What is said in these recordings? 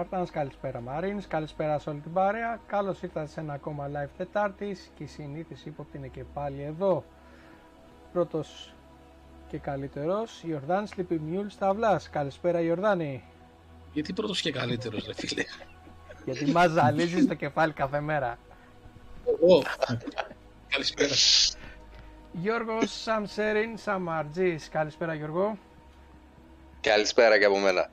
Σπαρτάνς, καλησπέρα Μαρίνς, καλησπέρα σε όλη την παρέα. Καλώς ήρθατε σε ένα ακόμα live Τετάρτης και η συνήθιση ύποπτη είναι και πάλι εδώ. Πρώτος και καλύτερος, Ιορδάνη Σλιπιμιούλ Σταυλάς. Καλησπέρα Ιορδάνη. Γιατί πρώτος και καλύτερος ρε φίλε. Γιατί μας ζαλίζεις το κεφάλι κάθε μέρα. Εγώ. Καλησπέρα. Γιώργος Σαμσέριν Σαμαρτζής. Καλησπέρα Γιώργο. Καλησπέρα και από μένα.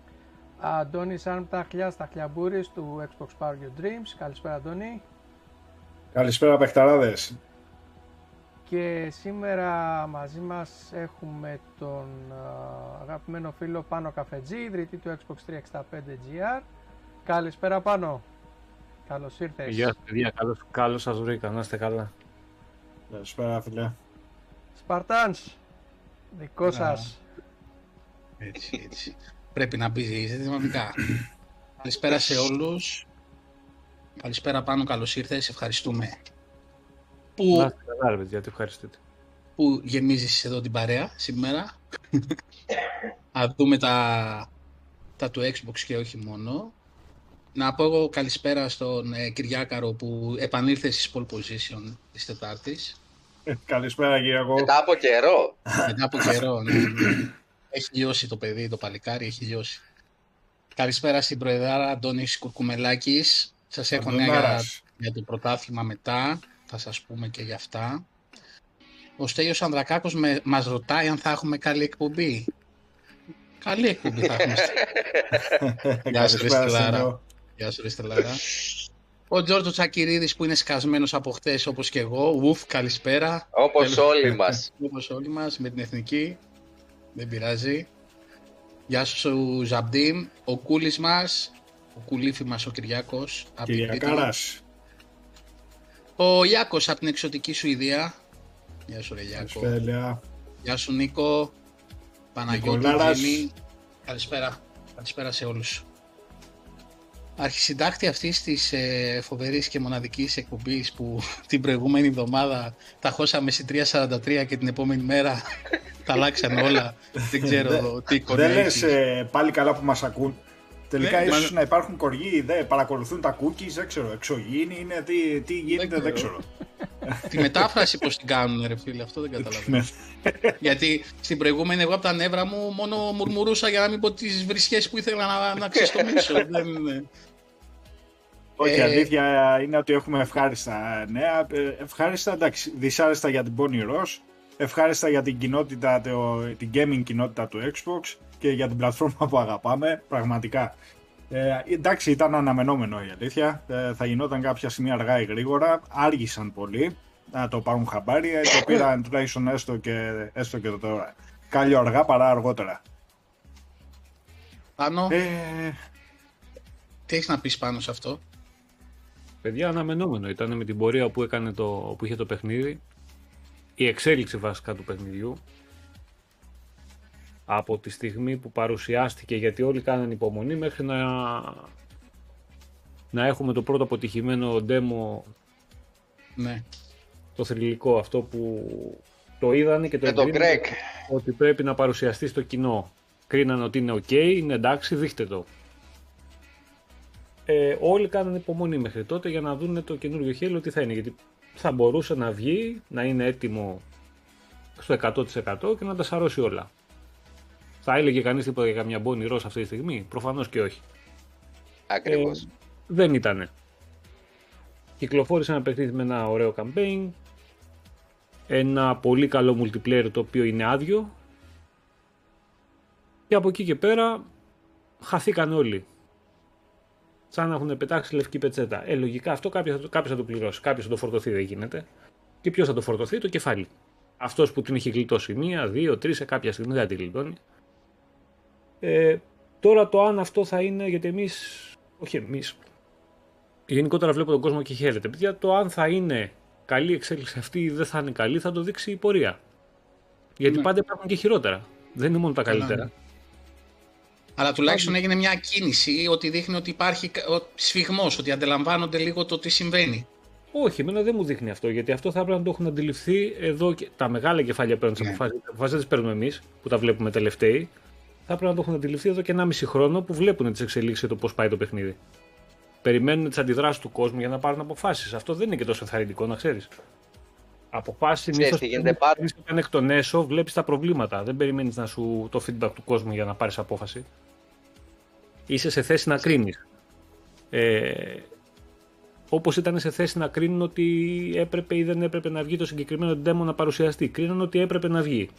Αντώνης Άρμταχλιάς Ταχλιαμπούρης του Xbox Power Your Dreams. Καλησπέρα Αντώνη. Καλησπέρα παιχταράδες. Και σήμερα μαζί μας έχουμε τον α, αγαπημένο φίλο Πάνο Καφετζή, ιδρυτή του Xbox 365 GR. Καλησπέρα Πάνο. Καλώς ήρθες. Γεια σας παιδιά, καλώς, καλώς σας βρήκα, να είστε καλά. Καλησπέρα φίλε. Σπαρτάνς, δικό σας. Έτσι, έτσι. Πρέπει να πει δυναμικά. Καλησπέρα σε όλους. Καλησπέρα πάνω, καλώς ήρθες, ευχαριστούμε. Να Που, είστε καλά ρε παιδιά, τι ευχαριστείτε. που γεμίζεις εδώ την παρέα σήμερα. Να δούμε τα, τα του Xbox και όχι μόνο. Να πω εγώ καλησπέρα στον ε, Κυριάκαρο που επανήλθε στις pole position της Τετάρτης. Καλησπέρα Κυριακό. Μετά από καιρό. Μετά από καιρό, ναι, ναι. Έχει λιώσει το παιδί, το παλικάρι, έχει λιώσει. Καλησπέρα στην Προεδράρα Αντώνης Κουρκουμελάκης. Σας έχω νέα για, Αντωνάρας. για το πρωτάθλημα μετά. Θα σας πούμε και για αυτά. Ο Στέλιος Ανδρακάκος με, μας ρωτάει αν θα έχουμε καλή εκπομπή. Καλή εκπομπή θα έχουμε. Γεια σου, ρε Καλησπέρα Στελάρα. Στέλιο. Γεια σου, ρε Στελάρα. Ο Τζόρτζο Τσακυρίδης που είναι σκασμένος από χτες όπως και εγώ. Ουφ, καλησπέρα. Όπως Τέλος. όλοι μας. Όπως όλοι μας, με την εθνική. Δεν πειράζει. Γεια σου σου Ζαμπτίν, ο κούλης μας, ο κουλήφι μας ο Κυριάκος. απ' την Κρήτη. Κυριακάρας. Ο Ιάκος από την εξωτική Σουηδία. Γεια σου ρε Ιάκο. Καλησπέρα. Γεια σου Νίκο. Παναγιώτη, Νικολάρας. Τζίμι. Καλησπέρα. Καλησπέρα σε όλους. Αρχισυντάκτη αυτής της ε, φοβερής και μοναδικής εκπομπής που την προηγούμενη εβδομάδα τα χώσαμε στη 3.43 και την επόμενη μέρα τα αλλάξαν όλα. Δεν ξέρω τι εικόνα Δεν λες έχεις. ε, πάλι καλά που μας ακούν. Τελικά Ναι, ίσως μα- να υπάρχουν κοργοί, δεν παρακολουθούν τα cookies, δεν ξέρω, εξωγήινοι είναι, τι, τι γίνεται, δεν ξέρω. ξέρω. Τη μετάφραση πώς την κάνουν ρε φίλε, αυτό δεν καταλαβαίνω. Γιατί στην προηγούμενη εγώ από τα νεύρα μου μόνο μουρμουρούσα για να μην πω τις βρισιές που ήθελα να, να ξεστομίσω. Δεν είναι. Όχι, η Ε, αλήθεια είναι ότι έχουμε ευχάριστα νέα. Ε, Ευχάριστα, εντάξει, δυσάρεστα για την Bonnie Ross, ευχάριστα για την κοινότητα, το, την gaming κοινότητα του Xbox και για την πλατφόρμα που αγαπάμε, πραγματικά. Ε, εντάξει, ήταν αναμενόμενο η αλήθεια. Ε, θα γινόταν κάποια στιγμή αργά ή γρήγορα. Άργησαν πολύ να το πάρουν χαμπάρι. Ε, το πήραν τουλάχιστον έστω και, έστω και τώρα. Κάλλιο αργά παρά αργότερα. Πάνω, Ε, τι έχεις να πεις πάνω σε αυτό; Παιδιά, αναμενόμενο ήταν με την πορεία που, έκανε το, που είχε το παιχνίδι. Η εξέλιξη βασικά του παιχνιδιού. Από τη στιγμή που παρουσιάστηκε, γιατί όλοι κάνανε υπομονή, μέχρι να, να έχουμε το πρώτο αποτυχημένο demo, Ναι. το θρηλυκό αυτό που το είδανε και το Με τον εγκρίνανε Greg. ότι πρέπει να παρουσιαστεί στο κοινό. Κρίνανε ότι είναι ok, είναι εντάξει, δείχτε το. Ε, όλοι κάνανε υπομονή μέχρι τότε για να δουν το καινούριο Halo τι θα είναι. Γιατί θα μπορούσε να βγει, να είναι έτοιμο στο 100% και να τα σαρώσει όλα. Θα έλεγε κανείς τίποτα για καμιά Bonnie Ross αυτή τη στιγμή; Προφανώς και όχι. Ακριβώς. Ε, δεν ήτανε. Κυκλοφόρησε ένα παιχνίδι με ένα ωραίο campaign. Ένα πολύ καλό multiplayer το οποίο είναι άδειο. Και από εκεί και πέρα χαθήκαν όλοι. Σαν να έχουν πετάξει λευκή πετσέτα. Ε, λογικά αυτό κάποιος θα, το, κάποιος θα το πληρώσει. Κάποιος θα το φορτωθεί, δεν γίνεται. Και ποιος θα το φορτωθεί, το κεφάλι. Αυτός που την είχε γλιτώσει μία, δύο, τρεις, σε κάποια στιγμή δεν θα τη γλιτώνει. Ε, τώρα το αν αυτό θα είναι, γιατί εμείς. Όχι εμείς. Γενικότερα βλέπω τον κόσμο και χαίρεται. Παιδιά, το αν θα είναι καλή εξέλιξη αυτή ή δεν θα είναι καλή, θα το δείξει η πορεία. Γιατί Ναι. πάντα υπάρχουν και χειρότερα. Δεν είναι μόνο τα Καλά, καλύτερα. ναι. Αλλά τουλάχιστον έγινε μια κίνηση ότι δείχνει ότι υπάρχει σφιγμός, ότι αντιλαμβάνονται λίγο το τι συμβαίνει. Όχι, εμένα δεν μου δείχνει αυτό, γιατί αυτό θα πρέπει να το έχουν αντιληφθεί εδώ και τα μεγάλα κεφάλια παίρνουν τις Ναι. αποφάσεις. Τις αποφάσεις δεν τις παίρνουμε εμείς, που τα βλέπουμε τελευταίοι. θα πρέπει να το έχουν αντιληφθεί εδώ και 1,5 χρόνο που βλέπουν τις εξελίξεις και το πώς πάει το παιχνίδι. Περιμένουν τις αντιδράσεις του κόσμου για να πάρουν αποφάσεις. Αυτό δεν είναι και τόσο ενθαρρυντικό, να ξέρεις. Αποφάσει συνήθω. τι γίνεται πάντα. Όταν εκ των έσω βλέπεις τα προβλήματα. Δεν περιμένεις να σου το feedback του κόσμου για να πάρεις απόφαση. Είσαι σε θέση να κρίνεις. Ε, Όπως ήταν σε θέση να κρίνουν ότι έπρεπε ή δεν έπρεπε να βγει το συγκεκριμένο demo να παρουσιαστεί. Κρίνουν ότι έπρεπε να βγει.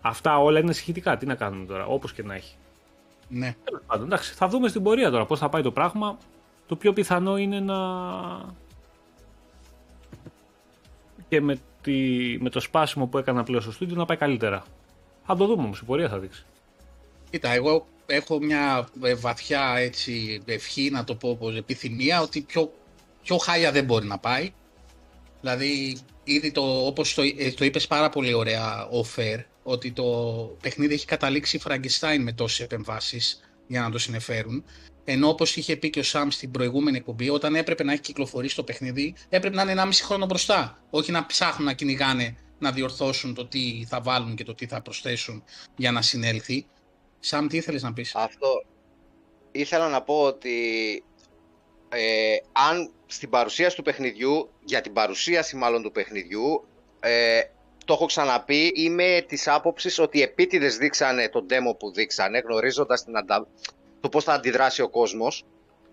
Αυτά όλα είναι συγχυτικά. Τι να κάνουμε τώρα, όπως και να έχει. Ναι. Τέλος πάντων, εντάξει, θα δούμε στην πορεία τώρα πώς θα πάει το πράγμα. Το πιο πιθανό είναι να. και με, τη... με το σπάσιμο που έκανα πλέον στο στούντιο να πάει καλύτερα. Θα το δούμε όμως, η πορεία θα δείξει. Κοίτα, εγώ έχω μια ε, βαθιά έτσι, ευχή, να το πω όπως επιθυμία, ότι πιο, πιο χάλια δεν μπορεί να πάει. Δηλαδή, ήδη το, όπως το, ε, το είπες πάρα πολύ ωραία, ο Φερ, ότι το παιχνίδι έχει καταλήξει Φραγκιστάιν με τόσες επεμβάσεις για να το συνεφέρουν. Ενώ όπως είχε πει και ο Σαμ στην προηγούμενη εκπομπή, όταν έπρεπε να έχει κυκλοφορήσει το παιχνίδι, έπρεπε να είναι 1,5 χρόνο μπροστά. Όχι να ψάχνουν να κυνηγάνε να διορθώσουν το τι θα βάλουν και το τι θα προσθέσουν για να συνέλθει. Σαμ, τι ήθελες να πεις; Αυτό ήθελα να πω ότι ε, αν στην παρουσίαση του παιχνιδιού, για την παρουσίαση μάλλον του παιχνιδιού, ε, το έχω ξαναπεί, είμαι της άποψης ότι επίτηδες δείξανε τον demo που δείξανε, γνωρίζοντας την αντα... το πώς θα αντιδράσει ο κόσμος.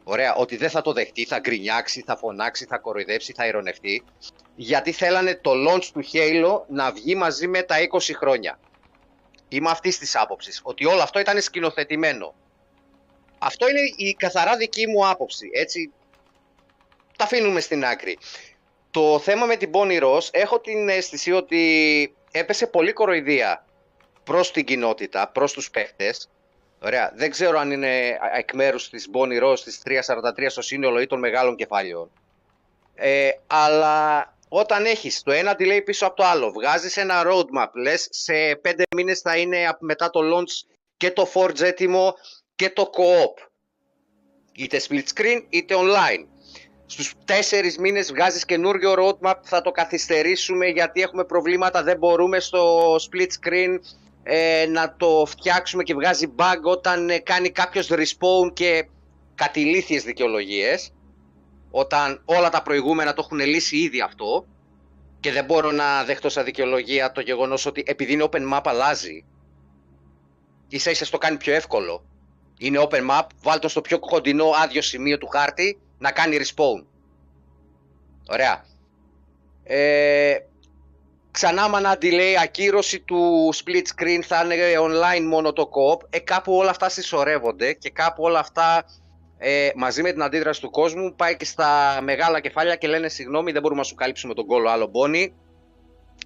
Ωραία, ότι δεν θα το δεχτεί, θα γκρινιάξει, θα φωνάξει, θα κοροϊδέψει, θα ηρωνευτεί. Γιατί θέλανε το launch του Halo να βγει μαζί με τα 20 χρόνια. Είμαι αυτής της άποψης. Ότι όλο αυτό ήταν σκηνοθετημένο. Αυτό είναι η καθαρά δική μου άποψη. Έτσι, τα αφήνουμε στην άκρη. Το θέμα με την Bonnie Ross, έχω την αίσθηση ότι έπεσε πολύ κοροϊδία προς την κοινότητα, προς τους παίχτες. Ωραία. Δεν ξέρω αν είναι εκ μέρους της Bonnie Ross της 343 στο σύνολο ή των μεγάλων κεφάλαιων. Ε, αλλά όταν έχεις το ένα delay πίσω από το άλλο, βγάζεις ένα roadmap, λες σε πέντε μήνες θα είναι μετά το launch και το Forge έτοιμο και το co-op. Είτε split screen είτε online. Στους τέσσερις μήνες βγάζεις καινούριο roadmap, θα το καθυστερήσουμε γιατί έχουμε προβλήματα, δεν μπορούμε στο split screen ε, να το φτιάξουμε και βγάζει bug όταν ε, κάνει κάποιος respawn και κατηλήθιες δικαιολογίες όταν όλα τα προηγούμενα το έχουν λύσει ήδη αυτό και δεν μπορώ να δεχτώ σαν δικαιολογία το γεγονός ότι επειδή είναι open map αλλάζει. Ίσα ίσα το κάνει πιο εύκολο. Είναι open map, βάλ στο πιο κοντινό άδειο σημείο του χάρτη να κάνει respawn. Ωραία. Ε, ξανά με ένα delay ακύρωση του split screen θα είναι online μόνο το co-op. Ε, κάπου όλα αυτά συσσωρεύονται και κάπου όλα αυτά ε, μαζί με την αντίδραση του κόσμου πάει και στα μεγάλα κεφάλια και λένε συγγνώμη δεν μπορούμε να σου καλύψουμε τον κόλλο άλλο μπόνι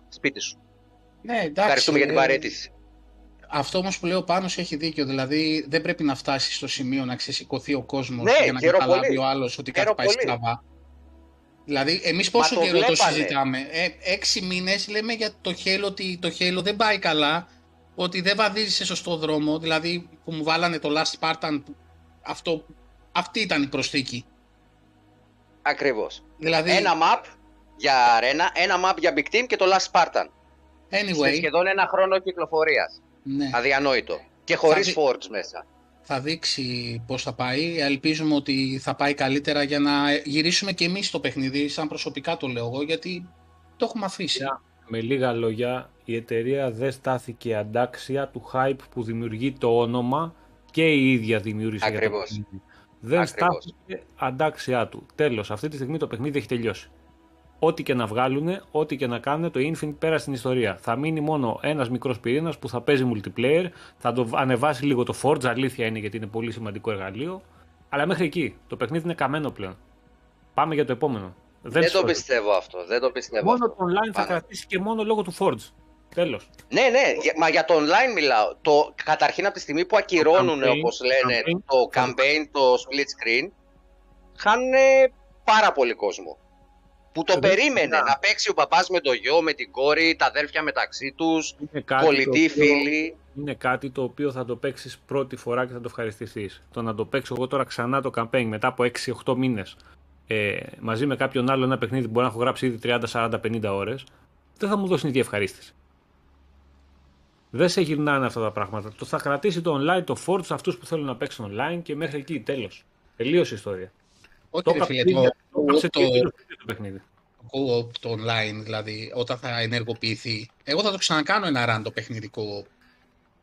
σπίτι σου Ναι, εντάξει. Ευχαριστούμε για την ε, παρέτηση Αυτό όμως που λέω πάνω έχει δίκιο. Δηλαδή δεν πρέπει να φτάσει στο σημείο να ξεσηκωθεί ο κόσμος Ναι, για να χαίρο καταλάβει πολύ. ο άλλος ότι κάτι Χαίρο πάει πολύ. στραβά. Δηλαδή, εμείς πόσο το καιρό το βλέπανε. συζητάμε; Ε, έξι μήνες λέμε για το Halo ότι το Halo δεν πάει καλά, ότι δεν βαδίζει σε σωστό δρόμο. Δηλαδή, που μου βάλανε το Last Spartan, που αυτό, αυτή ήταν η προσθήκη. ακριβώς Δηλαδή, ένα map για arena, ένα map για big team και το last Spartan σε anyway, σχεδόν ένα χρόνο κυκλοφορίας ναι. αδιανόητο και χωρίς Θα forge μέσα θα δείξει πώς θα πάει. Ελπίζουμε ότι θα πάει καλύτερα για να γυρίσουμε και εμείς το παιχνίδι, σαν προσωπικά το λέω εγώ, γιατί το έχουμε αφήσει. Με λίγα λόγια, η εταιρεία δεν στάθηκε αντάξια του hype που δημιουργεί το όνομα και η ίδια δημιούργησε για το Ακριβώς. παιχνίδι. Δεν Ακριβώς. στάθηκε αντάξια του. Τέλος, αυτή τη στιγμή το παιχνίδι έχει τελειώσει. Ό,τι και να βγάλουν, ό,τι και να κάνουν, το Infinite πέρα στην ιστορία. Θα μείνει μόνο ένας μικρός πυρήνας που θα παίζει multiplayer, θα το ανεβάσει λίγο το Forge, αλήθεια είναι γιατί είναι πολύ σημαντικό εργαλείο, αλλά μέχρι εκεί. Το παιχνίδι είναι καμένο πλέον. Πάμε για το επόμενο. δεν, σου το το- πιστεύω αυτό δεν το πιστεύω Μόνο αυτό. το online θα Πάνω. κρατήσει και μόνο λόγω του Forge. Τέλος. Ναι, ναι, για- μα για το online μιλάω. Το, καταρχήν από τη στιγμή που ακυρώνουν, campaign, όπως το λένε, campaign, το θα- campaign, το split screen, χάνουν πάρα πολύ κόσμο. Που το Ε, δεν- περίμενε να. να παίξει ο παπάς με το γιο, με την κόρη, τα αδέλφια μεταξύ τους, Είναι κάτι, το κολλητοί οποίο, φίλοι. είναι κάτι το οποίο θα το παίξεις πρώτη φορά και θα το ευχαριστηθείς. Το να το παίξω εγώ τώρα ξανά το campaign μετά από 6-8 μήνες ε, μαζί με κάποιον άλλο ένα παιχνίδι που μπορεί να έχω γράψει ήδη 30, 40, 50 ώρες, δεν θα μου δώσει την ίδια ευχαρίστηση. Δεν σε γυρνάνε αυτά τα πράγματα. Το θα κρατήσει το online, το Forge, αυτούς που θέλουν να παίξουν online και μέχρι εκεί τέλος. Τελείωσε η ιστορία. Όχι, Το ρε φίλε, καπνίδι, το, το, το, το, το, το παιχνίδι. co-op, το online, δηλαδή, όταν θα ενεργοποιηθεί. Εγώ θα το ξανακάνω ένα run το παιχνιδικό.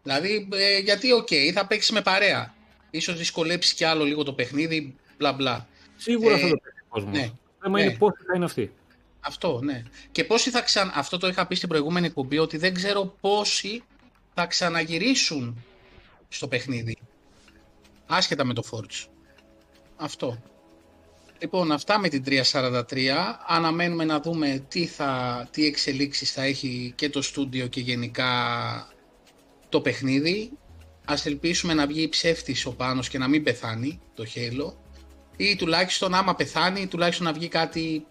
Δηλαδή, ε, γιατί, οκ, θα παίξεις με παρέα. Ίσως δυσκολέψεις κι άλλο λίγο το παιχνίδι, μπλα μπλα. Σίγουρα Ε, θα το παίξεις ο κόσμος. ναι, Το θέμα ναι. είναι πόσοι θα είναι αυτοί. Αυτό, ναι. Και πόσοι θα ξανα... Αυτό το είχα πει στην προηγούμενη εκπομπή, ότι δεν ξέρω πόσοι θα ξαναγυρίσουν στο παιχνίδι. Άσχετα με το Forge. Αυτό. Λοιπόν, αυτά με την 343. Αναμένουμε να δούμε τι, θα, τι εξελίξεις θα έχει και το στούντιο και γενικά το παιχνίδι. Ας ελπίσουμε να βγει ψεύτης ο Πάνος και να μην πεθάνει το Halo. Ή τουλάχιστον άμα πεθάνει, τουλάχιστον να βγει κάτι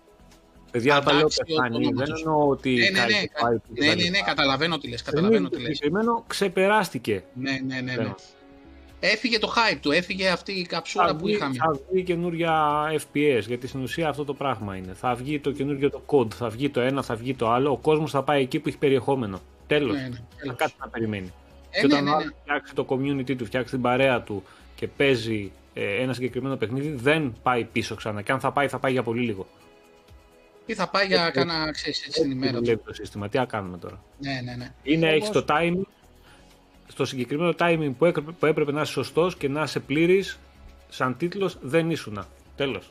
Παιδιά, όταν λέω Εντάξει, πεθάνει, ο δεν ονόματος. εννοώ ότι ναι, ναι, κάνει ναι, το fight και ναι, τα ναι, ναι, λοιπά. καταλαβαίνω τι λες, Στο καταλαβαίνω τι το λες. συγκεκριμένο ξεπεράστηκε. Ναι, ναι, ναι, ναι. Ναι. Έφυγε το hype του, έφυγε αυτή η καψούρα Θα που βγει, είχαμε. θα βγει καινούρια FPS, γιατί στην ουσία αυτό το πράγμα είναι. Θα βγει το καινούργιο το code, θα βγει το ένα, θα βγει το άλλο. Ο κόσμος θα πάει εκεί που έχει περιεχόμενο. Τέλος. Ναι, ναι, Θα τέλος. κάτσει να περιμένει. Ε, και ναι, όταν ναι, ο ναι. άλλος φτιάξει το community του, φτιάξει την παρέα του και παίζει ε, ένα συγκεκριμένο παιχνίδι, δεν πάει πίσω ξανά. Και αν θα πάει, θα πάει για πολύ λίγο. Ή θα πάει για κάνα, ξέρεις, έτσι την Έτσι ημέρα τους. δουλεύει το σύστημα. Τι να κάνουμε τώρα. Ναι, ναι, ναι. Είναι, Όμως- έχεις το timing, στο συγκεκριμένο timing που έπρεπε, που έπρεπε να είσαι σωστός και να είσαι πλήρης, σαν τίτλος δεν ήσουνα. Τέλος.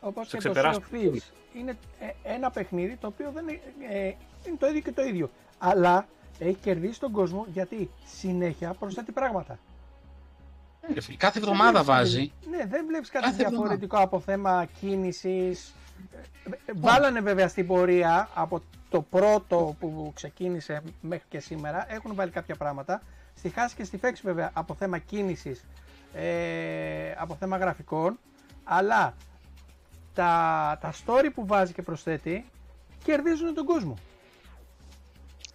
Όπως Σε και το Sea ξεπεράσει. of Thieves. Είναι ε, ένα παιχνίδι το οποίο δεν είναι, ε, είναι το ίδιο και το ίδιο. Αλλά έχει κερδίσει τον κόσμο γιατί συνέχεια προσθέτει πράγματα. Ρε φίλε, Κάθε εβδομάδα Δεν βλέπεις βάζει. κάτι- Ναι, δεν βλέπεις κάτι Κάθε εβδομάδα. διαφορετικό από θέμα κίνησης. Βάλανε βέβαια στην πορεία από το πρώτο που ξεκίνησε μέχρι και σήμερα. Έχουν βάλει κάποια πράγματα. Στη χάση και στη φέξη βέβαια από θέμα κίνησης, ε, από θέμα γραφικών. Αλλά τα, τα story που βάζει και προσθέτει κερδίζουν τον κόσμο.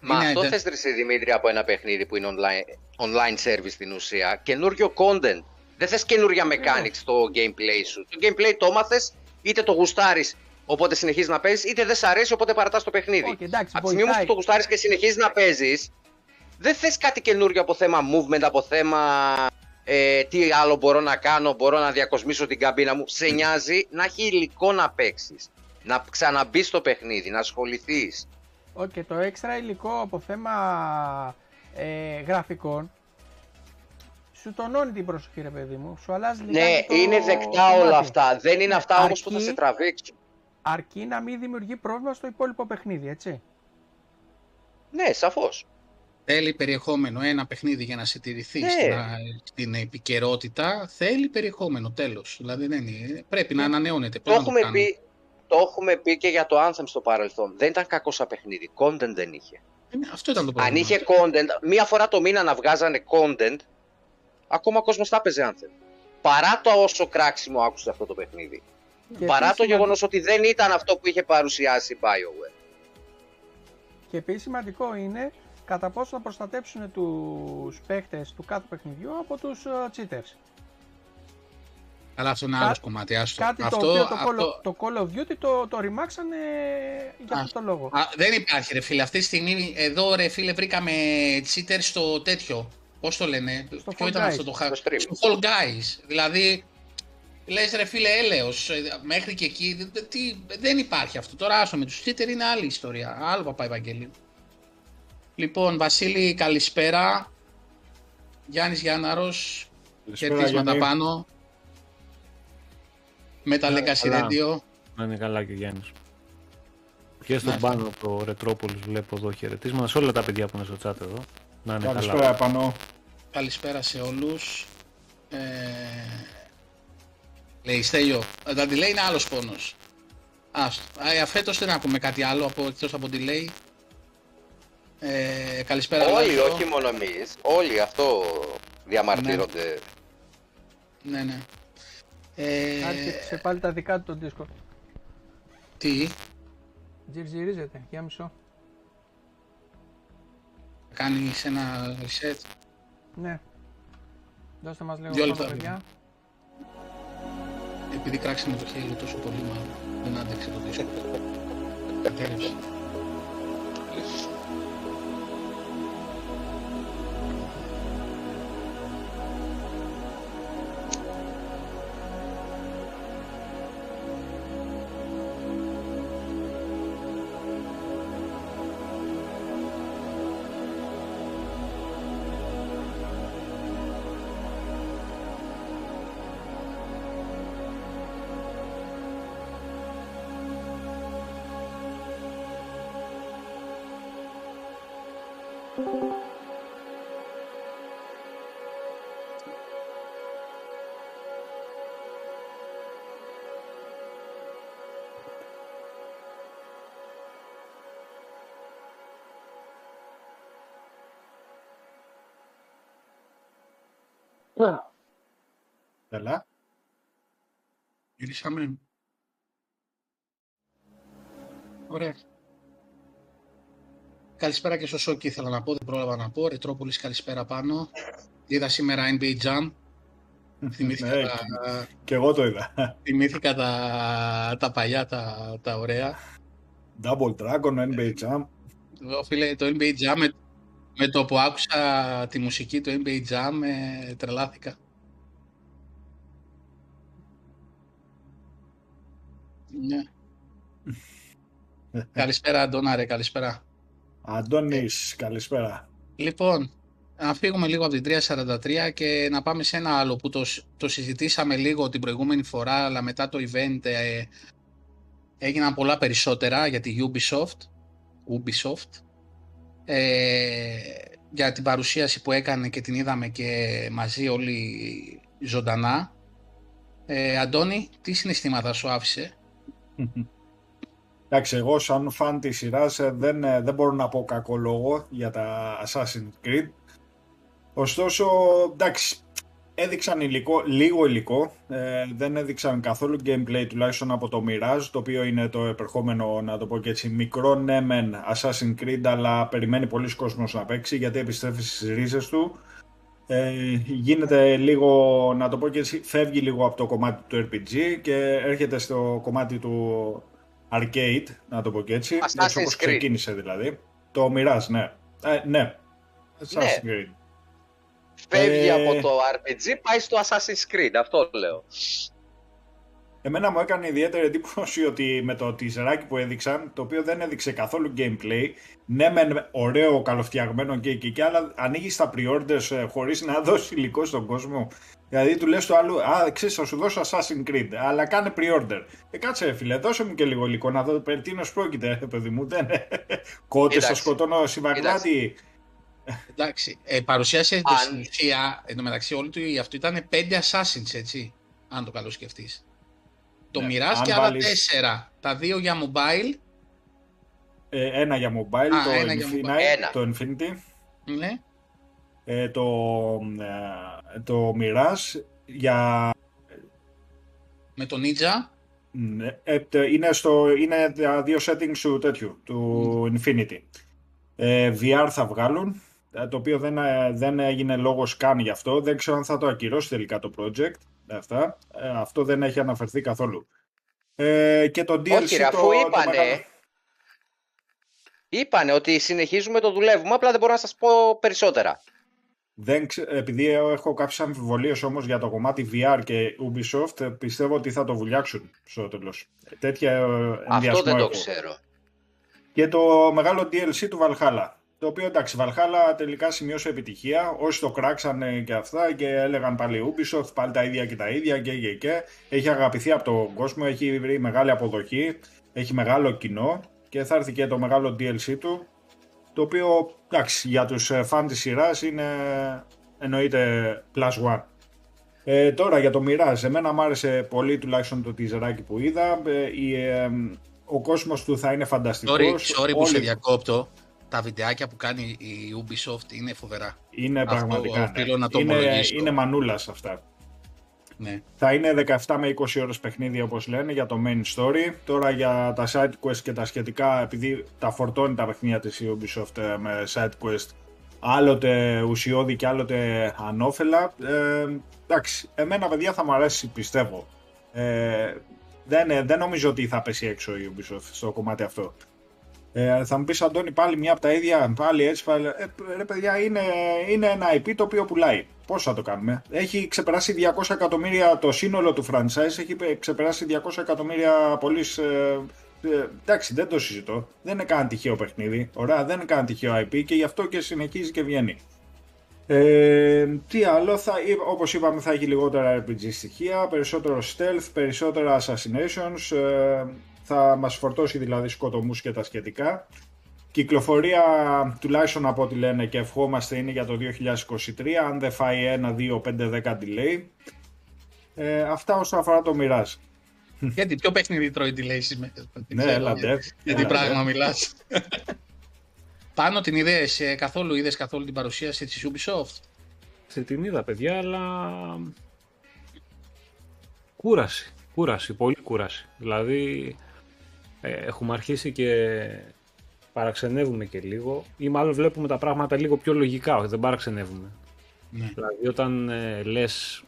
Μα Είναι αυτό τε- θες ρε εσύ, Δημήτρη από ένα παιχνίδι που είναι online, online service στην ουσία. Καινούριο content. Δεν θες καινούρια mechanics στο gameplay σου. Το gameplay το έμαθες, είτε το γουστάρεις οπότε συνεχίζεις να παίζεις, είτε δεν σ' αρέσει οπότε παρατάς το παιχνίδι. Όχι, εντάξει, από τη στιγμή όμως βοηθάει. που το γουστάρεις και συνεχίζεις να παίζεις, δεν θες κάτι καινούριο από θέμα movement, από θέμα ε, τι άλλο μπορώ να κάνω, μπορώ να διακοσμήσω την καμπίνα μου. Σε νοιάζει να έχει υλικό να παίξεις. Να ξαναμπεί στο παιχνίδι, να ασχοληθείς. Όχι, το έξτρα υλικό από θέμα ε, γραφικών σου τονώνει την προσοχή ρε παιδί μου, σου αλλάζει Ναι, λιγάκι το είναι δεκτά κομμάτι. όλα αυτά. Δεν είναι αυτά όμως που θα Αρκεί- σε τραβήξουν. Αρκεί να μην δημιουργεί πρόβλημα στο υπόλοιπο παιχνίδι, έτσι. Ναι, σαφώς. Θέλει περιεχόμενο. Ένα παιχνίδι για να σε τηρηθεί Ναι. στην, α- στην επικαιρότητα θέλει περιεχόμενο. Τέλος. Δηλαδή δεν είναι. Πρέπει να ανανεώνεται. Το Πώς να έχουμε, κάνουμε. πει, το έχουμε πει και για το Anthem στο παρελθόν. Δεν ήταν κακό σαν παιχνίδι. Content δεν είχε. Ε, ναι, Αυτό ήταν το Αν πρόβλημα. είχε content, μία φορά το μήνα να βγάζανε content, ακόμα ο κόσμος θα έπαιζε Anthem. Παρά το όσο κράξιμο άκουσε αυτό το παιχνίδι. Και Παρά επίσης το σημαντικό- γεγονός ότι δεν ήταν αυτό που είχε παρουσιάσει η BioWare. Και επίσης σημαντικό είναι κατά πόσο θα προστατέψουν τους παίχτες του κάθε παιχνιδιού από τους ε, cheaters. Αλλά αυτό είναι Κά- άλλος κομμάτι. Άστο. Κάτι αυτό, το οποίο το, αυτό- Call, το Call of Duty το, το ρημάξανε για Α, αυτό το λόγο. Α, δεν υπάρχει ρε φίλε. Αυτή τη στιγμή εδώ ρε φίλε βρήκαμε cheater στο τέτοιο. Πώς το λένε, Στο Ποιο Fall ήταν Guys. αυτό το χα... Στο stream. Στο Fall Guys. Δηλαδή, λες ρε φίλε έλεος, ε, μέχρι και εκεί δε- δε- τι, δεν υπάρχει αυτό. Τώρα άσο με τους cheater είναι άλλη ιστορία. Άλλο παπά Ευαγγέλη. Λοιπόν, Βασίλη, καλησπέρα. Γιάννης Γιάνναρος, Καλησπέρα, χαιρετίσματα Γιάννη. πάνω. Με τα Ναι, Legacy καλά. Radio. Να είναι καλά και ο Γιάννης. Και στον Ναι. πάνω από το Ρετρόπολης βλέπω εδώ χαιρετίσματα σε όλα τα παιδιά που είναι στο chat εδώ. Να είναι καλά. Καλησπέρα πάνω. Καλησπέρα σε όλους. Ε, λέει Στέλιο, τα delay είναι άλλος πόνος. Άστο. Α, ε, φέτος δεν ακούμε κάτι άλλο από, εκτός από delay. Ε, καλησπέρα Όλοι, Λάζο. όχι μόνο εμείς. Όλοι αυτό διαμαρτύρονται. Ναι, ναι. Ε, Άρχισε πάλι τα δικά του το Discord. τι, Τζιρζιρίζεται, για μισό. Κάνεις ένα reset. Ναι. Δώστε μας λίγο Δύο χρόνο, λεπτά, παιδιά. Επειδή κράξαμε το χέρι τόσο πολύ, μάλλον δεν άντεξε το δίσκο. Κατέρευσε. Έλα. Γυρίσαμε. Ωραία. Καλησπέρα και στο Σόκι ήθελα να πω, δεν πρόλαβα να πω. Ρετρόπολης καλησπέρα πάνω. Είδα σήμερα NBA Jam. Θυμήθηκα, Ναι, τα, Και εγώ το είδα. θυμήθηκα τα, τα παλιά, τα, τα ωραία. Double Dragon, NBA Jam. Εγώ φίλε το NBA Jam με, με το που άκουσα τη μουσική του NBA Jam ε, τρελάθηκα. Ναι. καλησπέρα Αντώνα ρε, καλησπέρα. Αντώνης, καλησπέρα. Λοιπόν, να φύγουμε λίγο από την 343 και να πάμε σε ένα άλλο που το, σ- το συζητήσαμε λίγο την προηγούμενη φορά, αλλά μετά το event ε, έγιναν πολλά περισσότερα για τη Ubisoft, Ubisoft ε, για την παρουσίαση που έκανε και την είδαμε και μαζί όλοι ζωντανά. Ε, Αντώνη, τι συναισθήματα σου άφησε; Εντάξει, εγώ σαν φαν της σειράς ε, δεν, ε, δεν μπορώ να πω κακό λόγο για τα Assassin's Creed. Ωστόσο, εντάξει, έδειξαν υλικό, λίγο υλικό, ε, δεν έδειξαν καθόλου gameplay τουλάχιστον από το Mirage, το οποίο είναι το επερχόμενο, να το πω και έτσι, μικρό ναι μεν Assassin's Creed, αλλά περιμένει πολλοί κόσμος να παίξει γιατί επιστρέφει στις ρίζες του. Ε, γίνεται λίγο, να το πω και έτσι, φεύγει λίγο από το κομμάτι του RPG και έρχεται στο κομμάτι του arcade, να το πω και έτσι, Assassin's έτσι όπως Creed. ξεκίνησε δηλαδή. Το Mirage, ναι. Ε, ναι. Assassin's Creed. Φεύγει Ε, από το RPG, πάει στο Assassin's Creed, αυτό λέω. Εμένα μου έκανε ιδιαίτερη εντύπωση ότι με το τιζεράκι που έδειξαν, το οποίο δεν έδειξε καθόλου gameplay, ναι μεν ωραίο, καλοφτιαγμένο και εκεί και αλλά ανοίγει τα pre-orders ε, χωρίς να δώσει υλικό στον κόσμο. Δηλαδή του λες του άλλου, α, ξέρεις, θα σου δώσω Assassin's Creed, αλλά κάνε pre-order. Ε, κάτσε ρε φίλε, δώσε μου και λίγο υλικό να δω περί τίνος πρόκειται, ε, παιδί μου, δεν Κότες θα Κοίταξε. σκοτώνω συμβαγκλάτη. Εντάξει, ε, παρουσίασε το Αν- στην ουσία, εν τω μεταξύ όλη του αυτό ήταν πέντε Assassins, έτσι, αν το καλό σκεφτείς. Το Ναι, Mirage αν και άλλα βάλεις- τέσσερα. Τα δύο για mobile, Ε, ένα για mobile, Α, το, ένα για Infinite, mobile. Ένα. το Infinity. ναι, ε, το, ε, το Mirage για με το Ninja. ναι, ε, τε- είναι, στο, είναι τα δύο settings του τέτοιου, του Infinity. Ε, VR θα βγάλουν, ε, το οποίο δεν, ε, δεν έγινε λόγος καν γι' αυτό. Δεν ξέρω αν θα το ακυρώσει τελικά το project. Αυτά. Ε, αυτό δεν έχει αναφερθεί καθόλου. Ε, και το DLC Όχι ρε, το, αφού το είπανε, μεγάλο- είπανε ότι συνεχίζουμε το δουλεύουμε, απλά δεν μπορώ να σας πω περισσότερα. Δεν ξε... Επειδή έχω κάποιες αμφιβολίες όμως για το κομμάτι VR και Ubisoft, ε, πιστεύω ότι θα το βουλιάξουν στο τέλος. Τέτοια ε, Αυτό ενδιασμό δεν το έχω. ξέρω. Και το μεγάλο DLC του Valhalla. Το οποίο εντάξει, Valhalla τελικά σημείωσε επιτυχία. Όσοι το κράξανε και αυτά και έλεγαν πάλι Ubisoft, πάλι τα ίδια και τα ίδια και και και. Έχει αγαπηθεί από τον κόσμο, έχει βρει μεγάλη αποδοχή, έχει μεγάλο κοινό και θα έρθει και το μεγάλο DLC του. Το οποίο εντάξει, για τους ε, φαν της σειράς είναι εννοείται plus one. Ε, τώρα για το Mirage, εμένα μου άρεσε πολύ τουλάχιστον το τιζεράκι που είδα. Ε, η, ε, ο κόσμος του θα είναι φανταστικός. Sorry, sorry που Όλοι- σε διακόπτω. Τα βιντεάκια που κάνει η Ubisoft είναι φοβερά. Είναι Αυτό πραγματικά. οφείλω να το είναι, ομολογήσω. είναι μανούλας αυτά. Ναι. Θα είναι 17 με 20 ώρες παιχνίδι όπως λένε για το main story. Τώρα για τα side quest και τα σχετικά, επειδή τα φορτώνει τα παιχνίδια της Ubisoft ε, με side quest, άλλοτε ουσιώδη και άλλοτε ανώφελα. Ε, εντάξει, εμένα παιδιά θα μου αρέσει πιστεύω. Ε, δεν, ε, δεν νομίζω ότι θα πέσει έξω η Ubisoft στο κομμάτι αυτό. Ε, θα μου πεις Αντώνη πάλι μια από τα ίδια, πάλι έτσι, πάλι... Ε, ρε παιδιά είναι, είναι ένα IP το οποίο πουλάει. Πώς θα το κάνουμε; Έχει ξεπεράσει 200 εκατομμύρια το σύνολο του franchise, έχει πε- ξεπεράσει 200 εκατομμύρια πωλήσει. Ε, ε, εντάξει, δεν το συζητώ. Δεν είναι καν τυχαίο παιχνίδι. Ωραία, δεν είναι καν τυχαίο IP και γι' αυτό και συνεχίζει και βγαίνει. Ε, τι άλλο, θα, όπως είπαμε θα έχει λιγότερα RPG στοιχεία, περισσότερο stealth, περισσότερα assassinations, ε, θα μας φορτώσει δηλαδή σκοτωμούς και τα σχετικά. Κυκλοφορία τουλάχιστον από ό,τι λένε και ευχόμαστε είναι για το 2023, αν δεν φάει 1, 2, 5, 10 delay. Ε, αυτά όσον αφορά το Mirage. Γιατί ποιο παιχνίδι τρώει τη λέξη με. δεν Ναι, ξέρω, έλατε. Για τι έλατε. πράγμα μιλάς. Πάνω την είδες ε, καθόλου, είδες καθόλου την παρουσίαση της Ubisoft; Σε την είδα, παιδιά, αλλά κούραση. Κούραση, πολύ κούραση. Δηλαδή ε, έχουμε αρχίσει και παραξενεύουμε και λίγο ή μάλλον βλέπουμε τα πράγματα λίγο πιο λογικά, όχι δεν παραξενεύουμε. Ναι. Δηλαδή όταν ε, λες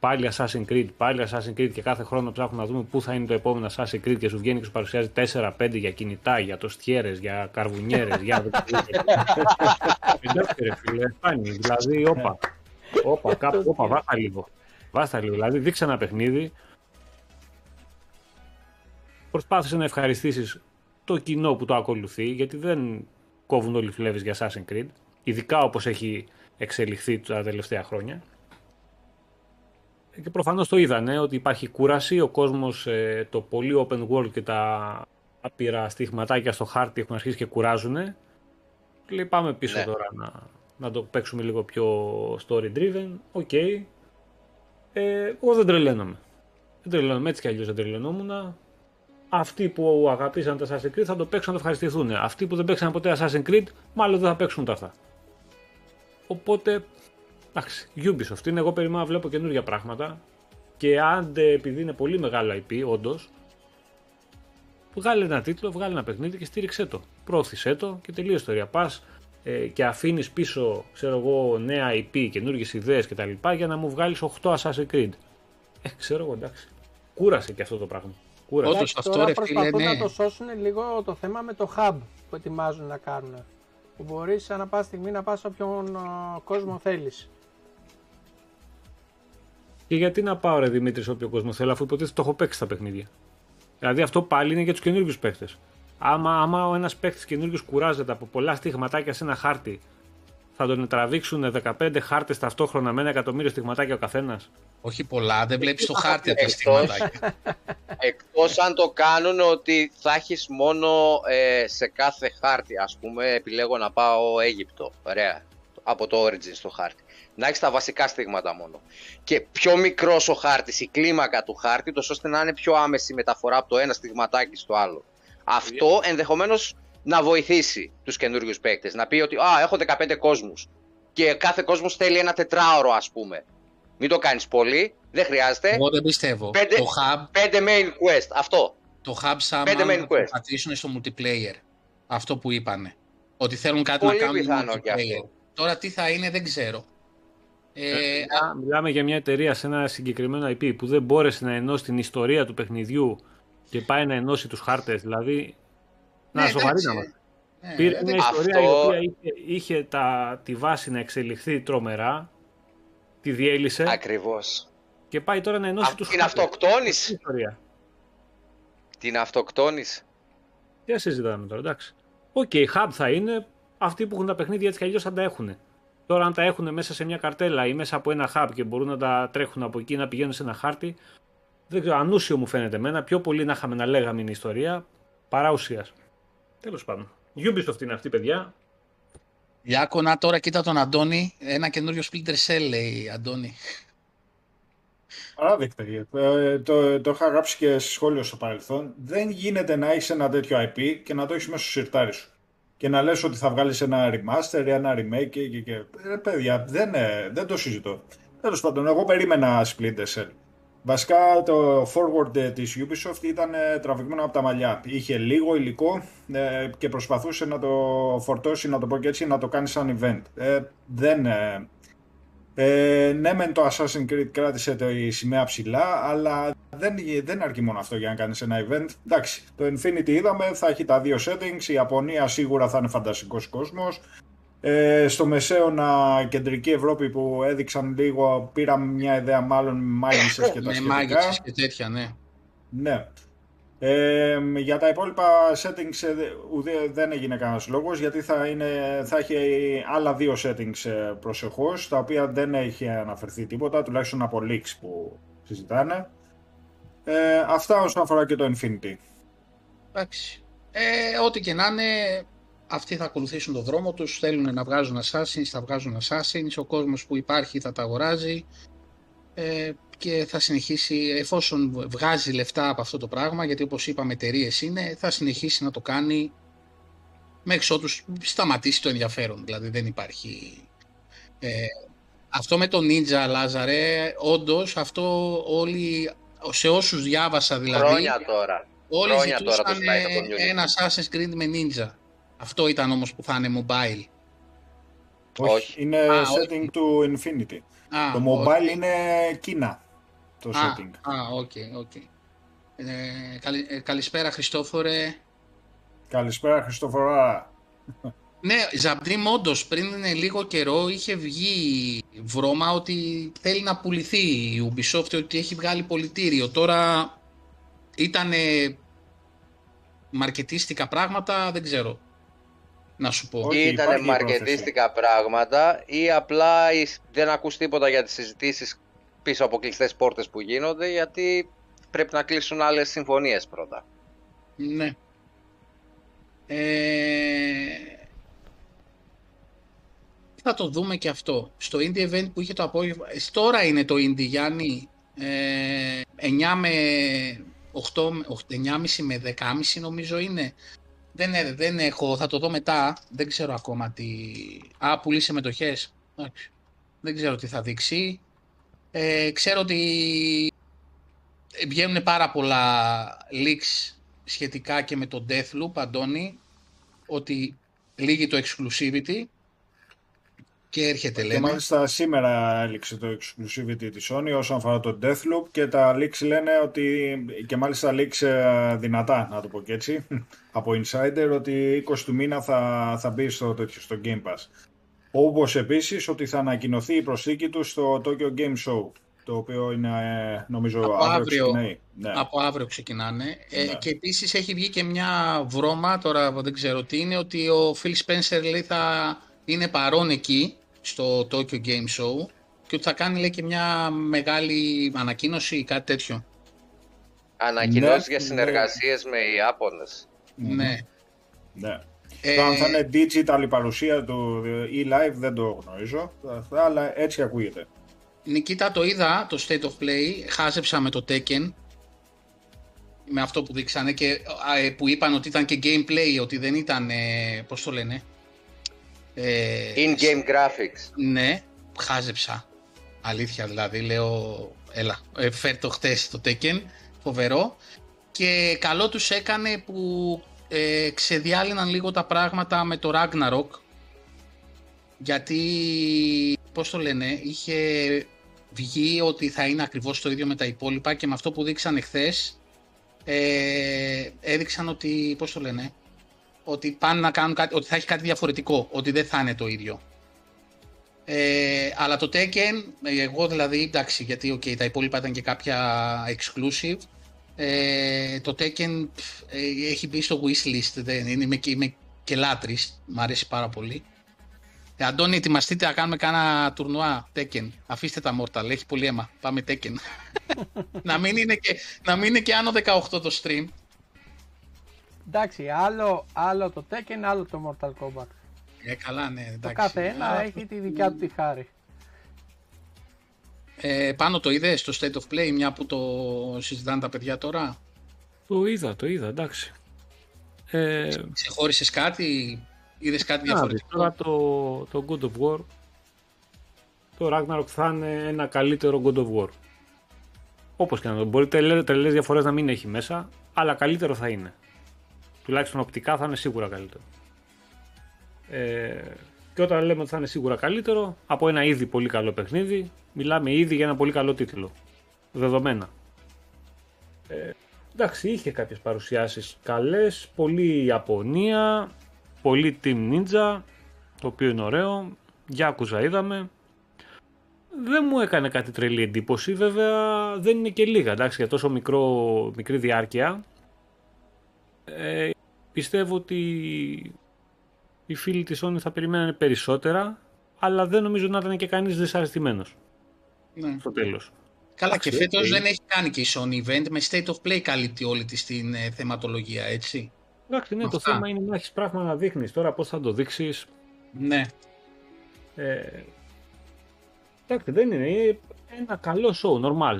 πάλι Assassin's Creed, πάλι Assassin's Creed και κάθε χρόνο ψάχνουμε να δούμε πού θα είναι το επόμενο Assassin's Creed και σου βγαίνει και σου παρουσιάζει 4-5 για κινητά, για τοστιέρες, για καρβουνιέρες, για... Εντάξει ρε φίλε, φτάνει. Δηλαδή, όπα, όπα, κάπου, όπα, βάστα λίγο. Βάστα λίγο, δηλαδή δείξε ένα παιχνίδι, προσπάθησε να ευχαριστήσεις το κοινό που το ακολουθεί, γιατί δεν κόβουν όλοι οι για Assassin's Creed, ειδικά όπως έχει εξελιχθεί τα τελευταία χρόνια. Και προφανώς το είδανε ότι υπάρχει κούραση, ο κόσμος ε, το πολύ open world και τα άπειρα στοιχηματάκια στο χάρτη έχουν αρχίσει και κουράζουν. Λέει πάμε πίσω Ναι. τώρα να, να το παίξουμε λίγο πιο story driven. Οκ. Ε, εγώ δεν τρελαίνομαι. Δεν τρελαίνομαι έτσι κι αλλιώς δεν τρελαινόμουν. Αυτοί που αγαπήσαν τα Assassin's Creed θα το παίξουν να το ευχαριστηθούν. Αυτοί που δεν παίξαν ποτέ Assassin's Creed, μάλλον δεν θα παίξουν τα αυτά. Οπότε, εντάξει, Ubisoft είναι, εγώ περιμένω να βλέπω καινούργια πράγματα και αν τε- επειδή είναι πολύ μεγάλο IP, όντως, βγάλε ένα τίτλο, βγάλε ένα παιχνίδι και στήριξέ το. Πρόωθησέ το και τελείω ιστορία. Πας ε, και αφήνεις πίσω, ξέρω εγώ, νέα IP, καινούργιες ιδέες κτλ. για να μου βγάλεις 8 Assassin's Creed. Ε, ξέρω εγώ, εντάξει. Κούρασε και αυτό το πράγμα. Κούρασε. Όντως, Εντάξει, αυτό, τώρα ρε φίλε, προσπαθούν ναι. να το σώσουν λίγο το θέμα με το hub που ετοιμάζουν να κάνουν. Που μπορείς ανά πάσα στιγμή να πας σε όποιον α, κόσμο θέλεις. Και γιατί να πάω, ρε Δημήτρης, σε όποιο κόσμο θέλω, αφού υποτίθεται το έχω παίξει στα παιχνίδια. Δηλαδή αυτό πάλι είναι για τους καινούριους παίχτες. Άμα, άμα ο ένας παίχτης καινούριο κουράζεται από πολλά στοιχηματάκια σε ένα χάρτη, θα τον τραβήξουν 15 χάρτες ταυτόχρονα με ένα εκατομμύριο στοιχηματάκια ο καθένας. Όχι πολλά, δεν βλέπεις το χάρτη από τα Εκτός- στιγματάκια. Εκτός αν το κάνουν ότι θα έχεις μόνο ε, σε κάθε χάρτη, ας πούμε, επιλέγω να πάω Αίγυπτο, ωραία, από το Origin στο χάρτη. Να έχεις τα βασικά στίγματα μόνο. Και πιο μικρός ο χάρτης, η κλίμακα του χάρτη, τόσο ώστε να είναι πιο άμεση η μεταφορά από το ένα στιγματάκι στο άλλο. Αυτό ενδεχομένως να βοηθήσει τους καινούριους παίκτες. Να πει ότι «Α, έχω 15 κόσμους και κάθε κόσμος θέλει ένα τετράωρο, ας πούμε». Μην το κάνεις πολύ, δεν χρειάζεται. Εγώ δεν πιστεύω. Πέντε- Το hub, 5 main quest, αυτό. το hub σαν Πέντε main να quest. το πατήσουν στο multiplayer. Αυτό που είπανε. Ότι θέλουν κάτι Πολύ να κάνουν πιθανό κι multiplayer. αυτό. Τώρα τι θα είναι δεν ξέρω. Ε, Μιλά- Μιλάμε για μια εταιρεία σε ένα συγκεκριμένο IP που δεν μπόρεσε να ενώσει την ιστορία του παιχνιδιού και πάει να ενώσει τους χάρτες. Δηλαδή. Να, ναι, σοβαρή εντάξει. να είμαστε. Ναι, Πήρε δεν- μια ιστορία Αυτό- η οποία είχε, είχε τα, τη βάση να εξελιχθεί τρομερά, τη διέλυσε Ακριβώς. και πάει τώρα να ενώσει Α, τους την χάρτες. αυτοκτόνησε. Ιστορία. Την αυτοκτόνησε. Τι συζητάμε τώρα, εντάξει. Οκ, hub θα είναι αυτοί που έχουν τα παιχνίδια έτσι κι αλλιώς θα τα έχουν. Τώρα, αν τα έχουν μέσα σε μια καρτέλα ή μέσα από ένα hub και μπορούν να τα τρέχουν από εκεί να πηγαίνουν σε ένα χάρτη, δεν ξέρω, ανούσιο μου φαίνεται εμένα. Πιο πολύ να είχαμε να λέγαμε είναι η ιστορία παρά ουσία. Τέλος πάντων. Ubisoft είναι αυτή, παιδιά. Διάκονα τώρα κοίτα τον Αντώνη. Ένα καινούριο Splinter Cell λέει Αντώνη. Παράδεκτα. Ε, το, το είχα γράψει και σε σχόλιο στο παρελθόν. Δεν γίνεται να έχεις ένα τέτοιο IP και να το έχεις μέσα στο σιρτάρι σου. Και να λες ότι θα βγάλεις ένα remaster ή ένα remake και, και, και. Ρε, παιδιά, δεν, ε, δεν το συζητώ. Τέλος πάντων, εγώ περίμενα Splinter Cell. Βασικά το forward ε, της Ubisoft ήταν ε, τραβηγμένο από τα μαλλιά. Είχε λίγο υλικό ε, και προσπαθούσε να το φορτώσει, να το πω και έτσι, να το κάνει σαν event. Ε, δεν, ε, ε, ναι, μεν το Assassin's Creed κράτησε τη σημαία ψηλά, αλλά δεν, δεν αρκεί μόνο αυτό για να κάνεις ένα event. Εντάξει, το Infinity είδαμε, θα έχει τα δύο settings. Η Ιαπωνία σίγουρα θα είναι φανταστικός κόσμος. Ε, στο μεσαίωνα κεντρική Ευρώπη που έδειξαν λίγο, πήραμε μια ιδέα μάλλον με μάγισσες και τα Με σχετικά. μάγισσες και τέτοια, ναι. Ναι. Ε, για τα υπόλοιπα settings ε, δε- ουδέ- δεν έγινε κανένας λόγος γιατί θα, είναι, θα έχει άλλα δύο settings ε, προσεχώς τα οποία δεν έχει αναφερθεί τίποτα τουλάχιστον από leaks που συζητάνε. Ε, αυτά όσον αφορά και το Infinity. Εντάξει. Ε, ό,τι και να είναι, αυτοί θα ακολουθήσουν το δρόμο τους, θέλουν να βγάζουν Assassins, θα βγάζουν Assassins, ο κόσμος που υπάρχει θα τα αγοράζει ε, και θα συνεχίσει, εφόσον βγάζει λεφτά από αυτό το πράγμα, γιατί όπως είπαμε εταιρείες είναι, θα συνεχίσει να το κάνει μέχρι ότους σταματήσει το ενδιαφέρον, δηλαδή δεν υπάρχει... Ε, αυτό με τον Ninja Λάζαρε, όντως αυτό όλοι σε όσους διάβασα δηλαδή, Χρόνια τώρα. όλοι χρόνια τώρα το ζητούσαν ζητάει το community. ένα Assassin's Creed με Ninja. Αυτό ήταν όμως που θα είναι mobile. Όχι. Είναι Α, setting του Infinity. Α, το mobile όχι. είναι Κίνα το Α, setting. Α, οκ, οκ. Ε, καλη- ε, καλησπέρα Χριστόφορε. Καλησπέρα Χριστοφορά. Ναι, Ζαμπτρίμ όντω πριν λίγο καιρό είχε βγει βρώμα ότι θέλει να πουληθεί η Ubisoft ότι έχει βγάλει πωλητήριο. Τώρα ήταν μαρκετίστικα πράγματα, δεν ξέρω να σου πω. Όχι, Ή υπάρχει ήταν η μαρκετίστικα πράγματα ή απλά εις- δεν ακούς τίποτα για τις συζητήσεις πίσω από κλειστές πόρτες που γίνονται γιατί πρέπει να κλείσουν άλλες συμφωνίες πρώτα. Ναι. Ε, θα το δούμε και αυτό. Στο Indie Event που είχε το απόγευμα, ε, τώρα είναι το Indie Γιάννη, ε, 9 με 8, με- οχ- 9,5 με 10,5 νομίζω είναι. Δεν, ε- δεν έχω, θα το δω μετά, δεν ξέρω ακόμα τι... Α, πουλήσει μετοχές. Εντάξει. Δεν ξέρω τι θα δείξει. Ε, ξέρω ότι βγαίνουν πάρα πολλά leaks σχετικά και με το Deathloop, Αντώνη, ότι λύγει το exclusivity και έρχεται Και λένε. μάλιστα σήμερα έληξε το exclusivity της Sony όσον αφορά το Deathloop και τα leaks λένε ότι και μάλιστα leaks ε, δυνατά να το πω και έτσι από Insider ότι 20 του μήνα θα, θα μπει στο, τέτοιο, στο Game Pass. Όπως επίσης ότι θα ανακοινωθεί η προσθήκη του στο Tokyo Game Show το οποίο είναι ε, νομίζω Από αύριο αύριο. ξεκινάει. Ναι. Από αύριο ξεκινάνε. Ε, Ναι. και επίσης έχει βγει και μια βρώμα, τώρα δεν ξέρω τι είναι, ότι ο Phil Spencer λέει θα είναι παρόν εκεί στο Tokyo Game Show και ότι θα κάνει λέει και μια μεγάλη ανακοίνωση ή κάτι τέτοιο. Ανακοινώσεις Ναι, για συνεργασίες με Ιάπωνες. Μμμ. Ναι. ναι. Ε, Το αν θα είναι digital η παρουσία του ή live δεν το γνωρίζω, αλλά έτσι ακούγεται. Νικήτα το είδα το State of Play, χάζεψα με το Tekken με αυτό που δείξανε και α, ε, που είπαν ότι ήταν και gameplay, ότι δεν ήταν, ε, πώς το λένε, ε, In-game graphics. Ναι, χάζεψα. Αλήθεια δηλαδή, λέω, έλα, ε, φέρ το χτες το Tekken, φοβερό. Και καλό τους έκανε που ε, ξεδιάλυναν λίγο τα πράγματα με το Ragnarok. Γιατί, πώς το λένε, είχε βγει ότι θα είναι ακριβώς το ίδιο με τα υπόλοιπα και με αυτό που δείξανε χθες, ε, έδειξαν ότι, πώς το λένε, ότι πάνε να κάνουν κάτι, ότι θα έχει κάτι διαφορετικό, ότι δεν θα είναι το ίδιο. Ε, αλλά το Tekken, ε, εγώ δηλαδή, εντάξει, γιατί okay, τα υπόλοιπα ήταν και κάποια exclusive, ε, το Tekken πφ, ε, έχει μπει στο wishlist, δεν, είναι, είμαι, και- είμαι και λάτρης, μου αρέσει πάρα πολύ. Ε, Αντώνη, ετοιμαστείτε να κάνουμε κάνα τουρνουά Tekken. Αφήστε τα Mortal, έχει πολύ αίμα. Πάμε Tekken. να, μην είναι και, να μην είναι και άνω 18 το stream. Εντάξει, άλλο, άλλο το Tekken, άλλο το Mortal Kombat. Ε, καλά, ναι, εντάξει. Το κάθε ένα Α, έχει τη δικιά του τη χάρη. Ε, πάνω το είδες στο State of Play, μια που το συζητάνε τα παιδιά τώρα; Το είδα, το είδα, εντάξει. Ε, Ξεχώρισες κάτι, είδες κάτι να δεις, διαφορετικό; τώρα το, το God of War, το Ragnarok θα είναι ένα καλύτερο God of War. Όπως και να το μπορεί τρελέ- τρελές διαφορές να μην έχει μέσα, αλλά καλύτερο θα είναι. Τουλάχιστον οπτικά θα είναι σίγουρα καλύτερο. Ε, και όταν λέμε ότι θα είναι σίγουρα καλύτερο, από ένα ήδη πολύ καλό παιχνίδι, μιλάμε ήδη για ένα πολύ καλό τίτλο. Δεδομένα. Ε, εντάξει, είχε κάποιες παρουσιάσεις καλές, πολύ Ιαπωνία, πολύ Team Ninja, το οποίο είναι ωραίο, Yakuza είδαμε. Δεν μου έκανε κάτι τρελή εντύπωση, βέβαια δεν είναι και λίγα, εντάξει, για τόσο μικρό, μικρή διάρκεια. Ε, πιστεύω ότι οι φίλοι της Sony θα περιμένανε περισσότερα, αλλά δεν νομίζω να ήταν και κανείς δυσαρεστημένος Ναι. στο τέλος. Καλά, και Εντάξει, φέτος οκ. δεν έχει κάνει και η Sony event με State of Play καλύπτει όλη της την ε, θεματολογία, έτσι. Εντάξει, ναι, το Αυτά. θέμα είναι να έχεις πράγμα να δείχνεις. Τώρα πώς θα το δείξεις. Ναι. Ε, εντάξει, δεν είναι. Είναι ένα καλό show, normal.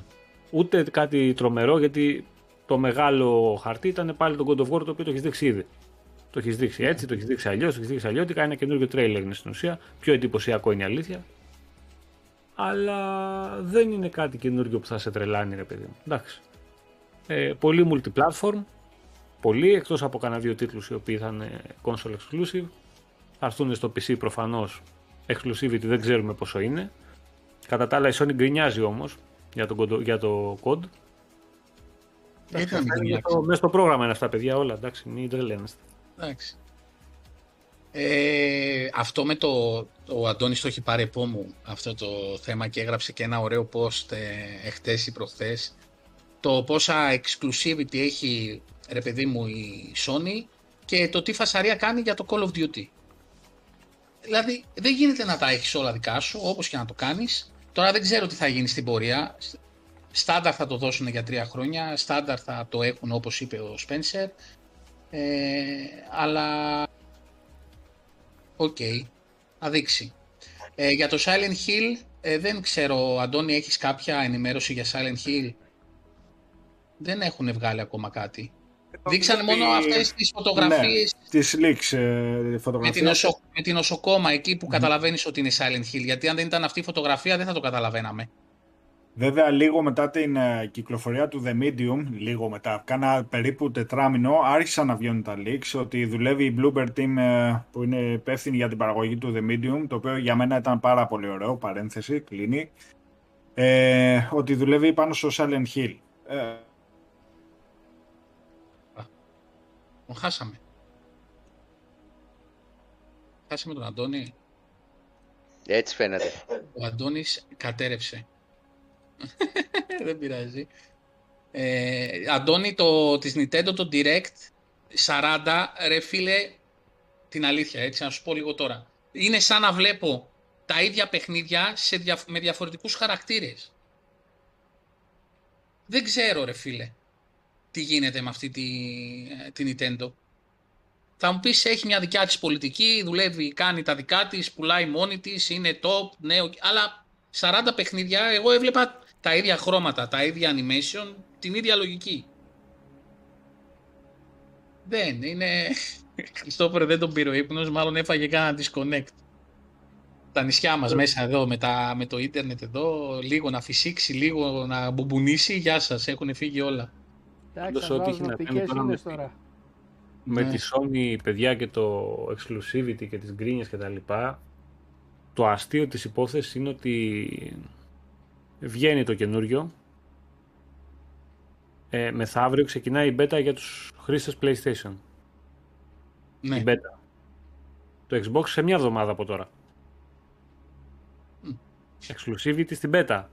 Ούτε κάτι τρομερό, γιατί το μεγάλο χαρτί ήταν πάλι το God of War το οποίο το έχεις δείξει ήδη. Το έχεις δείξει έτσι, το έχεις δείξει αλλιώς, το έχεις δείξει αλλιώτικα. Ένα καινούργιο τρέιλερ είναι στην ουσία. Πιο εντυπωσιακό είναι η αλήθεια. Αλλά δεν είναι κάτι καινούργιο που θα σε τρελάνει, ρε παιδί μου. Εντάξει. Ε, πολύ multiplatform, πολύ, εκτός από κανένα δύο τίτλους οι οποίοι θα είναι console exclusive. Θα έρθουν στο PC προφανώς, exclusivity δεν ξέρουμε πόσο είναι. Κατά τα άλλα η Sony γκρινιάζει όμως για το, για το code. Ήταν Μέσα στο πρόγραμμα είναι αυτά παιδιά όλα, εντάξει, μην τρελαίνεστε. Εντάξει. Ε, αυτό με το, ο Αντώνης το έχει πάρει επόμου αυτό το θέμα και έγραψε και ένα ωραίο post ε, εχθές ή προχθές το πόσα exclusivity έχει ρε παιδί μου η Sony και το τι φασαρία κάνει για το Call of Duty. Δηλαδή δεν γίνεται να τα έχεις όλα δικά σου όπως και να το κάνεις. Τώρα δεν ξέρω τι θα γίνει στην πορεία. Στάνταρ θα το δώσουν για τρία χρόνια, στάνταρ θα το έχουν όπως είπε ο Spencer. Ε, αλλά Οκ. Okay. Θα δείξει. Ε, για το Silent Hill, ε, δεν ξέρω, Αντώνη, έχεις κάποια ενημέρωση για Silent Hill; Δεν έχουν βγάλει ακόμα κάτι. Δείξανε μόνο αυτές τις φωτογραφίες. Ναι, τις leaks ε, φωτογραφίες. Με την, οσο, με την νοσοκόμα εκεί που mm. καταλαβαίνεις ότι είναι Silent Hill. Γιατί αν δεν ήταν αυτή η φωτογραφία δεν θα το καταλαβαίναμε. Βέβαια, λίγο μετά την uh, κυκλοφορία του The Medium, λίγο μετά, κάνα περίπου τετράμηνο, άρχισαν να βγαίνουν τα leaks ότι δουλεύει η Bloober Team uh, που είναι υπεύθυνη για την παραγωγή του The Medium, το οποίο για μένα ήταν πάρα πολύ ωραίο, παρένθεση, κλείνει, ε, ότι δουλεύει πάνω στο Silent Hill. Ε, Τον χάσαμε. Χάσαμε τον Αντώνη. Έτσι φαίνεται. Ο Αντώνης κατέρευσε. Δεν πειράζει. Ε, Αντώνη, το, της Nintendo το Direct 40, ρε φίλε, την αλήθεια, έτσι, να σου πω λίγο τώρα. Είναι σαν να βλέπω τα ίδια παιχνίδια σε με διαφορετικούς χαρακτήρες. Δεν ξέρω, ρε φίλε, τι γίνεται με αυτή τη, ε, τη Nintendo. Θα μου πεις, έχει μια δικιά της πολιτική, δουλεύει, κάνει τα δικά της, πουλάει μόνη της, είναι top, νέο, αλλά 40 παιχνίδια, εγώ έβλεπα τα ίδια χρώματα, τα ίδια animation, την ίδια λογική. Δεν, είναι... Χριστόφορε δεν τον πήρε ο ύπνος, μάλλον έφαγε κάνα disconnect. Τα νησιά μας μέσα εδώ με, τα, με το ίντερνετ εδώ, λίγο να φυσήξει, λίγο να μπουμπονίσει, γεια σας, έχουν φύγει όλα. Εντάξει, ό,τι έχει να κάνει τώρα με, τώρα. με ναι. τη Sony, παιδιά και το exclusivity και τις γκρίνιες και τα λοιπά, το αστείο της υπόθεσης είναι ότι βγαίνει το καινούριο. Ε, μεθαύριο ξεκινάει η beta για τους χρήστες PlayStation. Ναι. Η beta. Το Xbox σε μια εβδομάδα από τώρα. Mm. Exclusivity στην beta.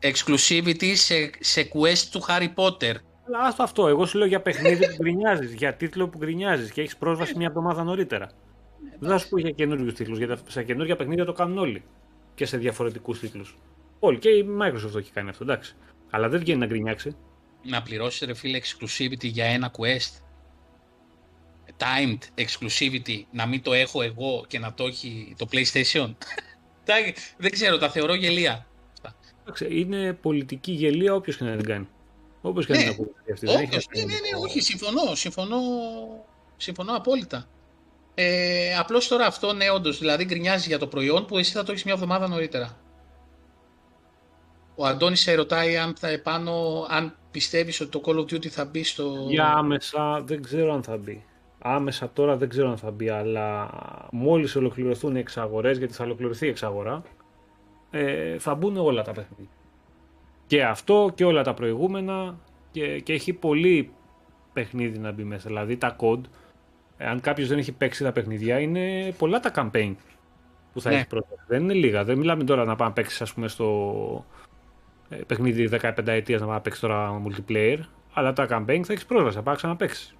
exclusivity σε, σε quest του Harry Potter. Αλλά άστο αυτό. Εγώ σου λέω για παιχνίδι που γκρινιάζεις, για τίτλο που γκρινιάζεις και έχεις πρόσβαση μια εβδομάδα νωρίτερα. Δεν θα σου πω για καινούριους τίτλους, γιατί σε καινούργια παιχνίδια το κάνουν όλοι και σε διαφορετικούς τίτλους. Όλοι. Και η Microsoft το έχει κάνει αυτό, εντάξει. Αλλά δεν βγαίνει να γκρινιάξει. Να πληρώσει ρε φίλε exclusivity για ένα quest. Timed exclusivity, να μην το έχω εγώ και να το έχει το PlayStation. δεν ξέρω, τα θεωρώ γελία. Είναι πολιτική γελία όποιος και να την κάνει. Όπω και να ναι. την ακούει αυτή. ναι, ναι, ναι, όχι, συμφωνώ, συμφωνώ, συμφωνώ απόλυτα. Ε, Απλώς τώρα αυτό ναι, όντως. Δηλαδή γκρινιάζει για το προϊόν που εσύ θα το έχεις μια εβδομάδα νωρίτερα. Ο Αντώνης σε ρωτάει αν θα επάνω, αν πιστεύεις ότι το Call of Duty θα μπει στο... Για άμεσα δεν ξέρω αν θα μπει. Άμεσα τώρα δεν ξέρω αν θα μπει, αλλά μόλις ολοκληρωθούν οι εξαγορές, γιατί θα ολοκληρωθεί η εξαγορά, ε, θα μπουν όλα τα παιχνίδια. Και αυτό και όλα τα προηγούμενα και, και έχει πολύ παιχνίδι να μπει μέσα. Δηλαδή τα code αν κάποιος δεν έχει παίξει τα παιχνίδια, είναι πολλά τα campaign που θα ναι. έχει πρόσβαση. Δεν είναι λίγα. Δεν μιλάμε τώρα να πάμε να παίξεις, ας πούμε, στο ε, παιχνίδι 15 ετίας να πάμε να παίξεις τώρα multiplayer. Αλλά τα campaign θα έχεις πρόσβαση, θα πάει να παίξει.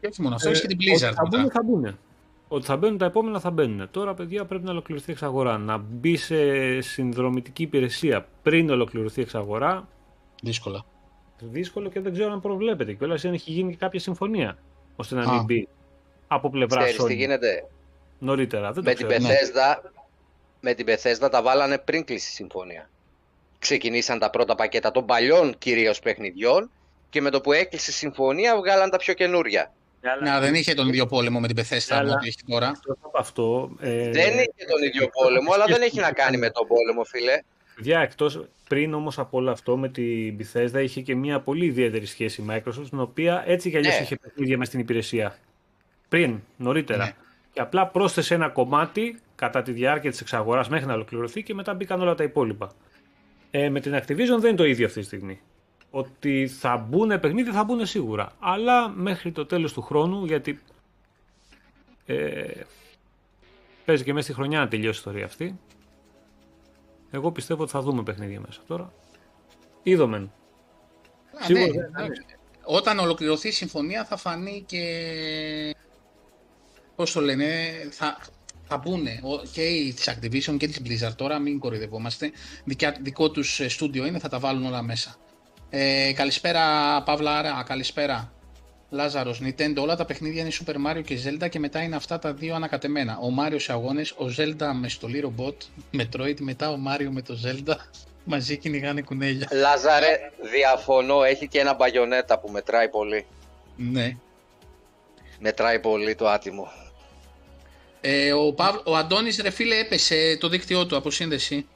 Και όχι μόνο αυτό, έχεις και την Blizzard. θα μπουν, θα μπουν. Ότι θα μπαίνουν τα επόμενα θα μπαίνουν. Τώρα, παιδιά, πρέπει να ολοκληρωθεί η εξαγορά. Να μπει σε συνδρομητική υπηρεσία πριν ολοκληρωθεί η εξαγορά. Δύσκολα. Δύσκολο και δεν ξέρω αν προβλέπεται. Και όλα αν έχει γίνει και κάποια συμφωνία ώστε να μην μπει από πλευρά Ξέρεις τι γίνεται; Νωρίτερα, δεν με το την Bethesda, με την Bethesda τα βάλανε πριν κλείσει η συμφωνία. Ξεκινήσαν τα πρώτα πακέτα των παλιών κυρίως παιχνιδιών και με το που έκλεισε η συμφωνία βγάλαν τα πιο καινούρια. Να, δεν είχε τον ίδιο πόλεμο με την Bethesda αλλά, που έχει τώρα. Αυτό, ε... Δεν είχε τον ίδιο πόλεμο, αλλά δεν έχει να κάνει με τον πόλεμο, φίλε. Παιδιά, εκτός, πριν όμως από όλο αυτό με την Bethesda είχε και μια πολύ ιδιαίτερη σχέση η Microsoft, την οποία έτσι κι αλλιώς Ναι. είχε παιχνίδια μες στην υπηρεσία. Πριν, νωρίτερα. Ναι. Και απλά πρόσθεσε ένα κομμάτι κατά τη διάρκεια της εξαγοράς μέχρι να ολοκληρωθεί και μετά μπήκαν όλα τα υπόλοιπα. Ε, με την Activision δεν είναι το ίδιο αυτή τη στιγμή. Ότι θα μπουν παιχνίδια, θα μπουν σίγουρα. Αλλά μέχρι το τέλος του χρόνου, γιατί ε, παίζει και μέσα στη χρονιά να τελειώσει η ιστορία αυτή. Εγώ πιστεύω ότι θα δούμε παιχνίδια μέσα τώρα. Είδομεν. Α, Σίγουρα ναι, δεν θα εντάξει. Όταν ολοκληρωθεί η συμφωνία θα φανεί και... Πώς το λένε, θα, θα μπουν και οι της Activision και της Blizzard τώρα, μην κοροϊδευόμαστε. Δικιά, δικό τους ε, στούντιο είναι, θα τα βάλουν όλα μέσα. Ε, καλησπέρα Παύλα Άρα, καλησπέρα. Λάζαρος, Nintendo, όλα τα παιχνίδια είναι Super Mario και Zelda και μετά είναι αυτά τα δύο ανακατεμένα. Ο Mario σε αγώνες, ο Zelda με στολή ρομπότ, Metroid, μετά ο Mario με το Zelda, μαζί κυνηγάνε κουνέλια. Λάζαρε, διαφωνώ, έχει και ένα μπαγιονέτα που μετράει πολύ. Ναι. Μετράει πολύ το άτιμο. Ε, ο, Παύλ, ο Αντώνης ρε φίλε έπεσε το δίκτυό του από σύνδεση.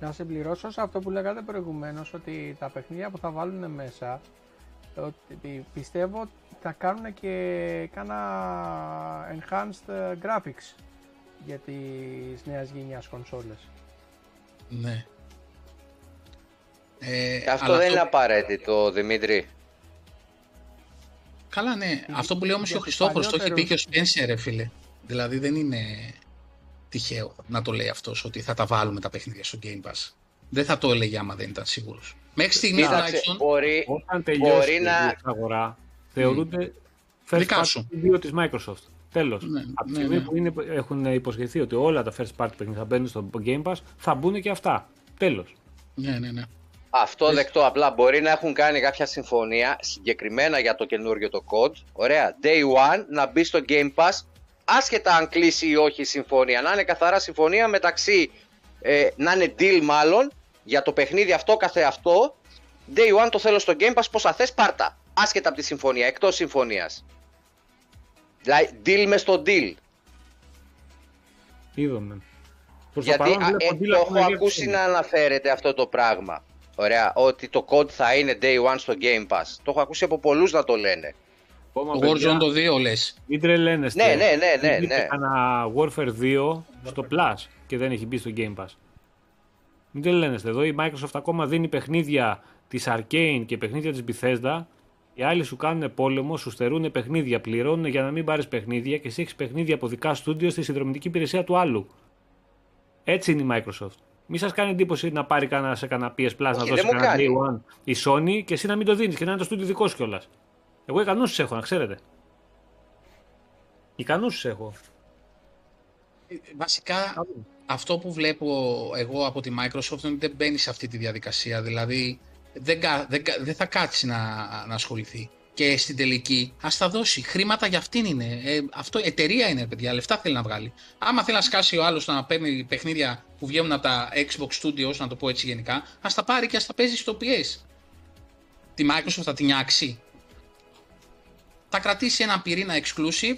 Να συμπληρώσω σε αυτό που λέγατε προηγουμένως ότι τα παιχνίδια που θα βάλουν μέσα ότι πιστεύω ότι θα κάνουν και κάνα enhanced ε, graphics για τις νέας γενιάς κονσόλες. Ναι. Ε, Αυτό αλλά δεν είναι απαραίτητο, Δημήτρη. Καλά, ναι. Αυτό που λέει όμως και ο για τους Χριστόφορος, το έχει πει και ο παλιότερους- Spencer, ρε φίλε. Δηλαδή δεν είναι τυχαίο να το λέει αυτός ότι θα τα βάλουμε τα παιχνίδια στο Game Pass. Δεν θα το έλεγε άμα δεν ήταν σίγουρος. Μέχρι στιγμής Κοίταξε, τουλάχιστον. μπορεί, Όταν τελειώσει Μπορεί η να- αγορά, θεωρούνται first Δικά party σου. δύο της Microsoft. Τέλος. Ναι, Από τη ναι, στιγμή ναι. που είναι, έχουν υποσχεθεί ότι όλα τα first party παιχνίδια θα μπαίνουν στο Game Pass, θα μπουν και αυτά. Τέλος. Ναι, ναι, ναι. αυτό δεκτό. Απλά μπορεί να έχουν κάνει κάποια συμφωνία συγκεκριμένα για το καινούριο το code. Ωραία. Day one να μπει στο Game Pass, άσχετα αν κλείσει ή όχι η συμφωνία. Να είναι καθαρά συμφωνία μεταξύ. Ε, να είναι deal μάλλον για το παιχνίδι αυτό καθε αυτό. Day one το θέλω στο Game Pass, πόσα θες πάρτα. Άσχετα από τη συμφωνία, εκτός συμφωνίας. Δηλαδή, deal μες στο deal. Είδαμε. Προς το Γιατί παρόν α, βλέπω ε, deal το από έχω μεριά ακούσει της να αναφέρεται αυτό το πράγμα. Ωραία, ότι το code θα είναι day one στο Game Pass. Το έχω ακούσει από πολλούς να το λένε. Ακόμα, Το παιδιά, Warzone το 2 λες. Μην τρελαίνεστε. Ναι, ναι, ναι, ναι, Βγήκε ναι. Ένα Warfare 2 στο Plus και δεν έχει μπει στο Game Pass. Μην τρελαίνεστε. Εδώ η Microsoft ακόμα δίνει παιχνίδια της Arcane και παιχνίδια της Bethesda. Οι άλλοι σου κάνουν πόλεμο, σου στερούν παιχνίδια, πληρώνουν για να μην πάρεις παιχνίδια και εσύ έχεις παιχνίδια από δικά στούντιο στη συνδρομητική υπηρεσία του άλλου. Έτσι είναι η Microsoft. Μην σας κάνει εντύπωση να πάρει κανένα σε κανένα PS Plus να Όχι, δώσει δεν μου κανένα κάνει. Day One η Sony και εσύ να μην το δίνεις και να είναι το στούντιο δικό σου κιόλας. Εγώ ικανούς τους έχω, να ξέρετε. Ικανούς τους έχω. Ε, Βασικά αυτό που βλέπω εγώ από τη Microsoft είναι ότι δεν μπαίνει σε αυτή τη διαδικασία. Δηλαδή δεν, κα- δεν, κα- δεν θα κάτσει να, να ασχοληθεί. Και στην τελική, ας τα δώσει. Χρήματα για αυτήν είναι. Ε, αυτό εταιρεία είναι, παιδιά. Λεφτά θέλει να βγάλει. Άμα θέλει να σκάσει ο άλλος να παίρνει παιχνίδια που βγαίνουν από τα Xbox Studios, να το πω έτσι γενικά, ας τα πάρει και ας τα παίζει στο PS. Τη Microsoft θα την νιάξει. Θα κρατήσει ένα πυρήνα exclusive,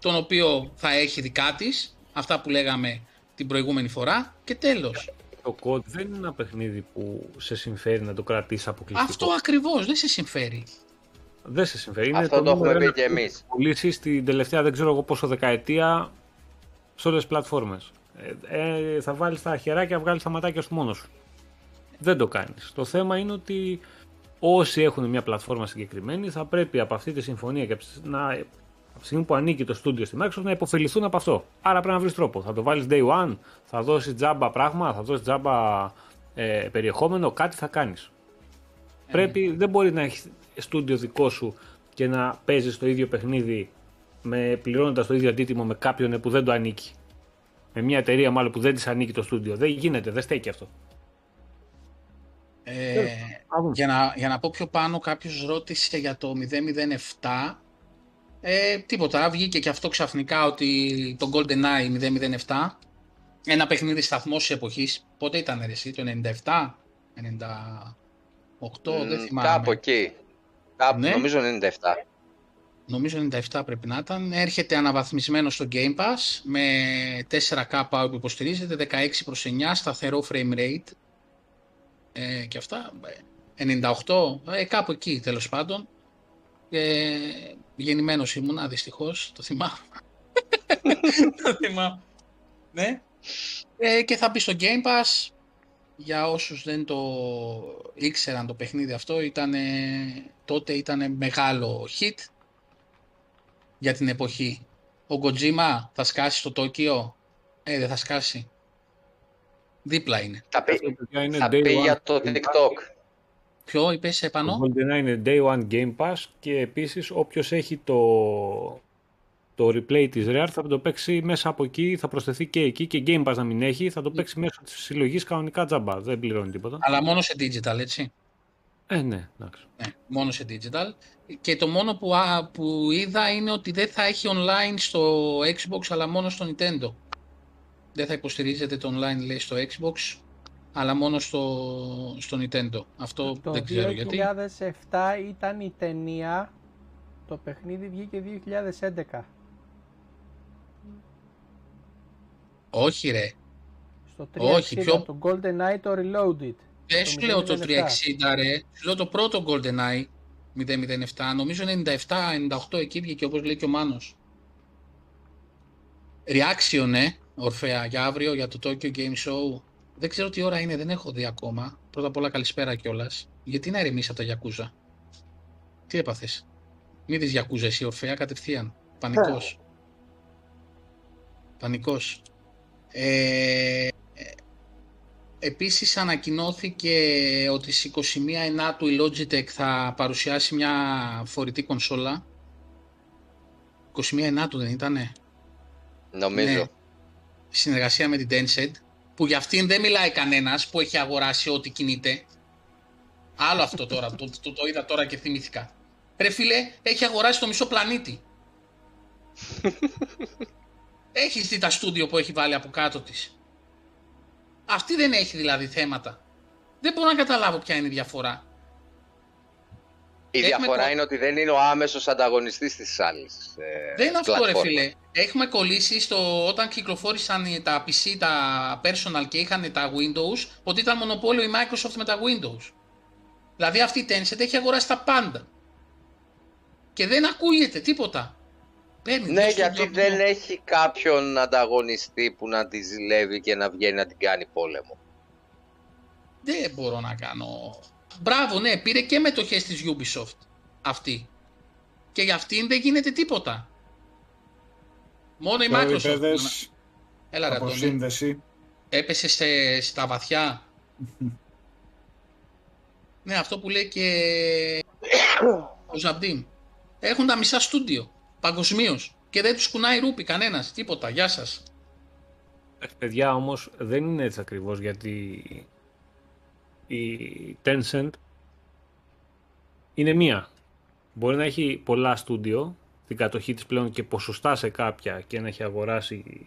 τον οποίο θα έχει δικά της, αυτά που λέγαμε την προηγούμενη φορά και τέλος. Το COD δεν είναι ένα παιχνίδι που σε συμφέρει να το κρατήσεις αποκλειστικό. Αυτό ακριβώς δεν σε συμφέρει. Δεν σε συμφέρει. Είναι Αυτό το έχουμε νούμερο πει ένα και εμείς. πωλήσει στην τελευταία δεν ξέρω εγώ πόσο δεκαετία σε όλες τις πλατφόρμες. Ε, ε, θα βάλεις τα χεράκια, βγάλεις τα ματάκια σου μόνος σου. Δεν το κάνεις. Το θέμα είναι ότι όσοι έχουν μια πλατφόρμα συγκεκριμένη θα πρέπει από αυτή τη συμφωνία και από τη- να, από τη στιγμή που ανήκει το στούντιο στη Microsoft να υποφεληθούν από αυτό. Άρα πρέπει να βρεις τρόπο. Θα το βάλεις day one, θα δώσεις τζάμπα πράγμα, θα δώσεις τζάμπα ε, περιεχόμενο, κάτι θα κάνεις. Πρέπει, δεν μπορεί να έχεις στούντιο δικό σου και να παίζεις το ίδιο παιχνίδι με, πληρώνοντας το ίδιο αντίτιμο με κάποιον που δεν το ανήκει. Με μια εταιρεία μάλλον που δεν της ανήκει το στούντιο. Δεν γίνεται, δεν στέκει αυτό. Ε, Α, δούμε. για, να, για να πω πιο πάνω, κάποιος ρώτησε για το 007. Ε, τίποτα, βγήκε και αυτό ξαφνικά ότι το GoldenEye 007, ένα παιχνίδι σταθμός εποχής, πότε ήταν ρε εσύ, το 97, 98, δεν Μ, θυμάμαι. Κάπου εκεί. Κάπου, Ναι. νομίζω 97. νομίζω 97 πρέπει να ήταν, έρχεται αναβαθμισμένο στο Game Pass με 4K που υποστηρίζεται, 16 προς 9, σταθερό frame rate ε, και αυτά, 98, ε, κάπου εκεί τέλος πάντων. Ε, γεννημένος ήμουνα, δυστυχώς, το θυμάμαι. το θυμάμαι. Ναι. Ε, και θα μπει στο Game Pass. Για όσους δεν το ήξεραν το παιχνίδι αυτό, ήταν, τότε ήταν μεγάλο hit για την εποχή. Ο Kojima θα σκάσει στο Τόκιο. Ε, δεν θα σκάσει. Δίπλα είναι. Θα πει, είναι θα day πει one για το Game Pass. TikTok. Ποιο είπες Το επάνω. GoldenEye είναι Day One Game Pass και επίσης όποιος έχει το, το replay της Rare θα το παίξει μέσα από εκεί, θα προσθεθεί και εκεί και Game Pass να μην έχει, θα το παίξει μέσω της συλλογής κανονικά τζαμπά, δεν πληρώνει τίποτα. Αλλά μόνο σε digital, έτσι; Ε, ναι, εντάξει. Ναι, μόνο σε digital. Και το μόνο που, α, που είδα είναι ότι δεν θα έχει online στο Xbox, αλλά μόνο στο Nintendo. Δεν θα υποστηρίζεται το online, λέει, στο Xbox, αλλά μόνο στο, στο Nintendo. Αυτό Το δεν ξέρω γιατί. 2007 ήταν η ταινία, το παιχνίδι βγήκε 2011. Όχι ρε. Στο 360 Όχι, πιο- το GoldenEye το Reloaded. Δεν Το σου λέω το 007. 360 ρε. Σου λέω το πρώτο GoldenEye 007. Νομίζω 97-98 εκεί βγήκε όπως λέει και ο Μάνος. Reaction, ε, Ορφέα, για αύριο, για το Tokyo Game Show. Δεν ξέρω τι ώρα είναι, δεν έχω δει ακόμα. Πρώτα απ' όλα καλησπέρα κιόλας. Γιατί να ηρεμήσει από τα Yakuza; Τι έπαθες; Μη δεις Yakuza εσύ Ορφέα κατευθείαν. Πανικός. Πανικός. Ε, Επίσης ανακοινώθηκε ότι στις 21 Ενάτου η Logitech θα παρουσιάσει μια φορητή κονσόλα. 21 Ενάτου δεν ήτανε; Νομίζω. Ναι. Συνεργασία με την Tencent. Που για αυτήν δεν μιλάει κανένας που έχει αγοράσει ό,τι κινείται. Άλλο αυτό τώρα, το, το, το είδα τώρα και θυμήθηκα. Ρε φίλε, έχει αγοράσει το μισό πλανήτη. Έχεις δει τα στούντιο που έχει βάλει από κάτω της. Αυτή δεν έχει δηλαδή θέματα. Δεν μπορώ να καταλάβω ποια είναι η διαφορά. Η Έχουμε διαφορά κο- είναι ότι δεν είναι ο άμεσος ανταγωνιστής της άλλης. ε, Δεν είναι αυτό ρε πλατφόρμα. φίλε. Έχουμε κολλήσει στο όταν κυκλοφόρησαν τα PC, τα personal και είχαν τα Windows, ότι ήταν μονοπόλιο η Microsoft με τα Windows. Δηλαδή αυτή η Tencent έχει αγοράσει τα πάντα. Και δεν ακούγεται τίποτα. Παίρνει Ναι, τόσο γιατί τζαμπλό. δεν έχει κάποιον ανταγωνιστή που να τη ζηλεύει και να βγαίνει να την κάνει πόλεμο. Δεν μπορώ να κάνω. Μπράβο, ναι, πήρε και μετοχές της Ubisoft αυτή. Και για αυτήν δεν γίνεται τίποτα. Μόνο η Sorry, Microsoft. παιδες, Έλα ρε Αντώνη. αποσύνδεση. Έπεσε σε, στα βαθιά. ναι, αυτό που λέει και ο Ζαμπτίν. Έχουν τα μισά στούντιο παγκοσμίως. Και δεν τους κουνάει ρούπι κανένας. Τίποτα. Γεια σας. Ε, Παιδιά όμως δεν είναι έτσι ακριβώς γιατί η Tencent είναι μία. Μπορεί να έχει πολλά στούντιο στην κατοχή της πλέον και ποσοστά σε κάποια και να έχει αγοράσει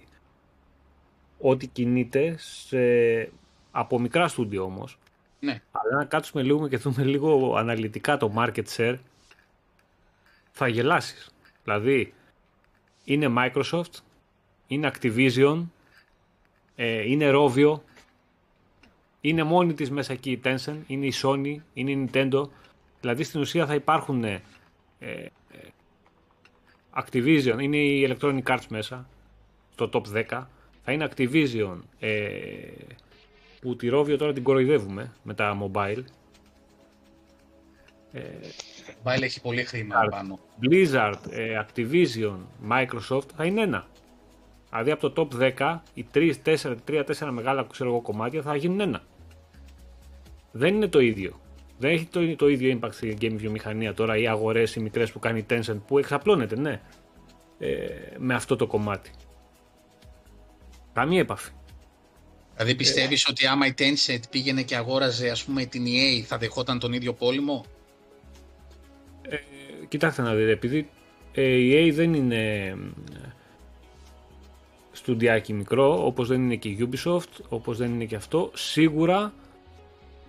ό,τι κινείται σε... από μικρά στούντιο όμως. Ναι. Αλλά να κάτσουμε λίγο και δούμε λίγο αναλυτικά το market share θα γελάσεις. Δηλαδή είναι Microsoft, είναι Activision, ε, είναι Rovio, είναι μόνη της μέσα εκεί η Tencent, είναι η Sony, είναι η Nintendo. Δηλαδή στην ουσία θα υπάρχουν ε, ε, Activision, είναι η Electronic Arts μέσα, στο top 10. Θα είναι Activision, ε, που τη Rovio τώρα την κοροϊδεύουμε με τα mobile. Ε, Βάλε έχει πολύ χρήμα Άρα. πάνω. Blizzard, ε, Activision, Microsoft θα είναι ένα. Δηλαδή από το top 10, οι 3-4 μεγάλα ξέρω εγώ, κομμάτια θα γίνουν ένα. Δεν είναι το ίδιο. Δεν έχει το, το ίδιο impact στην game βιομηχανία τώρα οι αγορές οι μικρές που κάνει η Tencent που εξαπλώνεται, ναι, ε, με αυτό το κομμάτι. Καμία επαφή. Δηλαδή πιστεύεις ότι άμα η Tencent πήγαινε και αγόραζε ας πούμε την EA θα δεχόταν τον ίδιο πόλεμο; Ε, κοιτάξτε να δείτε, επειδή ε, η EA δεν είναι ε, στουντιάκι μικρό, όπως δεν είναι και η Ubisoft, όπως δεν είναι και αυτό, σίγουρα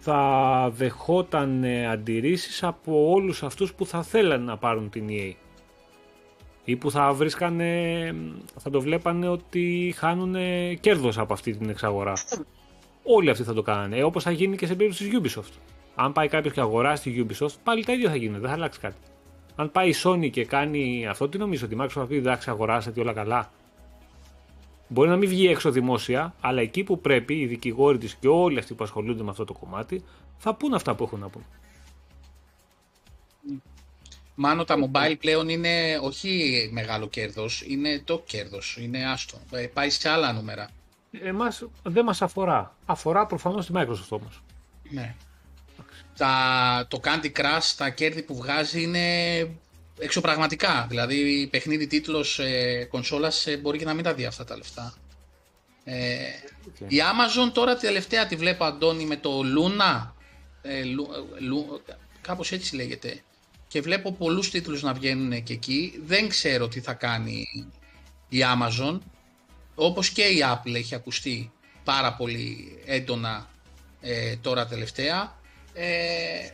θα δεχόταν ε, αντιρρήσεις από όλους αυτούς που θα θέλαν να πάρουν την EA. ή που θα βρίσκανε, θα το βλέπανε ότι χάνουν κέρδος από αυτή την εξαγορά. Όλοι αυτοί θα το κάνανε, ε, όπως θα γίνει και σε περίπτωση της Ubisoft. Αν πάει κάποιος και αγοράσει τη Ubisoft, πάλι τα ίδια θα γίνουν, δεν θα αλλάξει κάτι. Αν πάει η Sony και κάνει αυτό, τι νομίζω ότι η Microsoft θα πει εντάξει, αγοράσατε όλα καλά. Μπορεί να μην βγει έξω δημόσια, αλλά εκεί που πρέπει, οι δικηγόροι της και όλοι αυτοί που ασχολούνται με αυτό το κομμάτι, θα πούν αυτά που έχουν να πούν. Μάνο τα mobile πλέον είναι όχι μεγάλο κέρδος, είναι το κέρδος, είναι άστο. Ε, πάει σε άλλα νούμερα. Εμάς δεν μας αφορά. Αφορά προφανώς τη Microsoft όμως. Ναι. Τα, το Candy Crush, τα κέρδη που βγάζει είναι εξωπραγματικά. Δηλαδή παιχνίδι τίτλος ε, κονσόλας ε, μπορεί και να μην τα δει αυτά τα λεφτά. Ε, Η Amazon τώρα τελευταία τη βλέπω Αντώνη με το Luna, ε, Lu, κάπως έτσι λέγεται και βλέπω πολλούς τίτλους να βγαίνουν και εκεί. Δεν ξέρω τι θα κάνει η Amazon, όπως και η Apple έχει ακουστεί πάρα πολύ έντονα ε, τώρα τελευταία. Ε,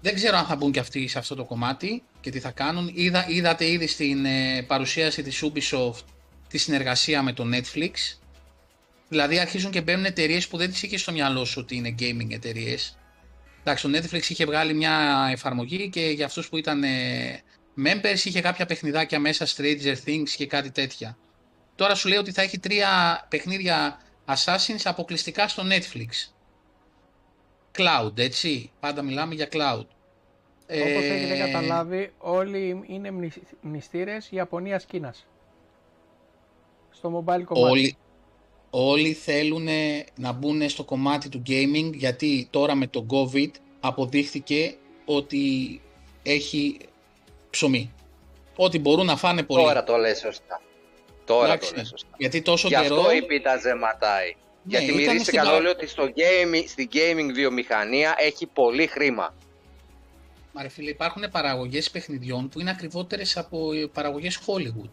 δεν ξέρω αν θα μπουν και αυτοί σε αυτό το κομμάτι και τι θα κάνουν. Είδα, είδατε ήδη στην ε, παρουσίαση της Ubisoft τη συνεργασία με το Netflix. Δηλαδή αρχίζουν και μπαίνουν εταιρείες που δεν τις είχε στο μυαλό σου ότι είναι gaming εταιρείες. Εντάξει, το Netflix είχε βγάλει μια εφαρμογή και για αυτούς που ήταν ε, members είχε κάποια παιχνιδάκια μέσα, Stranger Things και κάτι τέτοια. Τώρα σου λέει ότι θα έχει τρία παιχνίδια Assassins αποκλειστικά στο Netflix. Cloud, έτσι. Πάντα μιλάμε για cloud. Όπως ε... έχετε καταλάβει, όλοι είναι μνηστήρες Ιαπωνίας-Κίνας. Στο mobile κομμάτι. Όλοι, όλοι θέλουν να μπουν στο κομμάτι του gaming γιατί τώρα με το COVID αποδείχθηκε ότι έχει ψωμί. Ότι μπορούν να φάνε πολύ. Τώρα το λες σωστά. Τώρα Εντάξει, το λες σωστά. Γιατί τόσο Γι' αυτό καιρό... η πίτα ζεματάει. Ναι, γιατί μυρίζεται καλό λέει ότι στο gaming, στην gaming βιομηχανία έχει πολύ χρήμα. Μα ρε φίλε, υπάρχουν παραγωγές παιχνιδιών που είναι ακριβότερες από παραγωγές Hollywood.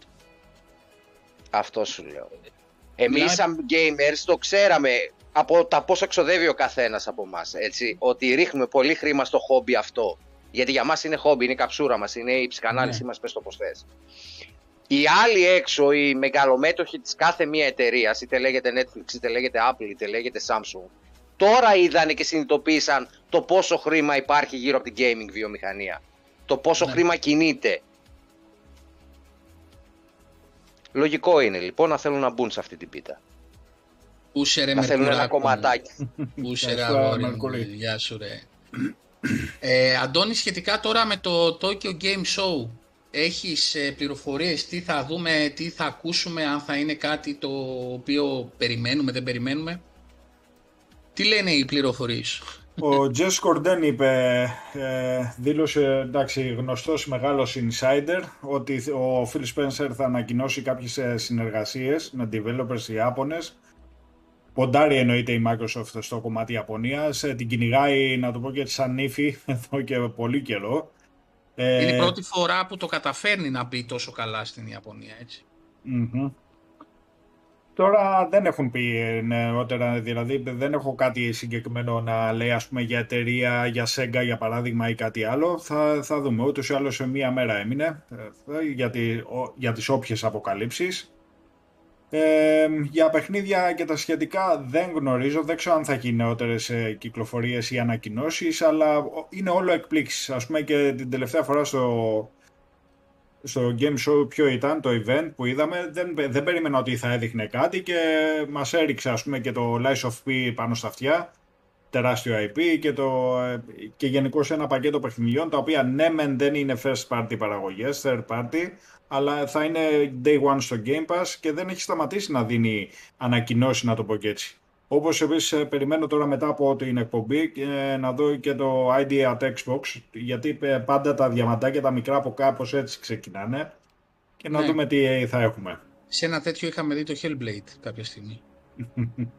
Αυτό σου λέω. Εμείς σαν gamers το ξέραμε από τα πόσα ξοδεύει ο καθένας από εμά. Ότι ρίχνουμε πολύ χρήμα στο χόμπι αυτό. Γιατί για μας είναι χόμπι, είναι η καψούρα μας, είναι η ψυχανάλυση ναι. μας, πες το πως θες. Οι άλλοι έξω, οι μεγαλομέτωχοι της κάθε μία εταιρείας, είτε λέγεται Netflix, είτε λέγεται Apple, είτε λέγεται Samsung, τώρα είδανε και συνειδητοποίησαν το πόσο χρήμα υπάρχει γύρω από την gaming βιομηχανία. Το πόσο ναι. χρήμα κινείται. Λογικό είναι λοιπόν να θέλουν να μπουν σε αυτή την πίτα. Πούσε ρε να θέλουν ένα κομματάκι. Πούσε ρε αγόρι γεια σου ρε. Ε, Αντώνη, σχετικά τώρα με το Tokyo Game Show, έχεις ε, πληροφορίες τι θα δούμε, τι θα ακούσουμε, αν θα είναι κάτι το οποίο περιμένουμε, δεν περιμένουμε; Τι λένε οι πληροφορίες; Ο Τζες Κορντέν είπε, ε, δήλωσε εντάξει, γνωστός μεγάλος insider ότι ο Phil Spencer θα ανακοινώσει κάποιες ε, συνεργασίες με developers Ιάπωνες. Ποντάρει εννοείται η Microsoft στο κομμάτι Ιαπωνίας, ε, την κυνηγάει να το πω και σαν ύφη εδώ και πολύ καιρό. Είναι η πρώτη φορά που το καταφέρνει να μπει τόσο καλά στην Ιαπωνία, έτσι. Τώρα δεν έχουν πει νεότερα, δηλαδή δεν έχω κάτι συγκεκριμένο να λέει ας πούμε για εταιρεία, για Sega για παράδειγμα ή κάτι άλλο. Θα, θα δούμε, ούτως ή άλλως σε μία μέρα έμεινε ε, για, τη, για τις όποιες αποκαλύψεις. Ε, για παιχνίδια και τα σχετικά δεν γνωρίζω, δεν ξέρω αν θα έχει νεότερες ε, κυκλοφορίες ή ανακοινώσεις, αλλά είναι όλο εκπλήξεις. Ας πούμε και την τελευταία φορά στο, στο game show ποιο ήταν το event που είδαμε, δεν, δεν περίμενα ότι θα έδειχνε κάτι και μας έριξε ας πούμε και το Lies of P πάνω στα αυτιά, τεράστιο IP και, το, και γενικώ ένα πακέτο παιχνιδιών τα οποία ναι μεν δεν είναι first party παραγωγές, third party, αλλά θα είναι day one στο Game Pass και δεν έχει σταματήσει να δίνει ανακοινώσει να το πω και έτσι. Όπως επίσης ε, περιμένω τώρα μετά από την εκπομπή ε, να δω και το ID at Xbox, γιατί ε, πάντα τα διαμαντάκια τα μικρά από κάπως έτσι ξεκινάνε και να ναι. δούμε τι θα έχουμε. Σε ένα τέτοιο είχαμε δει το Hellblade κάποια στιγμή.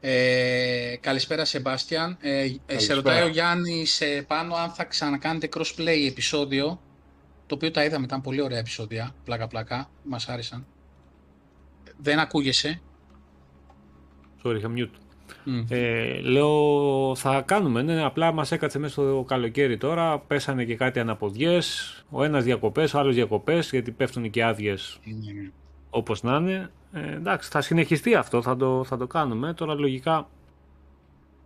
ε, καλησπέρα Σεμπάστιαν. Ε, σε ρωτάει ο Γιάννης πάνω αν θα ξανακάνετε crossplay επεισόδιο, το οποίο τα είδαμε, ήταν πολύ ωραία επεισόδια, πλάκα πλάκα, μας άρεσαν. Δεν ακούγεσαι. Sorry, είχα mute. Μμ. Ε, λέω θα κάνουμε, ναι, απλά μας έκατσε μέσα στο καλοκαίρι τώρα, πέσανε και κάτι αναποδιές, ο ένας διακοπές, ο άλλος διακοπές, γιατί πέφτουν και άδειες Είναι- όπως να είναι. Ε, εντάξει, θα συνεχιστεί αυτό, θα το, θα το κάνουμε. Τώρα λογικά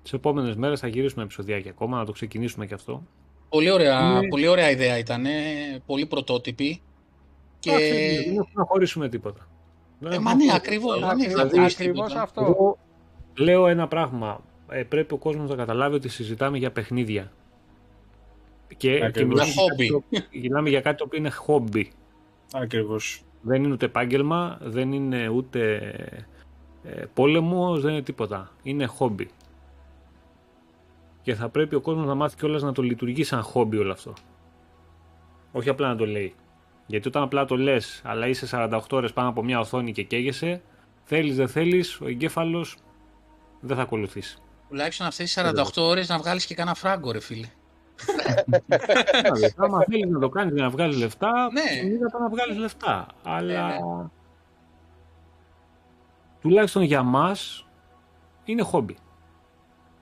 τις επόμενες μέρες θα γυρίσουμε επεισοδιάκια ακόμα, να το ξεκινήσουμε και αυτό. Πολύ ωραία, Ναι. πολύ ωραία ιδέα ήταν. Πολύ πρωτότυπη. Και... Εντάξει, δεν έχουμε να χωρίσουμε τίποτα. Δεν Ε, έχουμε μα να ναι, χωρίσουμε. ακριβώς. Δεν Ακριβώς- έχει να χωρίσει ακριβώς τίποτα. αυτό. Εγώ λέω ένα πράγμα. Ε, πρέπει ο κόσμος να καταλάβει ότι συζητάμε για παιχνίδια. Και, και Ακριβώς. μιλάμε, για Χόμπι. κάτι, το- μιλάμε για κάτι το οποίο είναι χόμπι. Ακριβώς. Δεν είναι ούτε επάγγελμα, δεν είναι ούτε ε, πόλεμος, δεν είναι τίποτα. Είναι χόμπι. Και θα πρέπει ο κόσμος να μάθει κιόλας να το λειτουργεί σαν χόμπι όλο αυτό. Όχι απλά να το λέει. Γιατί όταν απλά το λες, αλλά είσαι 48 ώρες πάνω από μια οθόνη και καίγεσαι, θέλεις δεν θέλεις, ο εγκέφαλος δεν θα ακολουθήσει. Τουλάχιστον αυτές τις 48 ώρες να βγάλεις και κάνα φράγκο, ρε φίλε. Δηλαδή, άμα θέλεις να το κάνεις για να βγάλεις λεφτά, Ναι. μην να βγάλεις λεφτά. Αλλά ναι. τουλάχιστον για μας είναι χόμπι.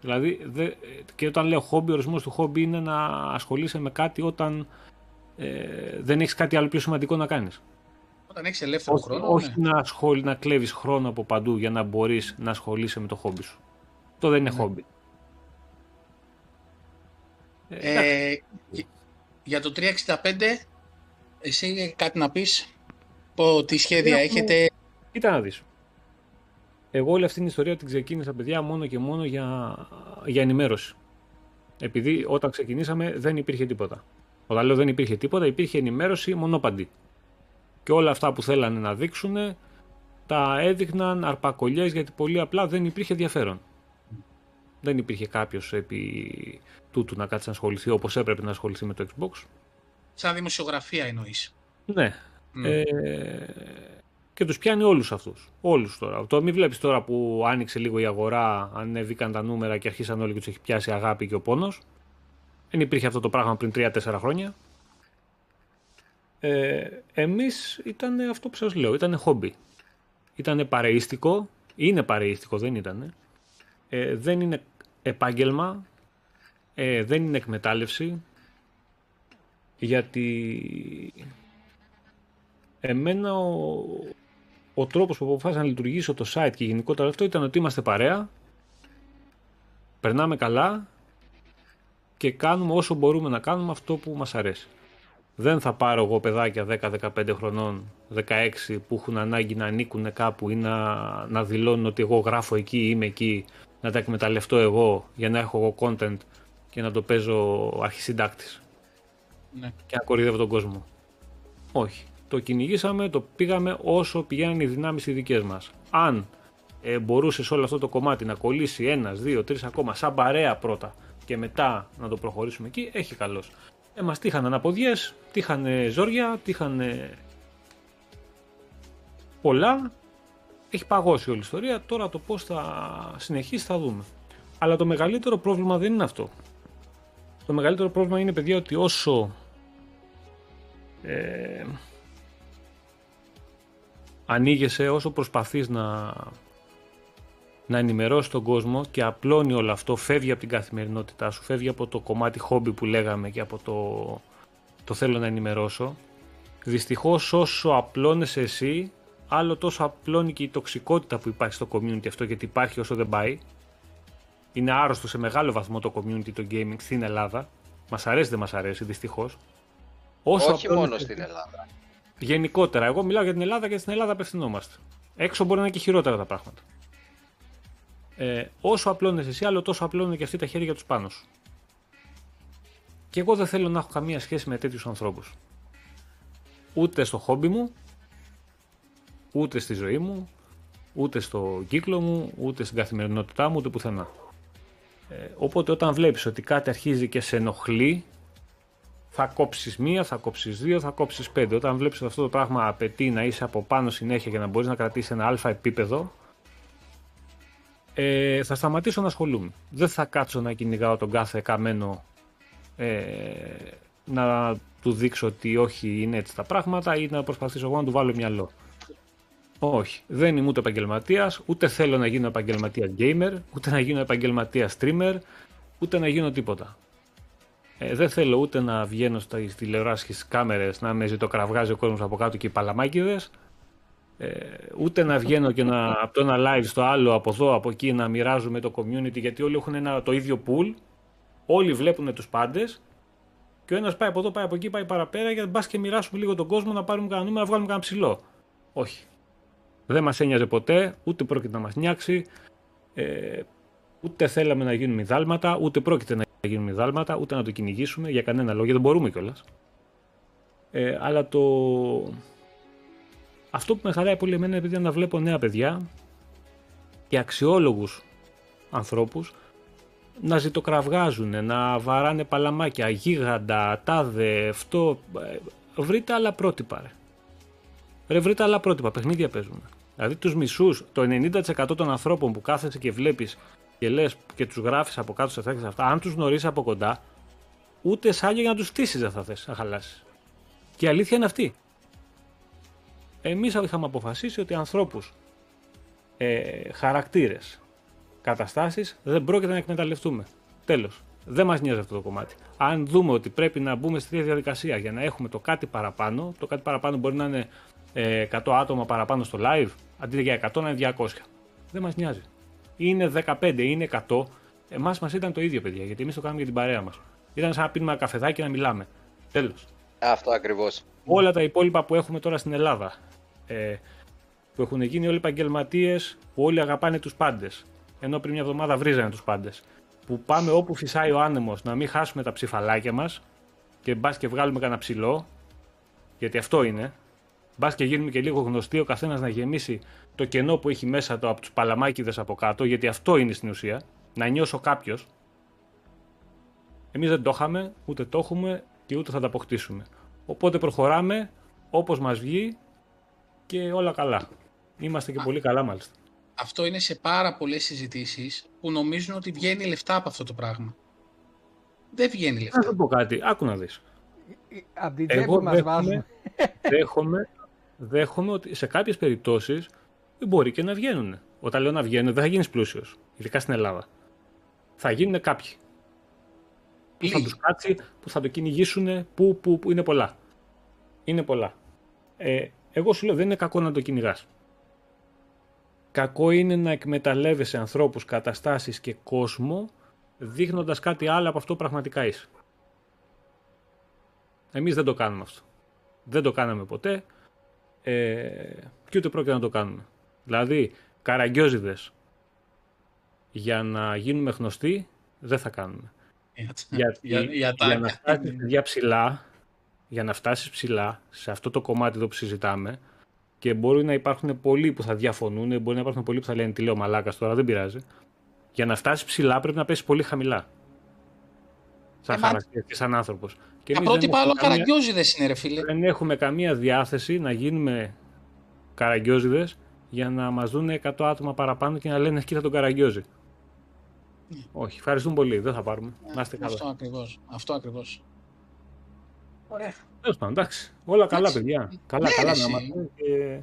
Δηλαδή, δε, και όταν λέω χόμπι, ο ορισμός του χόμπι είναι να ασχολείσαι με κάτι όταν ε, δεν έχεις κάτι άλλο πιο σημαντικό να κάνεις. Όταν έχεις ελεύθερο Όχι, χρόνο, όχι ναι. να, ασχολ, να κλέβεις χρόνο από παντού για να μπορείς να ασχολείσαι με το χόμπι σου. Αυτό δεν είναι Ναι. χόμπι. Ε, εντάξει. Ε, για- για το 365, εσύ κάτι να πεις, πω, τι σχέδια Έχουμε- έχετε; Κοίτα να δεις. Εγώ όλη αυτή την ιστορία την ξεκίνησα, παιδιά, μόνο και μόνο για, για ενημέρωση. Επειδή όταν ξεκινήσαμε δεν υπήρχε τίποτα. Όταν λέω δεν υπήρχε τίποτα, υπήρχε ενημέρωση μονόπαντη. Και όλα αυτά που θέλανε να δείξουν τα έδειχναν αρπακολιές γιατί πολύ απλά δεν υπήρχε ενδιαφέρον. Δεν υπήρχε κάποιος επί τούτου να κάτσει να ασχοληθεί όπως έπρεπε να ασχοληθεί με το Xbox. Σαν δημοσιογραφία εννοείς. Ναι, Μμ. ε, και τους πιάνει όλους αυτούς. Όλους τώρα. Το μην βλέπεις τώρα που άνοιξε λίγο η αγορά, ανέβηκαν τα νούμερα και αρχίσαν όλοι και τους έχει πιάσει αγάπη και ο πόνος. Δεν υπήρχε αυτό το πράγμα πριν 3-4 χρόνια. Ε, εμείς ήταν αυτό που σας λέω, ήταν χόμπι. Ήταν παρεΐστικο, είναι παρεΐστικο, δεν ήταν. Ε, δεν είναι επάγγελμα, ε, δεν είναι εκμετάλλευση, γιατί εμένα ο, ο τρόπος που αποφάσισα να λειτουργήσω το site και γενικότερα αυτό ήταν ότι είμαστε παρέα, περνάμε καλά και κάνουμε όσο μπορούμε να κάνουμε αυτό που μας αρέσει. Δεν θα πάρω εγώ παιδάκια 10-15 χρονών, 16 που έχουν ανάγκη να ανήκουν κάπου ή να, να δηλώνουν ότι εγώ γράφω εκεί, είμαι εκεί, να τα εκμεταλλευτώ εγώ για να έχω εγώ content και να το παίζω αρχισυντάκτης Ναι. και να κορυδεύω τον κόσμο. Όχι. Το κυνηγήσαμε, το πήγαμε όσο πηγαίνουν οι δυνάμεις οι δικές μας. Αν ε, μπορούσες σε όλο αυτό το κομμάτι να κολλήσει ένας, δύο, τρεις ακόμα σαν παρέα πρώτα και μετά να το προχωρήσουμε εκεί, έχει καλώς. Ε, μας τύχαν αναποδιές, τύχαν ζόρια, τύχαν πολλά. Έχει παγώσει όλη η ιστορία, τώρα το πώς θα συνεχίσει θα δούμε. Αλλά το μεγαλύτερο πρόβλημα δεν είναι αυτό. Το μεγαλύτερο πρόβλημα είναι, παιδιά, ότι όσο ε, ανοίγεσαι, όσο προσπαθείς να, να ενημερώσει τον κόσμο και απλώνει όλο αυτό, φεύγει από την καθημερινότητά σου, φεύγει από το κομμάτι χόμπι που λέγαμε και από το, το θέλω να ενημερώσω. Δυστυχώς όσο απλώνεσαι εσύ, άλλο τόσο απλώνει και η τοξικότητα που υπάρχει στο community αυτό γιατί υπάρχει όσο δεν πάει. Είναι άρρωστο σε μεγάλο βαθμό το community το gaming στην Ελλάδα. Μας αρέσει δεν μας αρέσει δυστυχώς. Όσο Όχι απλώνεσαι μόνο εσύ- στην Ελλάδα. Γενικότερα, εγώ μιλάω για την Ελλάδα και στην Ελλάδα απευθυνόμαστε. Έξω μπορεί να είναι και χειρότερα τα πράγματα. Ε, όσο απλώνεσαι εσύ, άλλο τόσο απλώνουν και αυτοί τα χέρια τους πάνω σου. Και εγώ δεν θέλω να έχω καμία σχέση με τέτοιους ανθρώπους. Ούτε στο χόμπι μου, ούτε στη ζωή μου, ούτε στο κύκλο μου, ούτε στην καθημερινότητά μου, ούτε πουθενά. Ε, οπότε όταν βλέπεις ότι κάτι αρχίζει και σε ενοχλεί, θα κόψεις μία, θα κόψεις δύο, θα κόψεις πέντε. Όταν βλέπεις ότι αυτό το πράγμα απαιτεί να είσαι από πάνω συνέχεια για να μπορείς να κρατήσεις ένα αλφα επίπεδο, ε, θα σταματήσω να ασχολούμαι. Δεν θα κάτσω να κυνηγάω τον κάθε καμένο ε, να του δείξω ότι όχι είναι έτσι τα πράγματα ή να προσπαθήσω εγώ να του βάλω μυαλό. Όχι. Δεν είμαι ούτε επαγγελματίας, ούτε θέλω να γίνω επαγγελματία gamer, ούτε να γίνω επαγγελματία streamer, ούτε να γίνω τίποτα. Ε, δεν θέλω ούτε να βγαίνω στα τηλεοράσεις και στι κάμερες να με ζητοκραυγάζει ο κόσμος από κάτω και οι παλαμάκιδες, ε, ούτε να βγαίνω και να, από το ένα live στο άλλο, από εδώ, από εκεί, να μοιράζουμε το community, γιατί όλοι έχουν ένα, το ίδιο pool, όλοι βλέπουν τους πάντες και ο ένας πάει από εδώ, πάει από εκεί, πάει παραπέρα για να μπας και μοιράσουμε λίγο τον κόσμο, να πάρουμε κανένα νούμερο, να βγάλουμε κανένα ψηλό. Όχι. Δεν μας ένοιαζε ποτέ, ούτε πρόκειται να μας νιάξει, ε, ούτε θέλαμε να γίνουμε δάλματα, ούτε πρόκειται να γίνουμε δάλματα, ούτε να το κυνηγήσουμε για κανένα λόγο, δεν μπορούμε κιόλας. Ε, αλλά το, αυτό που με χαράει πολύ εμένα είναι επειδή να βλέπω νέα παιδιά και αξιόλογους ανθρώπους να ζητοκραυγάζουν, να βαράνε παλαμάκια, γίγαντα, τάδε, αυτό. Ε, βρείτε άλλα πρότυπα, ρε. Ρε, βρείτε άλλα πρότυπα, παιχνίδια παίζουν. Δηλαδή τους μισούς, το 90% των ανθρώπων που κάθεσαι και βλέπεις και λες και τους γράφεις από κάτω σε θέσεις αυτά, αν τους γνωρίσει από κοντά, ούτε σάλιο για να τους στήσεις δεν θα θες να χαλάσεις. Και η αλήθεια είναι αυτή. Εμείς είχαμε αποφασίσει ότι ανθρώπους, ε, χαρακτήρες, καταστάσεις δεν πρόκειται να εκμεταλλευτούμε. Τέλος. Δεν μας νοιάζει αυτό το κομμάτι. Αν δούμε ότι πρέπει να μπούμε στη διαδικασία για να έχουμε το κάτι παραπάνω, το κάτι παραπάνω μπορεί να είναι ε, 100 άτομα παραπάνω στο live, αντί για 100 να είναι 200. Δεν μας νοιάζει. Είναι 15, είναι 100. Εμάς μας ήταν το ίδιο, παιδιά, γιατί εμείς το κάνουμε για την παρέα μας. Ήταν σαν να πίνουμε ένα καφεδάκι και να μιλάμε. Τέλος. Αυτό ακριβώς. Όλα τα υπόλοιπα που έχουμε τώρα στην Ελλάδα, ε, που έχουν γίνει όλοι επαγγελματίες που όλοι αγαπάνε τους πάντες. Ενώ πριν μια εβδομάδα βρίζανε τους πάντες. Που πάμε όπου φυσάει ο άνεμος να μην χάσουμε τα ψηφαλάκια μας και μπας και βγάλουμε κανένα ψηλό, γιατί αυτό είναι. Μπας και γίνουμε και λίγο γνωστοί, ο καθένας να γεμίσει το κενό που έχει μέσα του από τους παλαμάκιδες από κάτω, γιατί αυτό είναι στην ουσία. Να νιώσω κάποιος. Εμείς δεν το είχαμε, ούτε το έχουμε και ούτε θα τα αποκτήσουμε. Οπότε προχωράμε όπως μας βγει και όλα καλά. Είμαστε και πολύ καλά μάλιστα. Αυτό είναι σε πάρα πολλές συζητήσεις που νομίζουν ότι βγαίνει λεφτά από αυτό το πράγμα. Δεν βγαίνει λεφτά. Να σου πω κάτι, άκου να δεις. Από την τσέπη μας βάζουμε. Δέχομαι, δέχομαι ότι σε κάποιες περιπτώσεις μπορεί και να βγαίνουν. Όταν λέω να βγαίνουν δεν θα γίνεις πλούσιος, ειδικά στην Ελλάδα. Θα γίνουν κάποιοι. Που θα τους κάτσει, που θα το κυνηγήσουν, που, που, που είναι πολλά. Είναι πολλά. Ε, εγώ σου λέω δεν είναι κακό να το κυνηγάς. Κακό είναι να εκμεταλλεύεσαι ανθρώπους, καταστάσεις και κόσμο δείχνοντας κάτι άλλο από αυτό που πραγματικά είσαι. Εμείς δεν το κάνουμε αυτό. Δεν το κάναμε ποτέ ε, και ούτε πρόκειται να το κάνουμε. Δηλαδή, καραγκιόζιδες για να γίνουμε γνωστοί δεν θα κάνουμε. Για, για, για, για να φτάσεις ψηλά για να φτάσεις ψηλά σε αυτό το κομμάτι εδώ που συζητάμε και μπορεί να υπάρχουν πολλοί που θα διαφωνούν, μπορεί να υπάρχουν πολλοί που θα λένε τι λέω μαλάκας τώρα, δεν πειράζει. Για να φτάσεις ψηλά πρέπει να πέσεις πολύ χαμηλά. Σαν ε, χαρακτήρα και σαν άνθρωπος. Τα πρότυπα άλλο καραγκιόζιδε είναι, ρε φίλε. Δεν έχουμε καμία διάθεση να γίνουμε καραγκιόζιδε για να μας δουν 100 άτομα παραπάνω και να λένε κοίτα τον καραγκιόζη. Ναι. Όχι, ευχαριστούμε πολύ. Δεν θα πάρουμε. Ναι, να είστε καλά. Αυτό ακριβώς. Αυτό ακριβώς. Ωραία. Τέλος πάντων, εντάξει. Όλα καλά, παιδιά. Καλά, ναι, καλά να είμαστε. Και...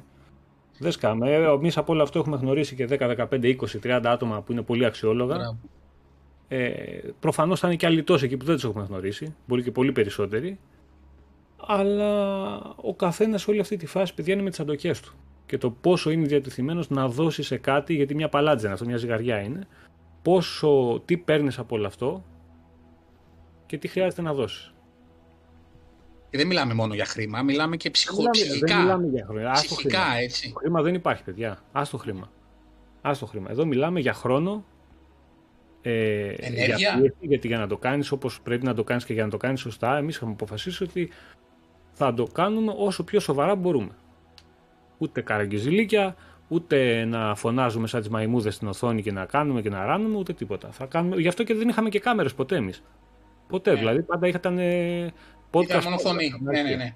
Δεν σκάμε. Εμείς από όλο αυτό έχουμε γνωρίσει και 10, 15, 20, 30 άτομα που είναι πολύ αξιόλογα. Ε, Προφανώς θα είναι και άλλοι τόσοι εκεί που δεν τους έχουμε γνωρίσει. Μπορεί και πολύ περισσότεροι. Αλλά ο καθένας όλη αυτή τη φάση, παιδιά, είναι με τις αντοχές του. Και το πόσο είναι διατεθειμένος να δώσει σε κάτι, γιατί μια παλάτζα είναι αυτό, μια ζυγαριά είναι. Πόσο, τι παίρνεις από όλο αυτό και τι χρειάζεται να δώσεις. Και δεν μιλάμε μόνο για χρήμα, μιλάμε και ψυχολογικά. Δεν μιλάμε για χρήμα. Ψυχικά, χρήμα. έτσι. Το χρήμα δεν υπάρχει, παιδιά. Α το χρήμα. Ας το χρήμα. Εδώ μιλάμε για χρόνο. Ε, Ενέργεια. Για γιατί για να το κάνεις όπως πρέπει να το κάνεις και για να το κάνεις σωστά, εμείς είχαμε αποφασίσει ότι θα το κάνουμε όσο πιο σοβαρά μπορούμε. Ούτε καραγκιζιλίκια, ούτε να φωνάζουμε σαν τις μαϊμούδες στην οθόνη και να κάνουμε και να ράνουμε, ούτε τίποτα. Θα κάνουμε... Γι' αυτό και δεν είχαμε και κάμερες ποτέ εμείς. Ποτέ. Ναι. Δηλαδή πάντα ήταν podcast. μόνο φωνή. Ναι, ναι, ναι.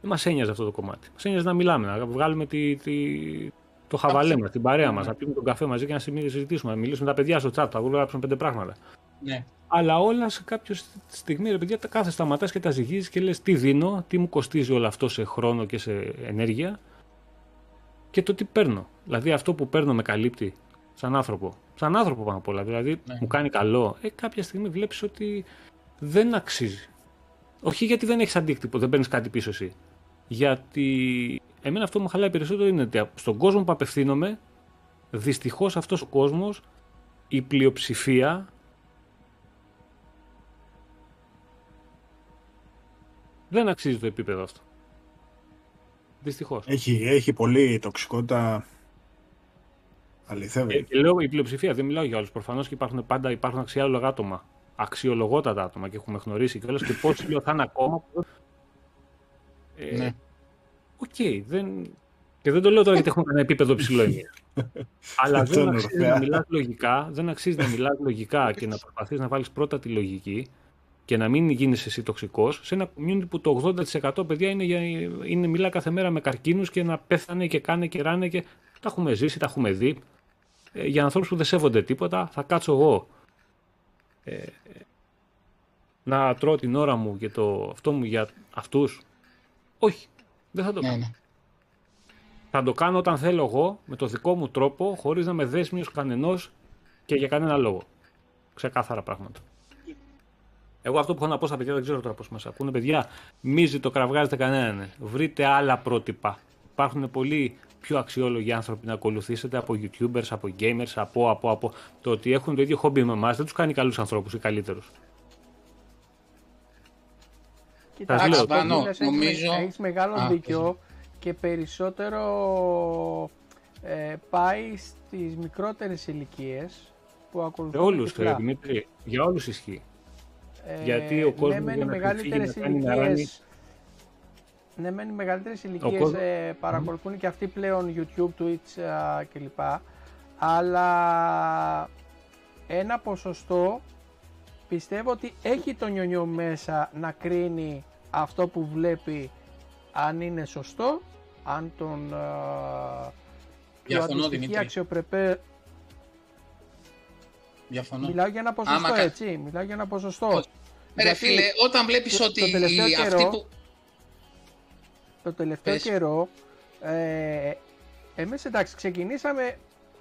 Δεν μας ένοιαζε αυτό το κομμάτι. Μας ένοιαζε να μιλάμε, να βγάλουμε τη, τη, το χαβαλέ μας, την παρέα μας, ναι. να πίνουμε τον καφέ μαζί και να συζητήσουμε, να μιλήσουμε με τα παιδιά στο chat. Θα γράψουν πέντε πράγματα. Ναι. Αλλά όλα σε κάποια στιγμή, ρε παιδιά, τα κάθε σταματάς και τα ζυγίζεις και λες τι δίνω, τι μου κοστίζει όλο αυτό σε χρόνο και σε ενέργεια. Και το τι παίρνω. Δηλαδή αυτό που παίρνω με καλύπτει σαν άνθρωπο. Σαν άνθρωπο πάνω απ' όλα. Δηλαδή Ναι. μου κάνει καλό. Ε, κάποια στιγμή βλέπεις ότι δεν αξίζει. Όχι γιατί δεν έχεις αντίκτυπο, δεν παίρνεις κάτι πίσω εσύ. Γιατί εμένα αυτό που μου χαλάει περισσότερο είναι ότι στον κόσμο που απευθύνομαι, δυστυχώς αυτός ο κόσμος, η πλειοψηφία. Δεν αξίζει το επίπεδο αυτό. Δυστυχώς. Έχει, έχει πολύ τοξικότητα. Και, Αληθεύει. και λέω η πλειοψηφία, δεν μιλάω για όλους. Προφανώς και υπάρχουν πάντα υπάρχουν αξιόλογα άτομα. Αξιολογότατα άτομα και έχουμε γνωρίσει κιόλας και πόσοι λέω θα είναι ακόμα. που- Ε, Ναι. Οκ, δεν... Και δεν το λέω τώρα γιατί έχουμε ένα επίπεδο ψηλό εμείς. Αλλά Αυτό δεν είναι αξίζει Ορφέα. να μιλάς λογικά, δεν αξίζει να μιλάς λογικά και να προσπαθείς να βάλεις πρώτα τη λογική και να μην γίνεις εσύ τοξικός σε ένα community που το 80% παιδιά είναι, για, είναι μιλά κάθε μέρα με καρκίνους και να πέθανε και κάνε και ράνε και τα έχουμε ζήσει, τα έχουμε δει. Ε, για ανθρώπους που δεν σέβονται τίποτα θα κάτσω εγώ ε, να τρώω την ώρα μου και το αυτό μου για αυτούς. Όχι, δεν θα το κάνω. Ναι, ναι. Θα το κάνω όταν θέλω εγώ, με το δικό μου τρόπο, χωρίς να με δέσμιος κανενός και για κανένα λόγο. Ξεκάθαρα πράγματα. Εγώ αυτό που έχω να πω στα παιδιά, δεν ξέρω τώρα πώς μας ακούνε, παιδιά, μη το κραυγάζετε κανέναν. Βρείτε άλλα πρότυπα. Υπάρχουν πολύ πιο αξιόλογοι άνθρωποι να ακολουθήσετε από YouTubers, από gamers, από, από, από. Το ότι έχουν το ίδιο χόμπι με εμάς δεν τους κάνει καλούς ανθρώπους ή καλύτερους. Κοίτα, Θα λέω, αυτό που Βάνο, λες, νομίζω- Έχεις, έχεις μεγάλο Α, δίκιο και περισσότερο ε, πάει στις μικρότερες ηλικίες που Για ακολουθούν όλους, τυφλά. ε, Δημήτρη, για όλους ισχύει. Ε, Γιατί ο κόσμος ναι, μεν για οι να μεγαλύτερες ξεφύγει, να κάνει να ράνει- ηλικίες ναι, μεν οι μεγαλύτερες ηλικίες κόσμος- ε, παρακολουθούν και αυτοί πλέον YouTube, Twitch α, κλπ. Αλλά ένα ποσοστό πιστεύω ότι έχει το νιονιό μέσα να κρίνει αυτό που βλέπει αν είναι σωστό, αν τον α, του Διαφωνώ, αντιστοιχεί Δημήτρη. αξιοπρεπέ... Διαφωνώ. Μιλάω για ένα ποσοστό, Άμα κα- έτσι. Μιλάω για ένα ποσοστό. Όχι. Ρε Γιατί φίλε, όταν βλέπεις το- ότι το τελευταίο οι- αυτοί καιρό- που... το τελευταίο Πες. καιρό ε, εμείς εντάξει ξεκινήσαμε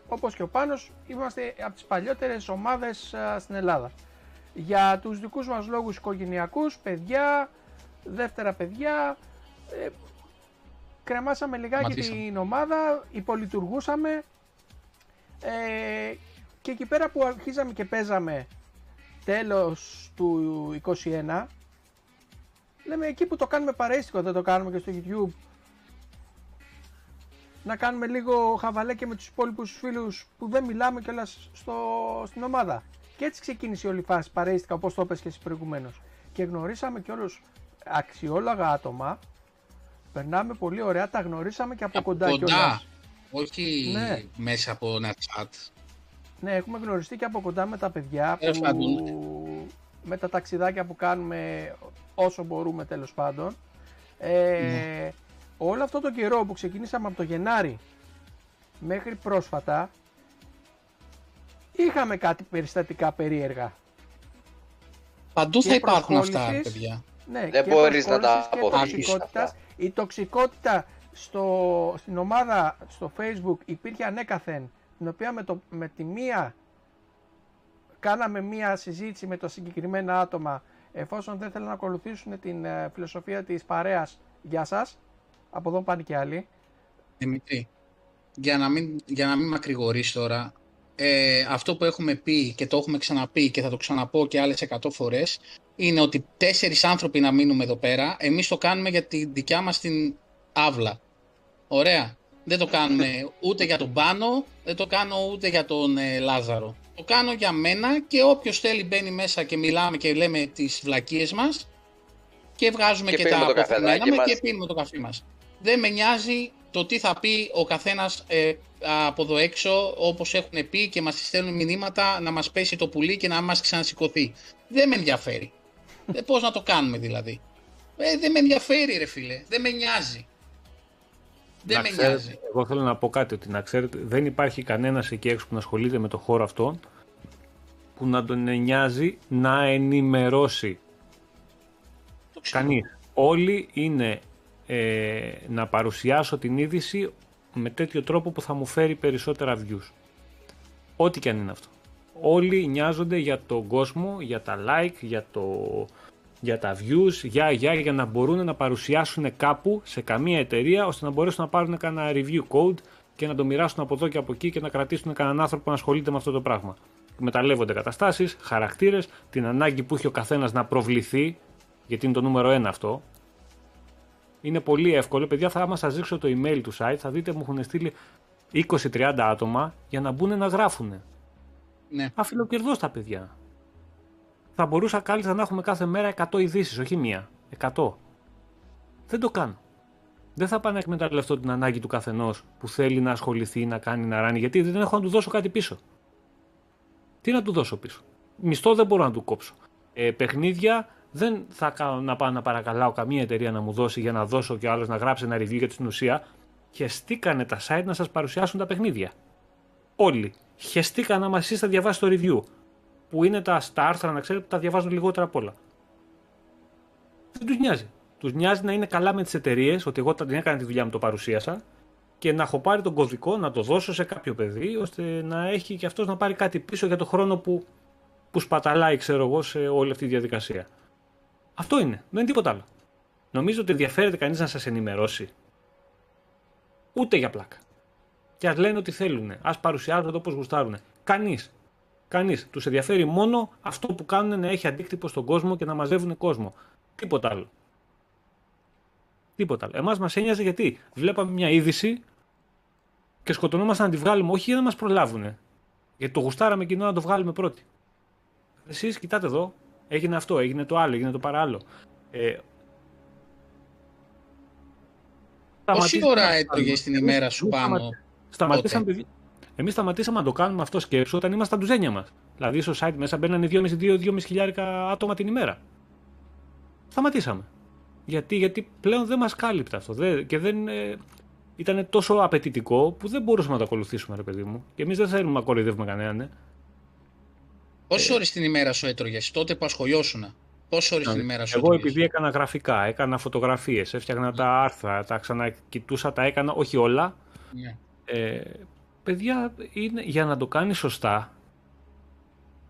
όπως και ο Πάνος είμαστε από τις παλιότερες ομάδες α, στην Ελλάδα για τους δικούς μας λόγους οικογενειακούς, παιδιά, δεύτερα παιδιά ε, κρεμάσαμε λιγάκι Σταματήσαμε. την ομάδα, υπολειτουργούσαμε ε, και εκεί πέρα που αρχίζαμε και παίζαμε τέλος του 21 λέμε εκεί που το κάνουμε παρέστικο, δεν το κάνουμε και στο YouTube. Να κάνουμε λίγο χαβαλέ και με τους υπόλοιπους φίλους που δεν μιλάμε κιόλας στο, στην ομάδα. Και έτσι ξεκίνησε η όλη φάση παρέστηκα όπως το είπες και εσύ προηγουμένως. Και γνωρίσαμε κιόλας αξιόλογα άτομα. Περνάμε πολύ ωραία, τα γνωρίσαμε και από, Από κοντά, κοντά. κιόλας. Όχι Ναι. μέσα από ένα chat. Ναι, έχουμε γνωριστεί και από κοντά με τα παιδιά Τέλος που... πάντων. με τα ταξιδάκια που κάνουμε όσο μπορούμε τέλος πάντων. Ε, Ναι. Όλο αυτό το καιρό που ξεκινήσαμε από το Γενάρη μέχρι πρόσφατα είχαμε κάτι περιστατικά περίεργα. Παντού Και θα υπάρχουν αυτά, προσχόλησης. παιδιά. Ναι, Δεν και μπορείς να τα προσχόλησης και αποφύγεις τοξικότητας. αυτά. Η τοξικότητα στο, στην ομάδα στο facebook υπήρχε ανέκαθεν την οποία με, το, με τη μία κάναμε μία συζήτηση με τα συγκεκριμένα άτομα εφόσον δεν θέλουν να ακολουθήσουν την ε, φιλοσοφία της παρέας για σας από εδώ πάνε και άλλοι Δημητρή, για να μην, για να μην μακρηγορείς τώρα, ε, αυτό που έχουμε πει και το έχουμε ξαναπεί και θα το ξαναπώ και άλλες 100 φορές, είναι ότι τέσσερις άνθρωποι να μείνουμε εδώ πέρα, εμείς το κάνουμε για τη δικιά μας την άβλα. Ωραία. Δεν το κάνουμε ούτε για τον Πάνο, δεν το κάνω ούτε για τον ε, Λάζαρο. Το κάνω για μένα και όποιος θέλει μπαίνει μέσα και μιλάμε και λέμε τις βλακίες μας και βγάζουμε Και και, πίνουμε τα το καφεδάκι αποφημένα μας μας. και πίνουμε το καφέ μας. Δεν με νοιάζει το τι θα πει ο καθένας ε, από εδώ έξω όπως έχουν πει και μας στέλνουν μηνύματα να μας πέσει το πουλί και να μας ξανασηκωθεί. Δεν με ενδιαφέρει. ε, πώς να το κάνουμε δηλαδή. Ε, δεν με ενδιαφέρει ρε φίλε. Δεν με νοιάζει. Δεν Να με ξέρετε, νοιάζει. Εγώ θέλω να πω κάτι, ότι να ξέρετε, δεν υπάρχει κανένας εκεί έξω που να ασχολείται με το χώρο αυτό που να τον νοιάζει να ενημερώσει. Το ξέρω. Κανείς. Όλοι είναι ε, να παρουσιάσω την είδηση με τέτοιο τρόπο που θα μου φέρει περισσότερα views. Ό,τι και αν είναι αυτό. Όλοι νοιάζονται για τον κόσμο, για τα like, για, το, για τα views, για, για, για να μπορούν να παρουσιάσουν κάπου σε καμία εταιρεία ώστε να μπορέσουν να πάρουν κανένα review code και να το μοιράσουν από εδώ και από εκεί και να κρατήσουν κανέναν άνθρωπο που ασχολείται με αυτό το πράγμα. Μεταλλεύονται καταστάσεις, χαρακτήρες, την ανάγκη που έχει ο καθένας να προβληθεί, γιατί είναι το νούμερο ένα αυτό. Είναι πολύ εύκολο. Παιδιά, θα άμα σας δείξω το email του site, θα δείτε μου έχουν στείλει 20-30 άτομα για να μπουν να γράφουν. Ναι. Αφιλοκερδό τα παιδιά. Θα μπορούσα κάλλιστα να έχουμε κάθε μέρα 100 ειδήσεις, όχι μία. 100. Δεν το κάνω. Δεν θα πάω να εκμεταλλευτώ την ανάγκη του καθενός που θέλει να ασχοληθεί, να κάνει, να ράνει, γιατί δεν έχω να του δώσω κάτι πίσω. Τι να του δώσω πίσω; Μισθό δεν μπορώ να του κόψω. Ε, παιχνίδια δεν θα κάνω να πάω να παρακαλάω καμία εταιρεία να μου δώσει για να δώσω και άλλος να γράψει ένα review για την ουσία. Χεστήκανε τα site να σας παρουσιάσουν τα παιχνίδια. Όλοι. Χεστήκανε να μα εσείς θα διαβάσει το review. Που είναι τα, στα άρθρα, να ξέρετε, που τα διαβάζουν λιγότερα απ' όλα. Δεν τους νοιάζει. Τους νοιάζει να είναι καλά με τις εταιρείες, ότι εγώ την έκανα τη δουλειά μου, το παρουσίασα και να έχω πάρει τον κωδικό να το δώσω σε κάποιο παιδί, ώστε να έχει και αυτός να πάρει κάτι πίσω για το χρόνο που, που σπαταλάει, ξέρω εγώ, σε όλη αυτή τη διαδικασία. Αυτό είναι. Δεν είναι τίποτα άλλο. Νομίζω ότι ενδιαφέρεται κανείς να σας ενημερώσει. Ούτε για πλάκα. Και ας λένε ότι θέλουν. Α παρουσιάζονται όπως γουστάρουν. Κανείς. Κανείς. Τους ενδιαφέρει μόνο αυτό που κάνουν να έχει αντίκτυπο στον κόσμο και να μαζεύουν κόσμο. Τίποτα άλλο. Τίποτα άλλο. Εμάς μας ένοιαζε γιατί βλέπαμε μια είδηση και σκοτωνόμασταν να τη βγάλουμε όχι για να μας προλάβουν. Γιατί το γουστάραμε κοινό να το βγάλουμε πρώτοι. Εσείς κοιτάτε εδώ, έγινε αυτό, έγινε το άλλο, έγινε το παράλληλο. Ε, Πόση ώρα έτρωγες την ημέρα σου πάνω. Σταματήσαμε, Εμείς σταματήσαμε να το κάνουμε αυτό σκέψου όταν ήμασταν τουζένια μας. Δηλαδή στο site μέσα μπαίνανε 2,5-2,5 χιλιάρικα άτομα την ημέρα. Σταματήσαμε. Γιατί, γιατί πλέον δεν μας κάλυπτε αυτό. και δεν, ε, ήταν τόσο απαιτητικό που δεν μπορούσαμε να το ακολουθήσουμε, ρε παιδί μου. Και εμείς δεν θέλουμε να κοροϊδεύουμε κανέναν. Ε. Πόσε ώρες την ημέρα σου έτρωγες τότε που ασχολιώσουν. Πόσε ώρες την ημέρα σου Εγώ επειδή έκανα γραφικά, έκανα φωτογραφίες, έφτιαχνα τα άρθρα, τα ξανακοιτούσα, τα έκανα, όχι όλα. Ναι. Ε, παιδιά, είναι, για να το κάνει σωστά,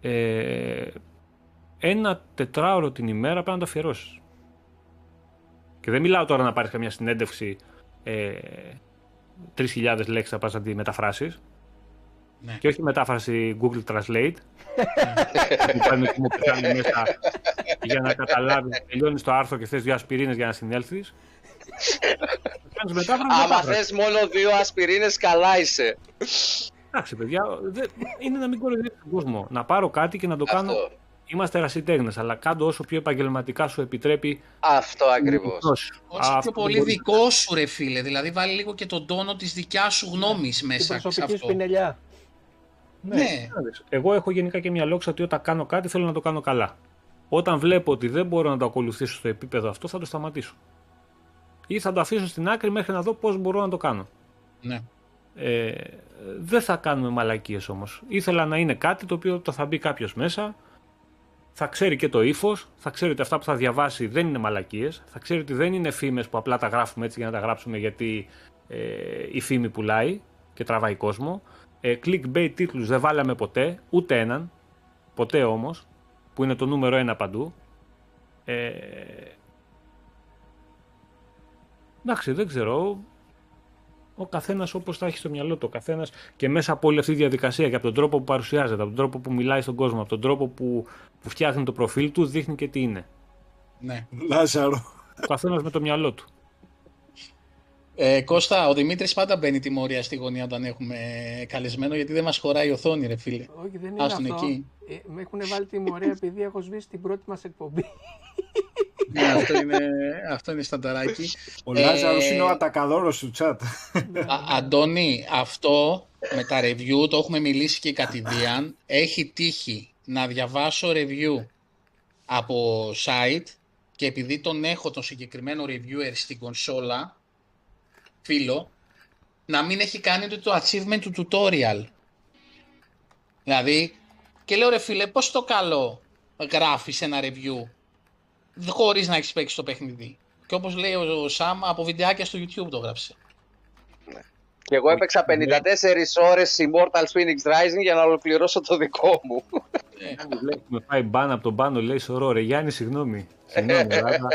ε, ένα τετράωρο την ημέρα πρέπει να το αφιερώσεις. Και δεν μιλάω τώρα να πάρεις καμιά συνέντευξη ε, 3.000 λέξεις θα πας να τη μεταφράσεις. Ναι. Και όχι μετάφραση Google Translate. που παίρνει μέσα για να καταλάβεις. Τελειώνεις το άρθρο και θες δύο ασπιρίνες για να συνέλθεις. Άμα θες μόνο δύο ασπιρίνες, καλά είσαι. Εντάξει, παιδιά, είναι να μην κοροϊδεύει τον κόσμο. Να πάρω κάτι και να το κάνω Είμαστε ερασιτέχνες, αλλά κάτω όσο πιο επαγγελματικά σου επιτρέπει. Αυτό ακριβώς. Όσο πιο πολύ δικό σου, ρε φίλε. Δηλαδή, βάλει λίγο και τον τόνο της δικιάς σου γνώμης μέσα σε αυτό. Σπινελιά. Ναι. ναι. Εγώ έχω γενικά και μια λόξα ότι όταν κάνω κάτι θέλω να το κάνω καλά. Όταν βλέπω ότι δεν μπορώ να το ακολουθήσω στο επίπεδο αυτό, θα το σταματήσω. Ή θα το αφήσω στην άκρη μέχρι να δω πώς μπορώ να το κάνω. Ναι. Ε, δεν θα κάνουμε μαλακίες όμως. Ήθελα να είναι κάτι το οποίο το θα μπει κάποιος μέσα, θα ξέρει και το ύφος, θα ξέρει ότι αυτά που θα διαβάσει δεν είναι μαλακίες, θα ξέρει ότι δεν είναι φήμες που απλά τα γράφουμε έτσι για να τα γράψουμε γιατί ε, η φήμη πουλάει και τραβάει κόσμο. Ε, clickbait τίτλους δεν βάλαμε ποτέ, ούτε έναν, ποτέ όμως, που είναι το νούμερο ένα παντού. Ε, εντάξει, δεν ξέρω ο καθένας όπως θα έχει στο μυαλό του. Ο καθένας και μέσα από όλη αυτή τη διαδικασία και από τον τρόπο που παρουσιάζεται, από τον τρόπο που μιλάει στον κόσμο, από τον τρόπο που, που φτιάχνει το προφίλ του, δείχνει και τι είναι. Ναι. Λάζαρο. Ο καθένας με το μυαλό του. Ε, Κώστα, ο Δημήτρης πάντα μπαίνει τιμωρία στη γωνία όταν έχουμε καλεσμένο, γιατί δεν μας χωράει η οθόνη, ρε φίλε. Όχι, δεν είναι αυτό. Εκεί. Ε, με έχουν βάλει τιμωρία επειδή έχω σβήσει την πρώτη μας εκπομπή. Ναι, αυτό είναι, αυτό είναι στανταράκι. Ο ε, Λάζαρος είναι ο ατακαδόρος του chat. Αντώνη, αυτό με τα review, το έχουμε μιλήσει και κατηδίαν, έχει τύχει να διαβάσω review από site και επειδή τον έχω τον συγκεκριμένο reviewer στην κονσόλα, φίλο, να μην έχει κάνει το achievement του tutorial. Δηλαδή, και λέω ρε φίλε, πώς το καλό γράφεις ένα review; Χωρίς να έχεις παίξει το παιχνίδι. Και όπως λέει ο Σάμ, από βιντεάκια στο YouTube το γράψε. Ναι. Και εγώ έπαιξα 54 ώρες Immortal Phoenix Rising για να ολοκληρώσω το δικό μου. Με πάει μπαν από τον πάνω, λέει σωρό ρε Γιάννη, συγγνώμη. Συγγνώμη, αλλά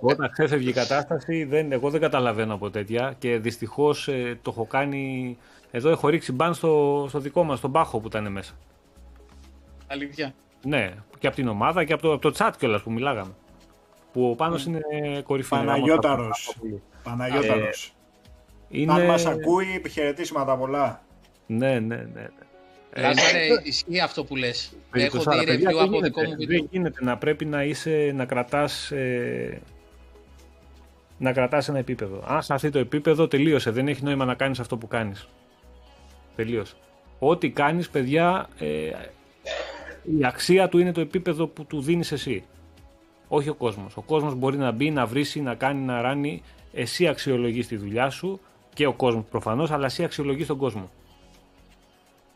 όταν ξέφευγε η κατάσταση, δεν, εγώ δεν καταλαβαίνω από τέτοια και δυστυχώς ε, το έχω κάνει... Εδώ έχω ρίξει μπαν στο, στο δικό μας, στον Πάχο που ήταν μέσα. Αλήθεια. Ναι, και από την ομάδα και από το, από το chat κιόλας που μιλάγαμε. Που ο Πάνος είναι κορυφή. Παναγιώταρος. Παναγιώταρος. Είναι... Αν μας ακούει, χαιρετίσματα πολλά. Ναι, ναι, ναι. ναι. Λάζαρε, ισχύει αυτό που λες. Έχω δει Παιδιά, review δεν από δικό γίνεται, μου βίντεο. Δεν γίνεται να πρέπει να είσαι, να κρατάς, ε, να κρατάς ένα επίπεδο. Αν χαθεί το επίπεδο, τελείωσε. Δεν έχει νόημα να κάνεις αυτό που κάνεις. Τελείωσε. Ό,τι κάνεις, παιδιά, ε, η αξία του είναι το επίπεδο που του δίνεις εσύ. Όχι ο κόσμος. Ο κόσμος μπορεί να μπει, να βρίσει, να κάνει, να ράνει. Εσύ αξιολογείς τη δουλειά σου και ο κόσμος προφανώς, αλλά εσύ αξιολογείς τον κόσμο.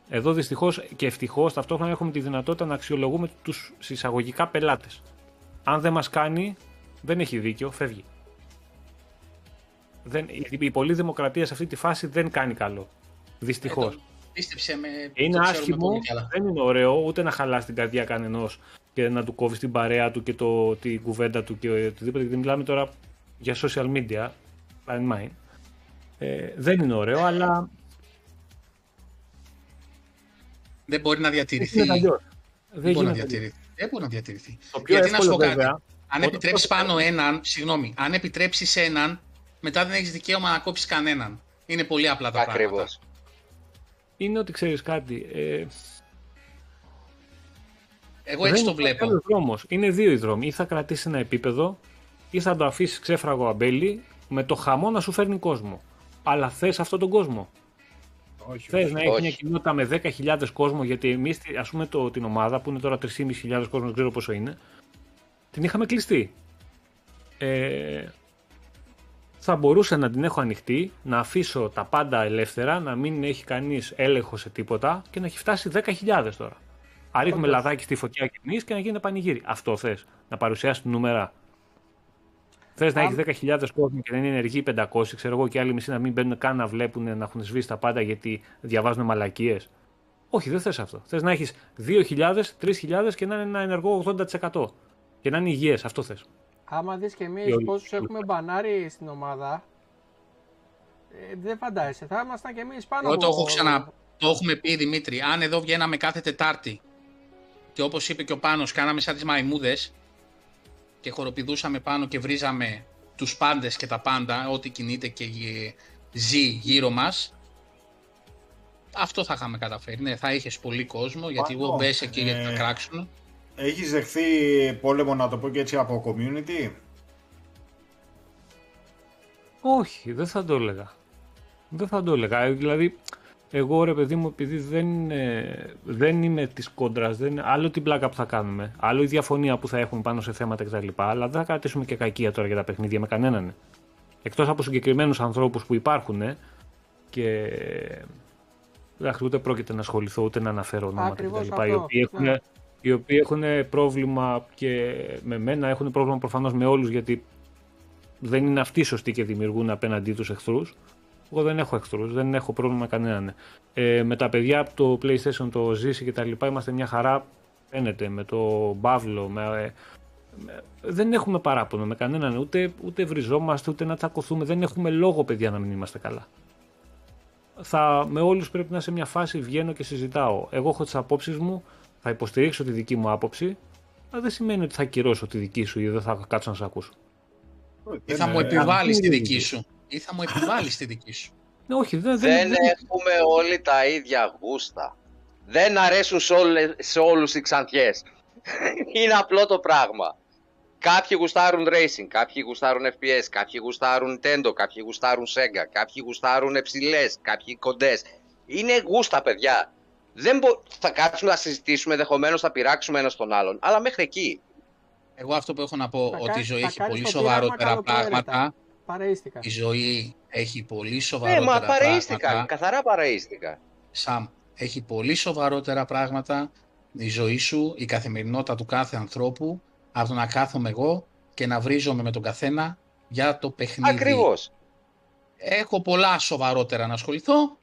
Εδώ δυστυχώς και ευτυχώς ταυτόχρονα έχουμε τη δυνατότητα να αξιολογούμε τους εισαγωγικά πελάτες. Αν δεν μας κάνει, δεν έχει δίκιο, φεύγει. Δεν, η, η πολλή δημοκρατία σε αυτή τη φάση δεν κάνει καλό. Δυστυχώς. Ε, το- Πίστεψε με. είναι το ξέρουμε άσχημο, πολύ καλά. δεν είναι ωραίο ούτε να χαλάσει την καρδιά κανενός και να του κόβεις την παρέα του και το, την κουβέντα του και οτιδήποτε. Γιατί μιλάμε τώρα για social media, bear in mind. Ε, δεν είναι ωραίο, αλλά Δεν μπορεί να διατηρηθεί. είναι αλλιώς. Δεν Δεν μπορεί να γίνεται αλλιώς. διατηρηθεί. Δεν μπορεί να διατηρηθεί. Το πιο Γιατί να σου εύκολο πω κάτι. βέβαια, Αν Όταν- επιτρέψεις πάνω έναν, συγγνώμη, αν επιτρέψεις έναν, μετά δεν έχεις δικαίωμα να κόψεις κανέναν. Είναι πολύ απλά τα πράγματα. Ακριβώς. είναι ότι ξέρεις κάτι. Ε, Εγώ έτσι το βλέπω. Άλλος δρόμος. Είναι δύο οι δρόμοι. Ή θα κρατήσει ένα επίπεδο, ή θα το αφήσει ξέφραγο αμπέλι με το χαμό να σου φέρνει κόσμο. Αλλά θες αυτόν τον κόσμο. Όχι, Θες όχι. να έχει όχι. μια κοινότητα με 10.000 κόσμο, γιατί εμείς, ας πούμε, το, την ομάδα που είναι τώρα 3.500 κόσμο, δεν ξέρω πόσο είναι, την είχαμε κλειστεί. Ε, θα μπορούσα να την έχω ανοιχτή, να αφήσω τα πάντα ελεύθερα, να μην έχει κανείς έλεγχο σε τίποτα και να έχει φτάσει 10.000 τώρα. Α ρίχνουμε Όντως. λαδάκι στη φωτιά κι εμείς και να γίνεται πανηγύρι. Αυτό θες, να παρουσιάσεις νούμερα. Θες να Αν- έχει 10.000 κόσμο και να είναι ενεργοί 500, ξέρω εγώ, και άλλοι μισοί να μην μπαίνουν καν να βλέπουν, να έχουν σβήσει τα πάντα γιατί διαβάζουν μαλακίες. Όχι, δεν θες αυτό. Θες να έχεις 2.000, 3.000 και να είναι ένα ενεργό 80%. Και να είναι υγιές. Αυτό θες. Άμα δεις και Και εμείς όλοι- πόσους έχουμε μπανάρει στην ομάδα, ε, δεν φαντάζεσαι, θα ήμασταν και εμείς πάνω Εγώ το από- έχω ξανα... Το έχουμε πει Δημήτρη. Αν εδώ βγαίναμε κάθε Τετάρτη και όπως είπε και ο Πάνος, κάναμε σαν τις μαϊμούδες και χοροπηδούσαμε πάνω και βρίζαμε τους πάντες και τα πάντα, ό,τι κινείται και γε- ζει γύρω μας, αυτό θα είχαμε καταφέρει. Ναι, θα είχες πολύ κόσμο, γιατί Πάνω, εγώ μπες εκεί γιατί θα ε, κράξουν. Έχεις δεχθεί πόλεμο, να το πω και έτσι, από community; Όχι, δεν θα το έλεγα. Δεν θα το έλεγα. Ε, Δηλαδή, εγώ ρε παιδί μου, επειδή δεν, ε, δεν είμαι της κόντρας, δεν, άλλο την πλάκα που θα κάνουμε, άλλο η διαφωνία που θα έχουμε πάνω σε θέματα κτλ. Αλλά δεν θα κρατήσουμε και κακία τώρα για τα παιχνίδια με κανέναν. Εκτός από συγκεκριμένους ανθρώπους που υπάρχουν ε, και. Εντάξει, ούτε πρόκειται να ασχοληθώ ούτε να αναφέρω ονόματα Ακριβώς κτλ. Οι αυτό, οποίοι έχουν, ναι. οι οποίοι έχουν πρόβλημα και με μένα, έχουν πρόβλημα προφανώς με όλους γιατί δεν είναι αυτοί σωστοί και δημιουργούν απέναντί τους εχθρούς. Εγώ δεν έχω εχθρούς, δεν έχω πρόβλημα με κανέναν. Ε, με τα παιδιά από το PlayStation, το ζήσει και τα λοιπά, είμαστε μια χαρά, φαίνεται, με το Μπάβλο, με, ε, με- δεν έχουμε παράπονο με κανέναν, ούτε, ούτε βριζόμαστε, ούτε να τσακωθούμε, δεν έχουμε λόγο παιδιά να μην είμαστε καλά. Θα, με όλους πρέπει να σε μια φάση βγαίνω και συζητάω. Εγώ έχω τις απόψεις μου, θα υποστηρίξω τη δική μου άποψη, αλλά δεν σημαίνει ότι θα ακυρώσω τη δική σου ή δεν θα κάτσω να σε ακούσω. Ή θα Δεν, μου ε, επιβάλλεις αυτή τη είναι η δική idea. σου. Ή θα μου επιβάλλεις τη δική σου; Ναι, όχι, δεν, Δεν δεν, δεν, έχουμε όλοι τα ίδια γούστα. Δεν αρέσουν σε, όλες, σε όλους οι ξανθιές. Είναι απλό το πράγμα. Κάποιοι γουστάρουν racing, κάποιοι γουστάρουν FPS, κάποιοι γουστάρουν Nintendo, κάποιοι γουστάρουν Sega, κάποιοι γουστάρουν ψηλέ, κάποιοι κοντές. Είναι γούστα, παιδιά. Δεν μπο... Θα κάτσουμε να συζητήσουμε, ενδεχομένως θα πειράξουμε ένας τον άλλον, αλλά μέχρι εκεί. Εγώ αυτό που έχω να πω, Θα ότι η κάνεις- ζωή θα έχει κάνεις πολύ το πείραμα σοβαρότερα καλοπροαίρετα. πράγματα. Παρεΐστηκα. Η ζωή έχει πολύ Ναι, σοβαρότερα μα παρεΐστηκα, πράγματα. καθαρά παρεΐστηκα. Σαμ, έχει πολύ σοβαρότερα πράγματα η ζωή σου, η καθημερινότητα του κάθε ανθρώπου, από το να κάθομαι εγώ και να βρίζομαι με τον καθένα για το παιχνίδι. Ακριβώς. έχω πολλά σοβαρότερα να ασχοληθώ.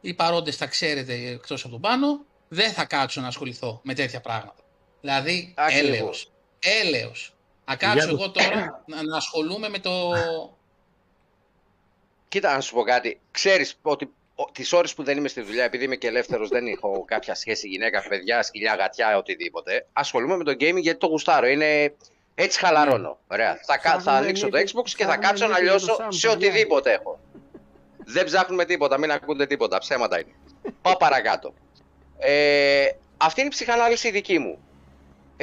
Οι παρόντες τα ξέρετε εκτός από τον πάνω. Δεν θα κάτσω να ασχοληθώ με τέτοια πράγματα. Δηλαδή, Ακριβώς. έλεος. Έλεος. Να κάτσω εγώ τώρα να, να ασχολούμαι με το... Κοίτα, να σου πω κάτι. Ξέρεις ότι τις ώρες που δεν είμαι στη δουλειά, επειδή είμαι και ελεύθερος, δεν έχω κάποια σχέση γυναίκα, παιδιά, σκυλιά, γατιά, οτιδήποτε. Ασχολούμαι με το gaming γιατί το γουστάρω. Είναι έτσι χαλαρώνω. Ωραία. Θα, κα- θα Ψάχνουμε ανοίξω το νύχη- Xbox και θα ψάχνουμε κάτσω να νύχη για το λιώσω Sam, σε παιδιά. οτιδήποτε έχω. δεν ψάχνουμε τίποτα, μην ακούτε τίποτα. Ψέματα είναι. Πάω παρακάτω. Ε, αυτή είναι η ψυχανάλυση δική μου.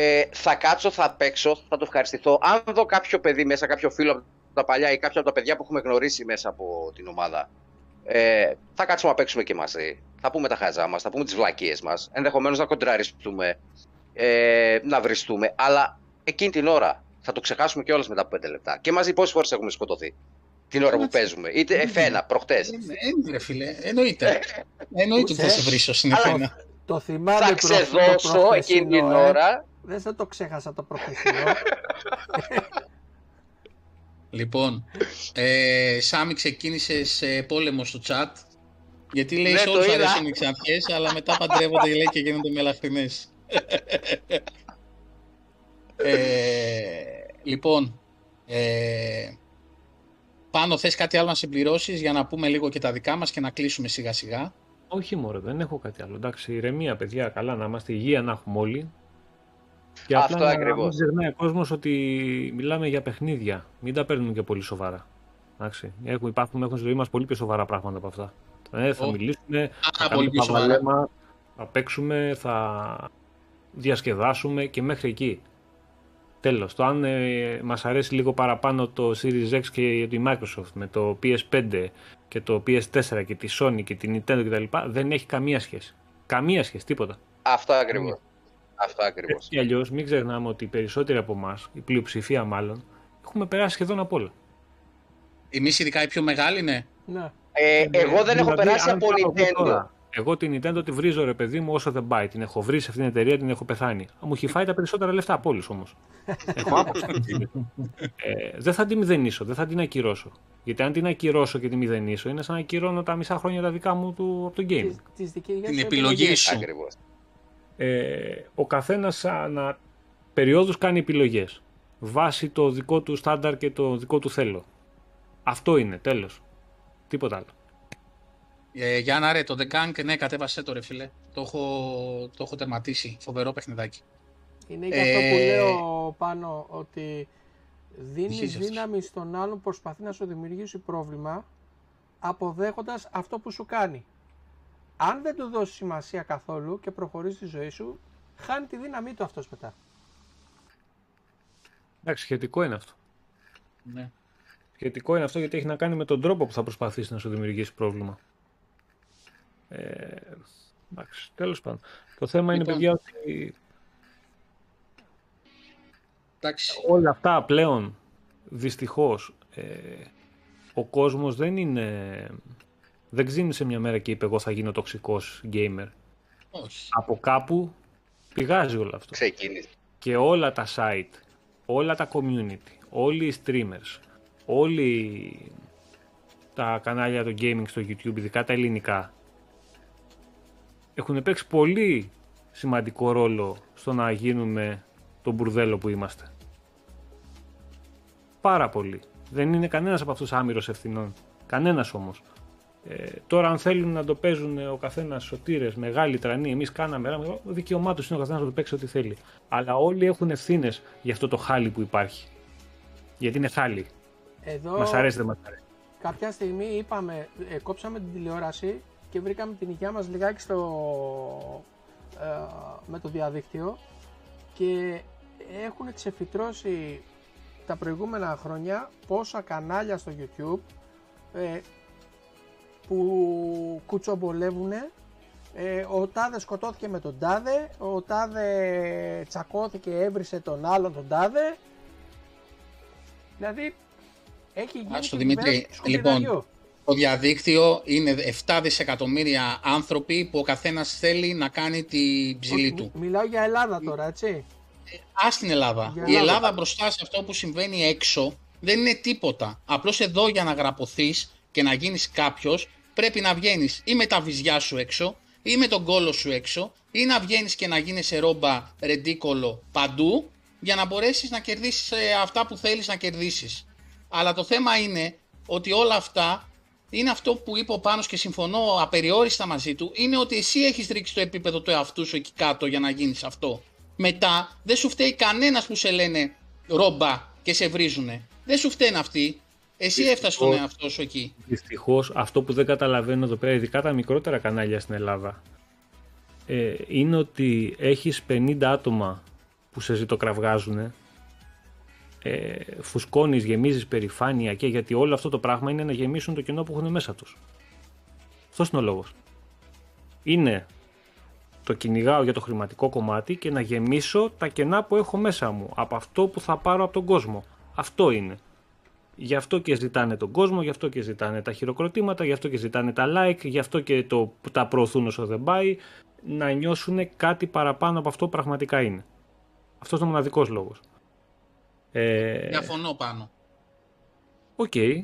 Ε, θα κάτσω, θα παίξω, θα το ευχαριστηθώ. Αν δω κάποιο παιδί μέσα, κάποιο φίλο από τα παλιά ή κάποιο από τα παιδιά που έχουμε γνωρίσει μέσα από την ομάδα, ε, θα κάτσουμε να παίξουμε και μαζί. Θα πούμε τα χαζά μας, θα πούμε τις βλακίες μας. Ενδεχομένως να κοντραριστούμε, ε, να βριστούμε. Αλλά εκείνη την ώρα θα το ξεχάσουμε κιόλας μετά από 5 λεπτά. Και μαζί πόσες φορές έχουμε σκοτωθεί την ώρα που Εντάξει. παίζουμε. Είτε εφένα, προχτές. Ε, ε, ρε φίλε, εννοείται. Εννοείται ότι θα σε βρίσω στην Αλλά- εφένα. Το θυμάμαι Θα προ- ξεδώσω το εκείνη την προχθεσινό, ε. ώρα. Δεν θα το ξέχασα το προχθεσινό. Λοιπόν, ε, Σάμι ξεκίνησες σε πόλεμο στο chat. Γιατί λέει Ναι, σε το όλους είδα. αρέσουν οι ξανθιές, αλλά μετά παντρεύονται λέει και γίνονται μελαχρινές. ε, λοιπόν, ε, πάνω θες κάτι άλλο να συμπληρώσεις για να πούμε λίγο και τα δικά μας και να κλείσουμε σιγά σιγά. Όχι μωρέ, δεν έχω κάτι άλλο. Εντάξει, ηρεμία παιδιά, καλά να είμαστε, υγεία να έχουμε όλοι. Και Αυτό απλά να ακριβώς. μην ξεχνάει ο κόσμος ότι μιλάμε για παιχνίδια. Μην τα παίρνουμε και πολύ σοβαρά. Εντάξει, έχουν, υπάρχουν, έχουν στη ζωή μας πολύ πιο σοβαρά πράγματα από αυτά. Ε, θα Ω. μιλήσουμε, θα Πάρα πολύ κάνουμε πιο σοβαρά. παπαλέμα, θα παίξουμε, θα διασκεδάσουμε και μέχρι εκεί. Τέλος, το αν ε, μας αρέσει λίγο παραπάνω το Series X και τη Microsoft με το PS5 και το PS4 και τη Sony και την Nintendo κτλ. δεν έχει καμία σχέση. Καμία σχέση, τίποτα. Αυτό ακριβώς. Αυτό ακριβώς. Έτσι κι αλλιώς, μην ξεχνάμε ότι οι περισσότεροι από εμάς, η πλειοψηφία μάλλον, έχουμε περάσει σχεδόν από όλα. Εμείς ειδικά οι πιο μεγάλοι, ναι. ναι. Ε, εγώ δεν έχω Δηλαδή, περάσει αν από πάω εγώ Nintendo. τώρα, Εγώ την Nintendo τη βρίζω ρε παιδί μου όσο δεν πάει. Την έχω βρει σε αυτήν την εταιρεία, την έχω πεθάνει. Α, Μου έχει φάει τα περισσότερα λεφτά από όλους όμως. έχω άποψη. ε, δεν θα την μηδενίσω, δεν θα την ακυρώσω. Γιατί αν την ακυρώσω και την μηδενίσω, είναι σαν να ακυρώνω τα μισά χρόνια τα δικά μου του, από το gaming. Τις, τις δικές Την σου επιλογή επιλογές. σου. Ακριβώς. Ε, ο καθένας ανα περιόδους κάνει επιλογές βάσει το δικό του στάνταρ και το δικό του θέλω. Αυτό είναι, τέλος. Τίποτα άλλο. Ε, Γιάννα ρε, το The Gang, ναι, κατέβασέ το ρε φίλε. Το έχω, το έχω τερματίσει. Φοβερό παιχνιδάκι. Είναι και αυτό που Ε, λέω πάνω ότι δίνει Ισχύει αυτό. δύναμη στον άλλον που προσπαθεί να σου δημιουργήσει πρόβλημα αποδέχοντας αυτό που σου κάνει. Αν δεν του δώσει σημασία καθόλου και προχωρήσει τη ζωή σου, χάνει τη δύναμή του αυτός μετά. Εντάξει, σχετικό είναι αυτό. Ναι. Σχετικό είναι αυτό γιατί έχει να κάνει με τον τρόπο που θα προσπαθήσει να σου δημιουργήσει πρόβλημα. Ε, εντάξει, τέλος πάντων. Το θέμα είναι, Λοιπόν. παιδιά, ότι Εντάξει. όλα αυτά πλέον, δυστυχώς, ε, ο κόσμος δεν είναι... Δεν ξύνησε μια μέρα και είπε εγώ θα γίνω τοξικός gamer. Όχι. Από κάπου πηγάζει όλο αυτό. Ξεκίνησε. Και όλα τα site, όλα τα community, όλοι οι streamers, όλοι τα κανάλια του gaming στο YouTube, ειδικά τα ελληνικά, έχουν παίξει πολύ σημαντικό ρόλο στο να γίνουμε τον μπουρδέλο που είμαστε. Πάρα πολύ. Δεν είναι κανένας από αυτούς άμυρος ευθυνών. Κανένας όμως. Ε, τώρα, αν θέλουν να το παίζουν ο καθένας σωτήρες, μεγάλη τρανή, εμείς κάναμε. ράμε, Δικαίωμά τους είναι ο καθένας να το παίξει ό,τι θέλει. Αλλά όλοι έχουν ευθύνες για αυτό το χάλι που υπάρχει. Γιατί είναι χάλι. Εδώ Μας αρέσει, δεν μας αρέσει. κάποια στιγμή είπαμε, ε, κόψαμε την τηλεόραση και βρήκαμε την υγεία μας λιγάκι στο, ε, με το διαδίκτυο και έχουν ξεφυτρώσει τα προηγούμενα χρόνια πόσα κανάλια στο YouTube ε, που κουτσομπολεύουν ε, ο τάδε σκοτώθηκε με τον τάδε, ο τάδε τσακώθηκε, έβρισε τον άλλον τον τάδε. Δηλαδή έχει γίνει Άστο, και Δημήτρη, κυβέρνηση του σκουπιδαριού. λοιπόν, Το διαδίκτυο είναι 7 δισεκατομμύρια άνθρωποι που ο καθένας θέλει να κάνει την ψηλή Όχι, του. μι- Μιλάω για Ελλάδα τώρα, έτσι. Α την Ελλάδα. Για Η Ελλάδα. Ελλάδα μπροστά σε αυτό που συμβαίνει έξω δεν είναι τίποτα. Απλώς εδώ για να γραπωθείς και να γίνεις κάποιος πρέπει να βγαίνεις ή με τα βυζιά σου έξω ή με τον κόλο σου έξω ή να βγαίνεις και να γίνεσαι ρόμπα ρεντίκολο παντού για να μπορέσεις να κερδίσεις ε, αυτά που θέλεις να κερδίσεις. Αλλά το θέμα είναι ότι όλα αυτά είναι αυτό που είπε ο Πάνος και συμφωνώ απεριόριστα μαζί του, είναι ότι εσύ έχεις ρίξει το επίπεδο του εαυτού σου εκεί κάτω για να γίνεις αυτό. Μετά δεν σου φταίει κανένας που σε λένε ρόμπα και σε βρίζουνε. Δεν σου φταίνουν αυτοί. Εσύ έφτασε τον εαυτό σου εκεί. Δυστυχώς, αυτό που δεν καταλαβαίνω εδώ πέρα, ειδικά τα μικρότερα κανάλια στην Ελλάδα, ε, είναι ότι έχεις 50 άτομα που σε ζητοκραυγάζουν, ε, φουσκώνεις, γεμίζεις περηφάνεια και γιατί όλο αυτό το πράγμα είναι να γεμίσουν το κενό που έχουν μέσα τους. Αυτός είναι ο λόγος. Είναι το κυνηγάω για το χρηματικό κομμάτι και να γεμίσω τα κενά που έχω μέσα μου από αυτό που θα πάρω από τον κόσμο. Αυτό είναι. Γι' αυτό και ζητάνε τον κόσμο, γι' αυτό και ζητάνε τα χειροκροτήματα, γι' αυτό και ζητάνε τα like, γι' αυτό και το, τα προωθούν όσο δεν πάει, να νιώσουν κάτι παραπάνω από αυτό που πραγματικά είναι. Αυτός είναι ο μοναδικός λόγος. Ε... Διαφωνώ πάνω. Οκ. Okay.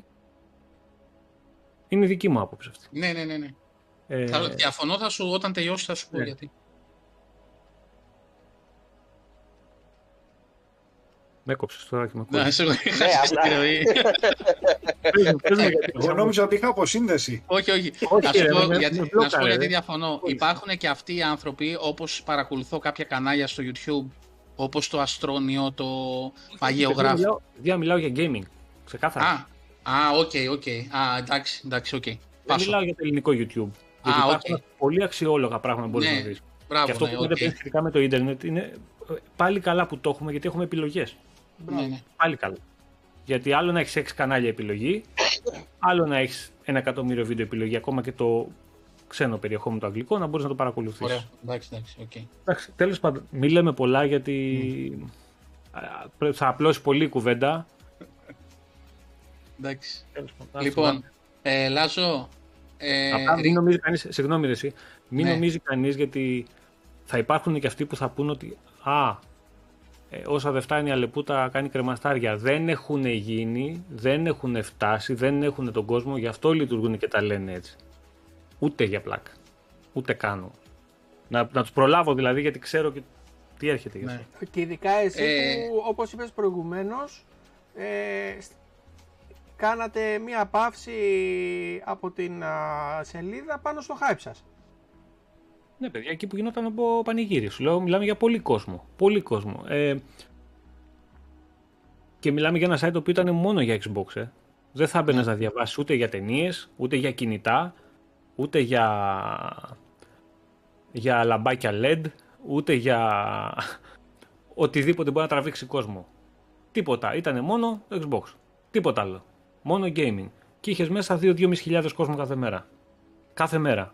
Είναι δική μου άποψη αυτή. Ναι, ναι, ναι. ναι. Ε... Θα, διαφωνώ, θα σου, όταν τελειώσει θα σου πω ναι. γιατί. Με έκοψες τώρα και με ακούω. Ναι, Εγώ νόμιζα ότι είχα αποσύνδεση. Όχι, όχι. Να σου πω γιατί διαφωνώ. Υπάρχουν και αυτοί οι άνθρωποι, όπως παρακολουθώ κάποια κανάλια στο YouTube, όπως το Αστρόνιο, το Παγιογράφο. Δεν μιλάω για gaming. Ξεκάθαρα. Α, οκ, οκ. Α, εντάξει, εντάξει, οκ. Δεν μιλάω για το ελληνικό YouTube. Γιατί υπάρχουν πολύ αξιόλογα πράγματα που μπορείς να δει. και αυτό που λέτε σχετικά με το ίντερνετ είναι πάλι καλά που το έχουμε γιατί έχουμε επιλογές. Ναι, ναι. Πάλι καλά. Γιατί άλλο να έχεις 6 κανάλια επιλογή, άλλο να έχεις ένα εκατομμύριο βίντεο επιλογή, ακόμα και το ξένο περιεχόμενο το αγγλικό, να μπορείς να το παρακολουθήσει. Ωραία, εντάξει, εντάξει. Okay. εντάξει Τέλος πάντων, μην λέμε πολλά γιατί mm. θα απλώσει πολύ κουβέντα. Εντάξει. Λοιπόν, ε, Λάζο. Ε, Απλά μην νομίζει κανεί, συγγνώμη, εσύ, μην ναι. νομίζει κανείς γιατί θα υπάρχουν και αυτοί που θα πούν ότι Α, ε, όσα δεν φτάνει η Αλεπούτα κάνει κρεμαστάρια. Δεν έχουν γίνει, δεν έχουν φτάσει, δεν έχουν τον κόσμο, γι' αυτό λειτουργούν και τα λένε έτσι. Ούτε για πλάκα. Ούτε κάνω. Να, να τους προλάβω δηλαδή γιατί ξέρω και τι έρχεται γι' αυτό. Ναι. Και ειδικά εσύ ε... που όπως είπες προηγουμένως ε, κάνατε μία παύση από την σελίδα πάνω στο hype σας. Ναι, παιδιά, εκεί που γινόταν από πανηγύρι. Σου λέω, μιλάμε για πολύ κόσμο. Πολύ κόσμο. Ε, και μιλάμε για ένα site το οποίο ήταν μόνο για Xbox. Ε. Δεν θα έμπαινες να διαβάσεις ούτε για ταινίες, ούτε για κινητά, ούτε για, για λαμπάκια LED, ούτε για οτιδήποτε μπορεί να τραβήξει κόσμο. Τίποτα. Ήταν μόνο Xbox. Τίποτα άλλο. Μόνο gaming. Και είχες μέσα 2-2.500 κόσμο κάθε μέρα. Κάθε μέρα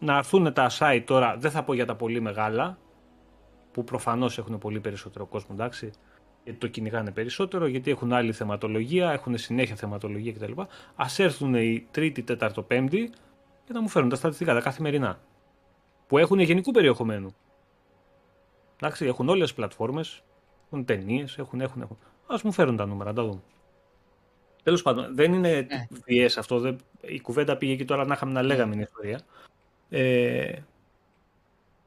να έρθουν τα site τώρα, δεν θα πω για τα πολύ μεγάλα, που προφανώς έχουν πολύ περισσότερο κόσμο, εντάξει, γιατί το κυνηγάνε περισσότερο, γιατί έχουν άλλη θεματολογία, έχουν συνέχεια θεματολογία κτλ. Α έρθουν η Τρίτη, Τέταρτο, Πέμπτη και να μου φέρουν τα στατιστικά, τα καθημερινά. Που έχουν γενικού περιεχομένου. Εντάξει, έχουν όλες τις πλατφόρμες, έχουν ταινίες, έχουν, έχουν, έχουν. Α μου φέρουν τα νούμερα, να τα δούμε. Τέλος πάντων, δεν είναι ναι. αυτό. Δεν... Η κουβέντα πήγε εκεί τώρα να είχαμε να λέγαμε την ιστορία. Ε,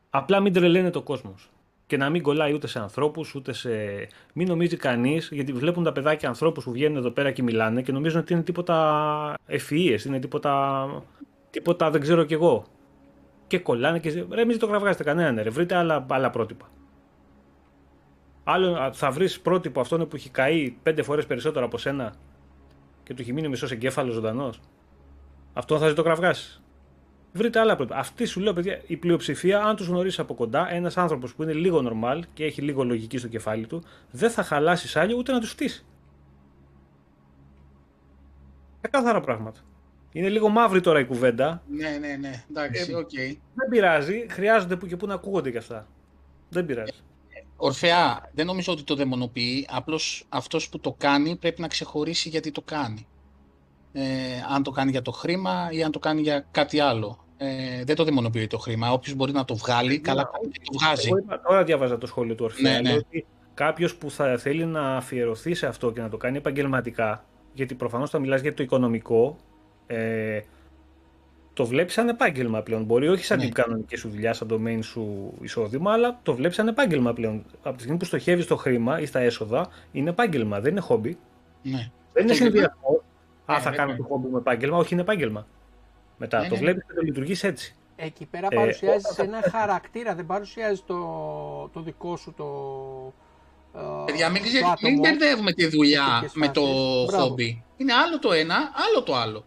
απλά μην τρελαίνε το κόσμος. Και να μην κολλάει ούτε σε ανθρώπους, ούτε σε. Μην νομίζει κανείς, γιατί βλέπουν τα παιδάκια ανθρώπους που βγαίνουν εδώ πέρα και μιλάνε και νομίζουν ότι είναι τίποτα ευφυίε, είναι τίποτα. τίποτα δεν ξέρω κι εγώ. Και κολλάνε και. Ρε, μην το κραυγάζετε κανέναν, ρε. Βρείτε άλλα, άλλα πρότυπα. Άλλο θα βρεις πρότυπο αυτόν που έχει καεί πέντε φορές περισσότερο από σένα και του έχει μείνει μισός εγκέφαλος ζωντανός. Αυτό θα το κραυγάσει. Βρείτε άλλα πρότυπα. Αυτή σου λέω, παιδιά, η πλειοψηφία, αν τους γνωρίσει από κοντά, ένας άνθρωπος που είναι λίγο normal και έχει λίγο λογική στο κεφάλι του, δεν θα χαλάσει σάλιο ούτε να τους φτύσει. Ξεκάθαρα πράγματα. Είναι λίγο μαύρη τώρα η κουβέντα. Ναι, ναι, ναι. Εντάξει, ε, οκ. Okay. Δεν πειράζει. Χρειάζονται που και που να ακούγονται κι αυτά. Δεν πειράζει. Ορφεά, δεν νομίζω ότι το δαιμονοποιεί. Απλώς αυτός που το κάνει πρέπει να ξεχωρίσει γιατί το κάνει. Ε, αν το κάνει για το χρήμα ή αν το κάνει για κάτι άλλο ε, δεν το δαιμονοποιεί το χρήμα. Όποιος μπορεί να το βγάλει, καλά κάνει και το βγάζει. Εγώ τώρα διάβαζα το σχόλιο του Ορφέα. Ναι, ναι. Ότι κάποιος που θα θέλει να αφιερωθεί σε αυτό και να το κάνει επαγγελματικά, γιατί προφανώς θα μιλάς για το οικονομικό, ε, το βλέπεις σαν επάγγελμα πλέον. Μπορεί όχι σαν Ναι. την κανονική σου δουλειά, σαν το main σου εισόδημα, αλλά το βλέπεις σαν επάγγελμα πλέον. Από τη στιγμή που στοχεύεις στο χρήμα ή στα έσοδα, είναι επάγγελμα, δεν είναι χόμπι. Ναι. Δεν είναι Και συνδυασμό. Α, Ναι, θα ναι, κάνω ναι. το χόμπι μου επάγγελμα, όχι είναι επάγγελμα. Μετά Ναι, το ναι. βλέπεις και το λειτουργείς έτσι. Εκεί πέρα Ε, παρουσιάζεις όταν ένα χαρακτήρα, δεν παρουσιάζεις το, το δικό σου το. ε, Παιδιά, μην, το ξε- άτομο. μην μπερδεύουμε τη δουλειά τέτοιες με το φάσεις. Μπράβο. χόμπι. Είναι άλλο το ένα, άλλο το άλλο.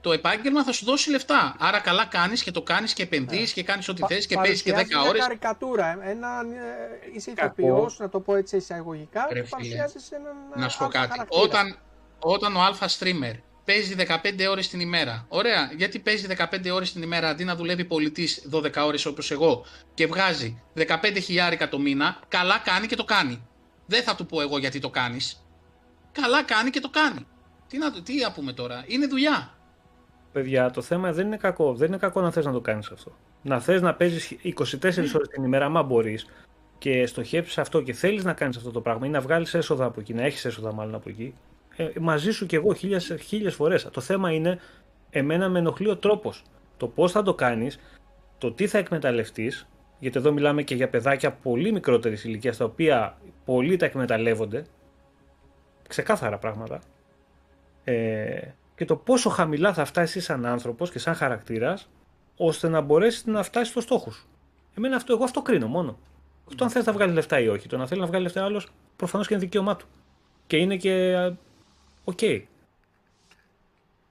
Το επάγγελμα θα σου δώσει λεφτά. Άρα καλά κάνεις και το κάνεις και επενδύεις και κάνεις ό,τι Πα- θες και παίζεις και 10 παρουσιάζεις ώρες. Μια καρικατούρα. ε, Ένα, ε, είσαι Κακό. ηθοποιός, να το πω έτσι εισαγωγικά, Ρε και φίλε, παρουσιάζεις έναν. Να σου πω αλφα κάτι. χαρακτήρα. Όταν, όταν ο αλφα streamer παίζει 15 ώρες την ημέρα, ωραία, γιατί παίζει 15 ώρες την ημέρα αντί να δουλεύει πολιτής 12 ώρες όπως εγώ και βγάζει 15 χιλιάρικα το μήνα, καλά κάνει και το κάνει. Δεν θα του πω εγώ γιατί το κάνεις. Καλά κάνει και το κάνει. Τι να, τι να πούμε τώρα, είναι δουλειά. Παιδιά, το θέμα δεν είναι κακό. Δεν είναι κακό να θες να το κάνεις αυτό. Να θες να παίζεις 24 ώρες την ημέρα, άμα μπορείς, και στοχεύσεις αυτό και θέλεις να κάνεις αυτό το πράγμα ή να βγάλεις έσοδα από εκεί, να έχεις έσοδα μάλλον από εκεί. Ε, μαζί σου κι εγώ χίλιες φορές. Το θέμα είναι, εμένα με ενοχλεί ο τρόπος. Το πώς θα το κάνεις, το τι θα εκμεταλλευτείς, γιατί εδώ μιλάμε και για παιδάκια πολύ μικρότερης ηλικίας, τα οποία πολλοί τα εκμεταλλεύονται. Ξεκάθαρα πράγματα. Ε, και το πόσο χαμηλά θα φτάσεις σαν άνθρωπος και σαν χαρακτήρας, ώστε να μπορέσεις να φτάσεις στο στόχο σου. Εμένα αυτό, εγώ αυτό κρίνω μόνο. Αυτό αν θες να βγάλεις λεφτά ή όχι. Το να θέλει να βγάλει λεφτά άλλος, προφανώς και είναι δικαίωμά του. Και είναι και. Α, Οκ.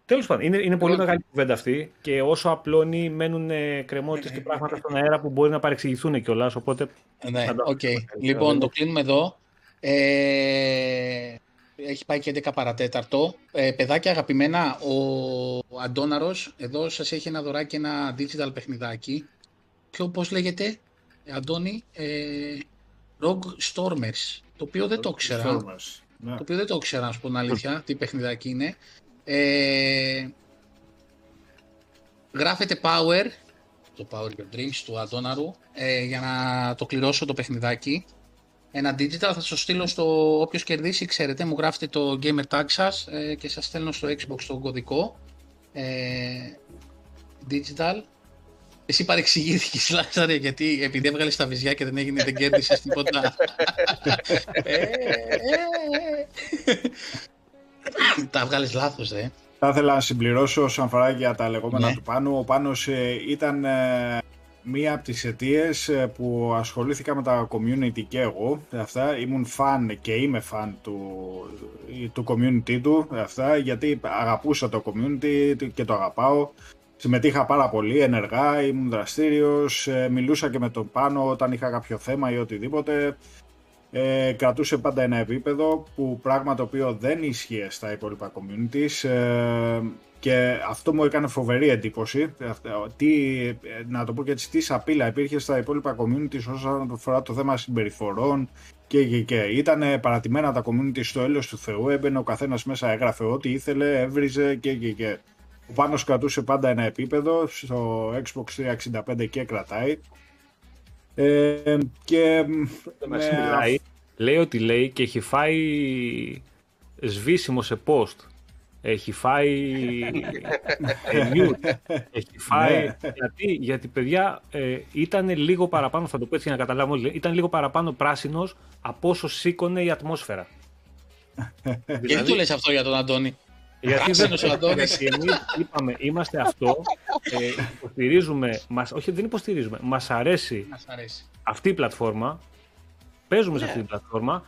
Τέλος πάντων, είναι, είναι πολύ Λοιπόν. μεγάλη κουβέντα αυτή και όσο απλώνει, μένουν εκκρεμότητες και πράγματα στον αέρα που μπορεί να παρεξηγηθούν κιόλας. Οπότε Ναι, Να το οκ. αφήσουμε. Λοιπόν, το κλείνουμε εδώ. Ε, έχει πάει και 11 παρατέταρτο. Ε, παιδάκια αγαπημένα, ο Αντώναρος εδώ σας έχει ένα δωράκι, ένα digital παιχνιδάκι. Ποιο, πώς λέγεται, ε, Αντώνη, ε, Rogue Stormers, το οποίο δεν το ήξερα. Stormers. Ναι. Το οποίο δεν το ήξερα, να σου πω την αλήθεια, τι παιχνιδάκι είναι. Ε, γράφεται Power, το Power Your Dreams του Αντώναρου, ε, για να το κληρώσω το παιχνιδάκι. Ένα digital, θα σας το στείλω στο όποιος κερδίσει, ξέρετε, μου γράφετε το gamer tag σας ε, και σας στέλνω στο Xbox τον κωδικό. Ε, digital. Εσύ παρεξηγήθηκες, Λάζαρε, γιατί επειδή έβγαλες τα βυζιά και δεν έγινε, δεν κέρδισες τίποτα. ε, ε, ε. Τα βγάλεις λάθος, ε. Θα ήθελα να συμπληρώσω όσον αφορά για τα λεγόμενα Ναι. του Πάνου. Ο Πάνος ε, ήταν ε, μία από τις αιτίες που ασχολήθηκα με τα community και εγώ. Αυτά. Ήμουν φαν και είμαι φαν του, του community του. Αυτά, γιατί αγαπούσα το community και το αγαπάω. Συμμετείχα πάρα πολύ ενεργά, ήμουν δραστήριος, ε, μιλούσα και με τον Πάνο όταν είχα κάποιο θέμα ή οτιδήποτε. Ε, κρατούσε πάντα ένα επίπεδο που πράγμα το οποίο δεν ίσχυε στα υπόλοιπα communities ε, και αυτό μου έκανε φοβερή εντύπωση. Αυτό- Τι, ε, να το πω και έτσι, τι σαπίλα υπήρχε στα υπόλοιπα communities όσον αφορά το θέμα συμπεριφορών και, και, και. Ήταν παρατημένα τα communities στο έλεος του Θεού, έμπαινε ο καθένας μέσα, έγραφε ό,τι ήθελε, έβριζε και, και, και. Ο Πάνος κρατούσε πάντα ένα επίπεδο, στο Xbox 365 και κρατάει. Ε, και με με μιλάει, λέει ότι λέει και έχει φάει σβήσιμο σε post. Έχει φάει ε, mute. Έχει φάει. Ναι. γιατί, γιατί, παιδιά, ε, ήταν λίγο παραπάνω, θα το πω έτσι για να καταλάβουμε όλοι, ήταν λίγο παραπάνω πράσινος από όσο σήκωνε η ατμόσφαιρα. Γιατί το λες αυτό για τον Αντώνη; Γιατί Πράσινος δεν ο Αντώνης. Γιατί εμείς είπαμε, είμαστε αυτό, ε, υποστηρίζουμε, μας, όχι δεν υποστηρίζουμε, μας αρέσει Μας αρέσει. αυτή η πλατφόρμα, παίζουμε σε αυτή την πλατφόρμα,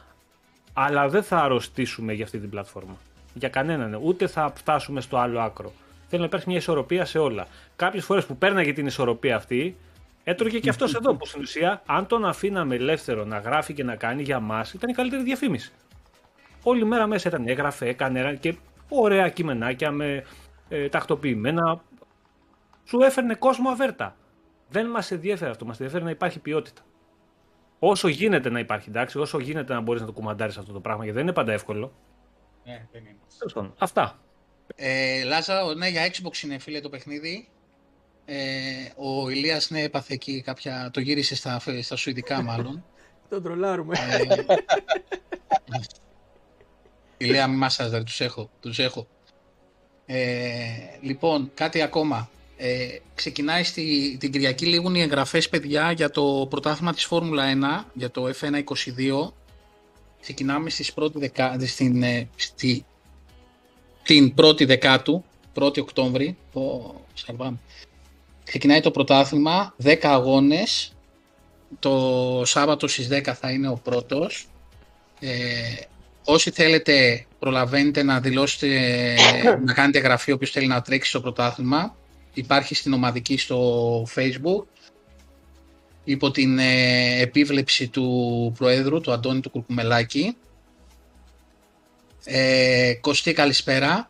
αλλά δεν θα αρρωστήσουμε για αυτή την πλατφόρμα. Για κανέναν. Ούτε θα φτάσουμε στο άλλο άκρο. Θέλω να υπάρχει μια ισορροπία σε όλα. Κάποιες φορές που πέρναγε την ισορροπία αυτή, έτρωγε και αυτός εδώ που στην ουσία, αν τον αφήναμε ελεύθερο να γράφει και να κάνει για μας, ήταν η καλύτερη διαφήμιση. Όλη μέρα μέσα ήταν, έγραφε, έκανε και ωραία κειμενάκια με ε, τακτοποιημένα. Σου έφερνε κόσμο αβέρτα. Δεν μας ενδιαφέρει αυτό. Μας ενδιαφέρει να υπάρχει ποιότητα. Όσο γίνεται να υπάρχει, εντάξει, όσο γίνεται να μπορείς να το κουμαντάρεις αυτό το πράγμα, γιατί δεν είναι πάντα εύκολο. Ναι, δεν είναι. Τέλος πάντων, Αυτά. Ε, Λάζα, ναι, για Xbox είναι φίλε το παιχνίδι. Ε, ο Ηλίας ναι, έπαθε εκεί κάποια, το γύρισε στα, στα σουηδικά μάλλον. Τον τρολάρουμε. Η Λέα μη μασάζ, τους έχω, τους έχω. Ε, λοιπόν, κάτι ακόμα. Ε, ξεκινάει στη, την Κυριακή λίγουν οι εγγραφές, παιδιά, για το πρωτάθλημα της Φόρμουλα 1, για το F1 22. Ξεκινάμε στις πρώτη δεκα, στην, ε, στη, την πρώτη δεκάτου, 1η Οκτώβρη. Ο, Ξεκινάει το πρωτάθλημα, 10 αγώνες. Το Σάββατο στις 10 θα είναι ο πρώτος. Ε, όσοι θέλετε προλαβαίνετε να δηλώσετε, να κάνετε γραφείο όποιος θέλει να τρέξει στο πρωτάθλημα. Υπάρχει στην ομαδική στο facebook υπό την ε, επίβλεψη του Προέδρου, του Αντώνη του Κουρκουμελάκη. Ε, Κωστή καλησπέρα.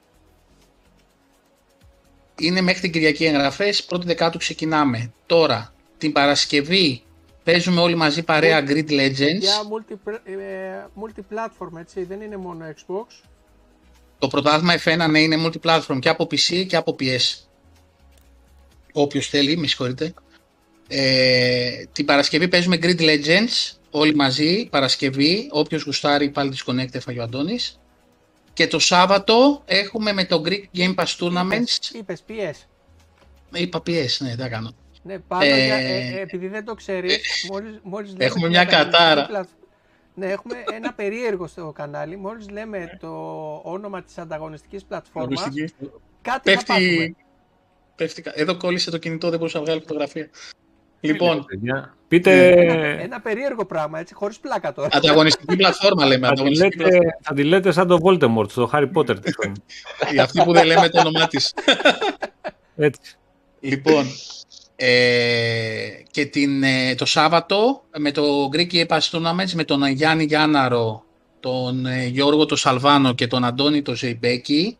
Είναι μέχρι την Κυριακή εγγραφές, πρώτη δεκάτου ξεκινάμε. Τώρα, την Παρασκευή Παίζουμε όλοι μαζί παρέα Grid Legends. Για multi, ε, multi-platform, έτσι, δεν είναι μόνο Xbox. Το πρωτάθλημα F1 ναι, είναι multi-platform και από PC και από PS. Όποιος θέλει, με συγχωρείτε. Ε, την Παρασκευή παίζουμε Grid Legends, όλοι μαζί, Παρασκευή. Όποιος γουστάρει πάλι Disconnect έφαγε ο Αντώνης. Και το Σάββατο έχουμε με το Greek Game Pass Tournaments. Είπες, PS. Είπα PS, ναι, δεν κάνω. Ναι, πάντα, ε, ε, επειδή δεν το ξέρεις, μόλις, μόλις λέμε Έχουμε μια κατάρα. Ναι, έχουμε ένα περίεργο στο κανάλι. Μόλις λέμε το όνομα της ανταγωνιστικής πλατφόρμας, κάτι πέφτει, θα πάθουμε. Πέφτει, εδώ κόλλησε το κινητό, δεν μπορούσα να βγάλω φωτογραφία. Λοιπόν, πείτε... Ένα, ένα, περίεργο πράγμα, έτσι, χωρίς πλάκα τώρα. Ανταγωνιστική πλατφόρμα λέμε. Θα, λέτε, θα τη λέτε σαν το Voldemort στο Harry Potter. Για αυτή που δεν λέμε το όνομά της. Έτσι. Λοιπόν, ε, και την, ε, το Σάββατο με το Greek Epas Tournaments με τον Γιάννη Γιάνναρο, τον ε, Γιώργο το Σαλβάνο και τον Αντώνη το Ζεϊμπέκη.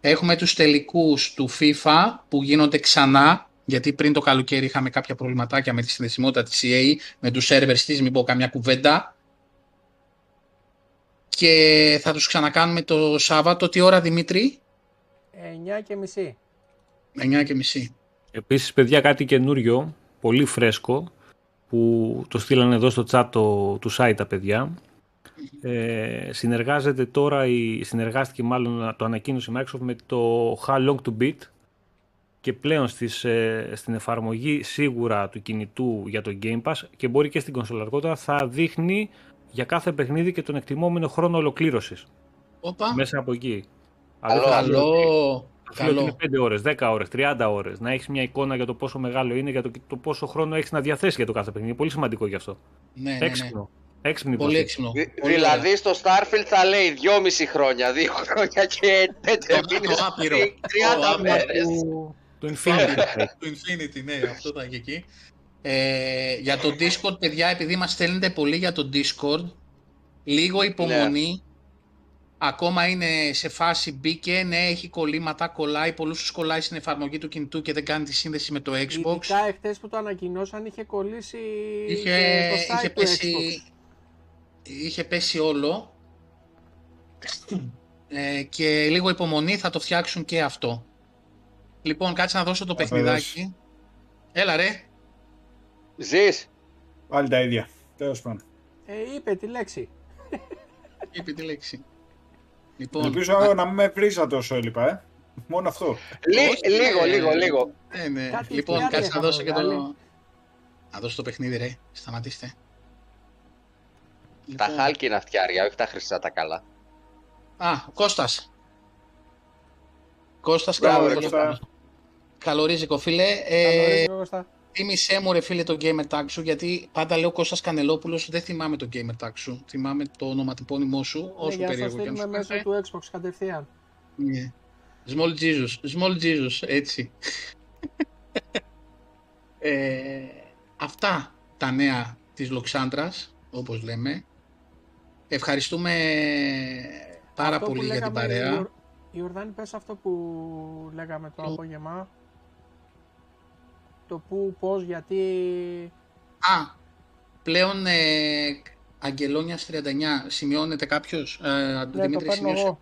Έχουμε τους τελικούς του FIFA που γίνονται ξανά γιατί πριν το καλοκαίρι είχαμε κάποια προβληματάκια με τη συνδεσιμότητα της EA, με τους servers της, μην πω καμιά κουβέντα. Και θα τους ξανακάνουμε το Σάββατο. Τι ώρα, Δημήτρη; 9 και μισή. 9 και μισή. Επίσης, παιδιά, κάτι καινούριο, πολύ φρέσκο, που το στείλανε εδώ στο chat το, του site τα παιδιά. Ε, συνεργάζεται τώρα, η, συνεργάστηκε μάλλον το ανακοίνωσε η Microsoft με το How Long to Beat και πλέον στις, ε, στην εφαρμογή σίγουρα του κινητού για το Game Pass και μπορεί και στην κονσόλα αργότερα θα δείχνει για κάθε παιχνίδι και τον εκτιμόμενο χρόνο ολοκλήρωσης. Οπα. Μέσα από εκεί. Καλό. Καλό. είναι 5 ώρες, 10 ώρες, 30 ώρες. Να έχεις μια εικόνα για το πόσο μεγάλο είναι, για το, το πόσο χρόνο έχεις να διαθέσεις για το κάθε παιχνίδι. Είναι πολύ σημαντικό γι' αυτό. Ναι, ναι, έξυπνο. Ναι. Έξυπνη πολύ έξυπνο. Δη, δηλαδή στο Starfield θα λέει 2,5 χρόνια, 2 χρόνια και 5 μήνες. 30 μέρες. Το Infinity. το Infinity, ναι, αυτό ήταν και εκεί. Ε, για το Discord, παιδιά, επειδή μας στέλνετε πολύ για το Discord, λίγο υπομονή, ναι ακόμα είναι σε φάση μπήκε, ναι, έχει κολλήματα, κολλάει, πολλούς τους κολλάει στην εφαρμογή του κινητού και δεν κάνει τη σύνδεση με το Xbox. Ειδικά εχθές που το ανακοινώσαν είχε κολλήσει είχε, το site είχε του πέσει, Xbox. Είχε πέσει όλο ε, και λίγο υπομονή θα το φτιάξουν και αυτό. Λοιπόν, κάτσε να δώσω το παιχνιδάκι. Έλα ρε. Ζεις. Πάλι τα ίδια. Τέλος πάντων. Ε, είπε τη λέξη. είπε τη λέξη. Λοιπόν, Ελπίζω α... να μην με βρίζα τόσο έλειπα, ε. Μόνο αυτό. Λί, λίγο, λίγο, λίγο. Ναι, ναι. λοιπόν, κάτσε να δώσω και το... Να δώσω το παιχνίδι, ρε. Σταματήστε. Τα λοιπόν... χάλκινα φτιάρια, όχι τα χρυσά τα καλά. Α, ο Κώστας. Κώστας, καλό, καλορίζικο, φίλε. Ε, Κώστα. Θύμησέ μου ρε φίλε το gamer tag σου, γιατί πάντα λέω Κώστας Κανελόπουλος, δεν θυμάμαι το gamer tag σου. Θυμάμαι το ονοματεπώνυμό σου, ναι, όσο περίεργο και αν σου μέσω του Xbox κατευθείαν. Ναι. Small Jesus, Small Jesus, έτσι. ε, αυτά τα νέα της Λοξάντρας, όπως λέμε. Ευχαριστούμε πάρα αυτό πολύ για την παρέα. Ιορδάνη, πες αυτό που λέγαμε το απόγευμα το πού, πώς, γιατί... Α, πλέον ε, Αγγελόνιας 39, σημειώνεται κάποιος, ε, ναι, Δημήτρης, το παίρνω εγώ.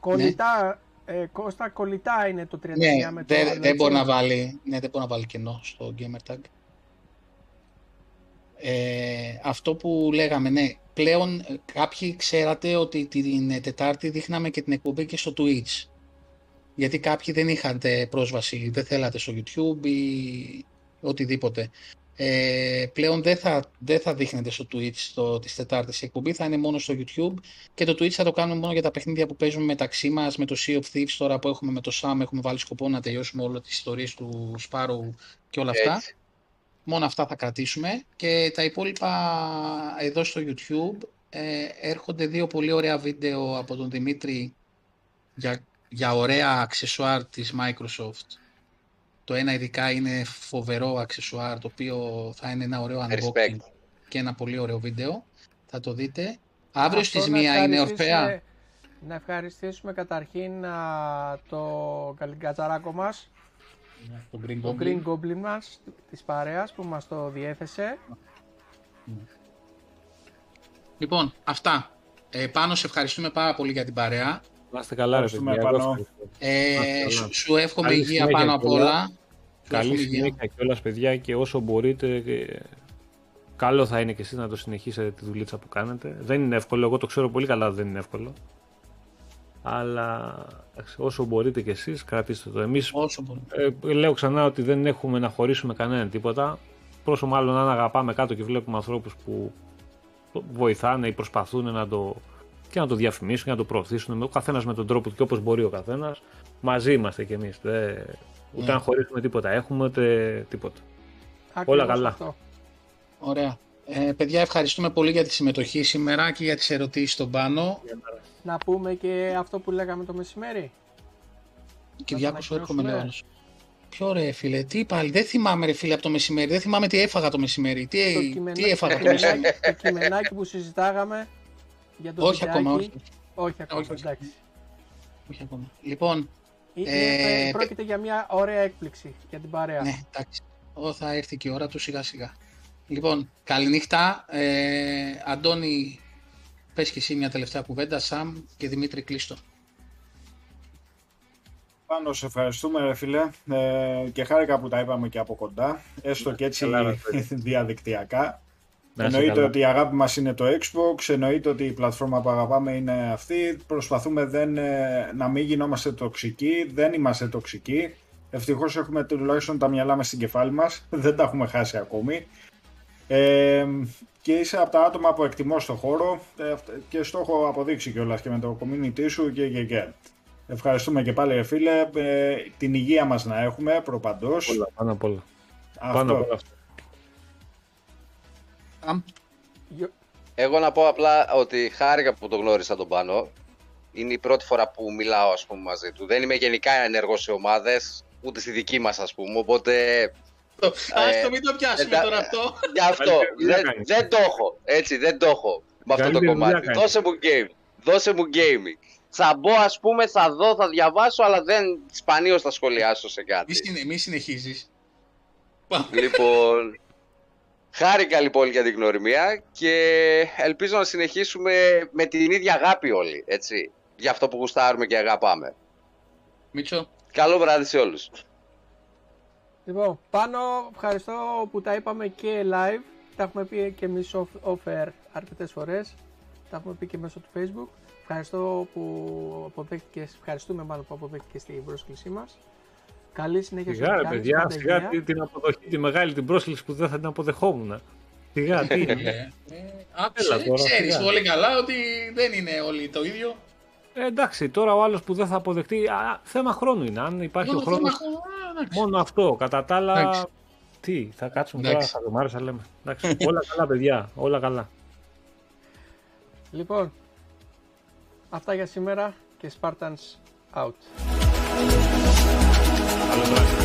Κολλητά, ναι. ε, Κώστα, κολλητά είναι το 39 ναι, με το δεν, δεν μπορεί να βάλει, ναι, δεν μπορεί να βάλει κενό στο gamer tag. Ε, αυτό που λέγαμε, ναι, πλέον ε, κάποιοι ξέρατε ότι την Τετάρτη δείχναμε και την εκπομπή και στο Twitch. Γιατί κάποιοι δεν είχατε πρόσβαση, δεν θέλατε στο YouTube ή οτιδήποτε. Ε, πλέον δεν θα, δεν θα δείχνεται στο Twitch το, της Τετάρτης η εκπομπή, θα είναι μόνο στο YouTube και το Twitch θα το κάνουμε μόνο για τα παιχνίδια που παίζουμε μεταξύ μας, με το Sea of Thieves τώρα που έχουμε με το Sam, έχουμε βάλει σκοπό να τελειώσουμε όλες τις ιστορίες του Sparrow και όλα αυτά. Έτσι. Μόνο αυτά θα κρατήσουμε και τα υπόλοιπα εδώ στο YouTube ε, έρχονται δύο πολύ ωραία βίντεο από τον Δημήτρη για, για ωραία αξεσουάρ της Microsoft. Το ένα ειδικά είναι φοβερό αξεσουάρ το οποίο θα είναι ένα ωραίο unboxing Respect. και ένα πολύ ωραίο βίντεο. Θα το δείτε. Αύριο Αυτό στις να 1 είναι ευχαριστήσουμε- ορφαία. Να ευχαριστήσουμε καταρχήν α, το καλυγκατζαράκο μας, Το Green το Green Goblin μας, της παρέας που μας το διέθεσε. Λοιπόν, αυτά. Ε, πάνω σε ευχαριστούμε πάρα πολύ για την παρέα. Να είστε καλά, ρε Ευχαριστούμε, παιδιά. Εγώ Πάνο. ευχαριστώ. Ε, καλά. σου, σου εύχομαι Καλή υγεία συνέχεια πάνω απ' κιόλας. όλα. Σου Καλή εύχομαι υγεία. συνέχεια κιόλας, παιδιά, και όσο μπορείτε. και Καλό θα είναι και εσείς να το συνεχίσετε τη δουλίτσα που κάνετε. Δεν είναι εύκολο, εγώ το ξέρω πολύ καλά ότι δεν είναι εύκολο. Αλλά εντάξει, όσο μπορείτε κι εσείς κρατήστε το. Εμείς Όσο μπορούμε. ε, λέω ξανά ότι δεν έχουμε να χωρίσουμε κανέναν τίποτα. Πόσο μάλλον αν αγαπάμε κάτω και βλέπουμε ανθρώπους που βοηθάνε ή προσπαθούν να το, και να το διαφημίσουν και να το προωθήσουν. Ο καθένας με τον τρόπο του και όπως μπορεί ο καθένας. Μαζί είμαστε κι εμείς. Ούτε Ναι. αν χωρίσουμε τίποτα έχουμε, ούτε τίποτα. Ακριβώς καλά. αυτό. Ωραία. Ε, παιδιά, ευχαριστούμε πολύ για τη συμμετοχή σήμερα και για τις ερωτήσεις στον πάνω. Να πούμε και αυτό που λέγαμε το μεσημέρι. Κυριάκο σου έρχομαι ανακοινώσουμε. λίγο άλλος. Ποιο ρε φίλε, τι πάλι, δεν θυμάμαι ρε φίλε από το μεσημέρι, δεν θυμάμαι τι έφαγα το μεσημέρι, τι, το, τι κειμενά- έφαγα το το μεσημέρι. κειμενάκι, το κειμενάκι που συζητάγαμε για το όχι βιντεάκι. ακόμα, όχι, Όχι ακόμα, Όχι, όχι. εντάξει. όχι ακόμα. Λοιπόν, Είναι, Ε, ε, πρόκειται για μια ωραία έκπληξη για την παρέα. ναι, εντάξει, Ω, θα έρθει και η ώρα του σιγά σιγά. Λοιπόν, καληνύχτα. Ε, Αντώνη, πες και εσύ μια τελευταία κουβέντα, Σαμ και Δημήτρη κλείστο. Πάνω σε ευχαριστούμε ρε φίλε ε, και χάρηκα που τα είπαμε και από κοντά, έστω και έτσι καλά, ρε φίλε. διαδικτυακά. Να είστε Εννοείται καλά. ότι η αγάπη μας είναι το Xbox, εννοείται ότι η πλατφόρμα που αγαπάμε είναι αυτή. Προσπαθούμε δεν, ε, να μην γινόμαστε τοξικοί, δεν είμαστε τοξικοί. Ευτυχώς έχουμε τουλάχιστον τα μυαλά μας στην κεφάλι μας, δεν τα έχουμε χάσει ακόμη. Ε, και είσαι από τα άτομα που εκτιμώ στο χώρο ε, αυ- και στο έχω αποδείξει κιόλας και με το community σου και και και. Ευχαριστούμε και πάλι ρε φίλε, ε, την υγεία μας να έχουμε προπαντός. Όλα, πάνω απ' όλα. Αυτό. Πάνω απ' όλα αυτό. Σαμ, Γιο- Εγώ να πω απλά ότι χάρηκα που το γνώρισα τον Πάνο. Είναι η πρώτη φορά που μιλάω ας πούμε, μαζί του. Δεν είμαι γενικά ενεργός σε ομάδες, ούτε στη δική μας ας πούμε. Οπότε το, Ε, ας το μην το πιάσουμε εντά- τώρα αυτό. γι' αυτό Καλύτερη δουλειά δεν, κάνεις. δεν το έχω. Έτσι, δεν το έχω με αυτό το Καλύτερη δουλειά κομμάτι. κάνεις. Δώσε μου game. Δώσε μου gaming. Θα μπω ας πούμε, θα δω, θα διαβάσω, αλλά δεν σπανίως θα σχολιάσω σε Μη, κάτι. συνε, μη συνεχίζεις. Πάμε. Λοιπόν, χάρηκα λοιπόν για την γνωριμία και ελπίζω να συνεχίσουμε με την ίδια αγάπη όλοι, έτσι. Για αυτό που γουστάρουμε και αγαπάμε. Μίτσο, Καλό βράδυ σε όλους. Λοιπόν, πάνω ευχαριστώ που τα είπαμε και live. Τα έχουμε πει και εμείς off- off-air αρκετές φορές. Τα έχουμε πει και μέσω του facebook. Ευχαριστώ που αποδέχτηκες, ευχαριστούμε μάλλον που αποδέχτηκες την πρόσκλησή μας. Καλή συνέχεια Σιγά ρε κάνεις, παιδιά, πάντα σιγά υγεία. τη- την αποδοχή, τη μεγάλη την πρόσκληση που δεν θα την αποδεχόμουν. Σιγά, τι ε, είναι; ε, άκουσε, Έλα τώρα, ξέρεις σιγά. πολύ καλά ότι δεν είναι όλοι το ίδιο. Ε, εντάξει, τώρα ο άλλος που δεν θα αποδεχτεί. Α, θέμα χρόνου είναι. Αν υπάρχει ο Μόνο χρόνο. θέμα χρόνο, α, εντάξει. Μόνο αυτό. Κατά τα άλλα. Εντάξει. Τι, θα κάτσουμε Εντάξει. τώρα, θα το μάρεσα λέμε. Εντάξει, όλα καλά, παιδιά. Όλα καλά. Λοιπόν, αυτά για σήμερα και Spartans out. Καλό βράδυ.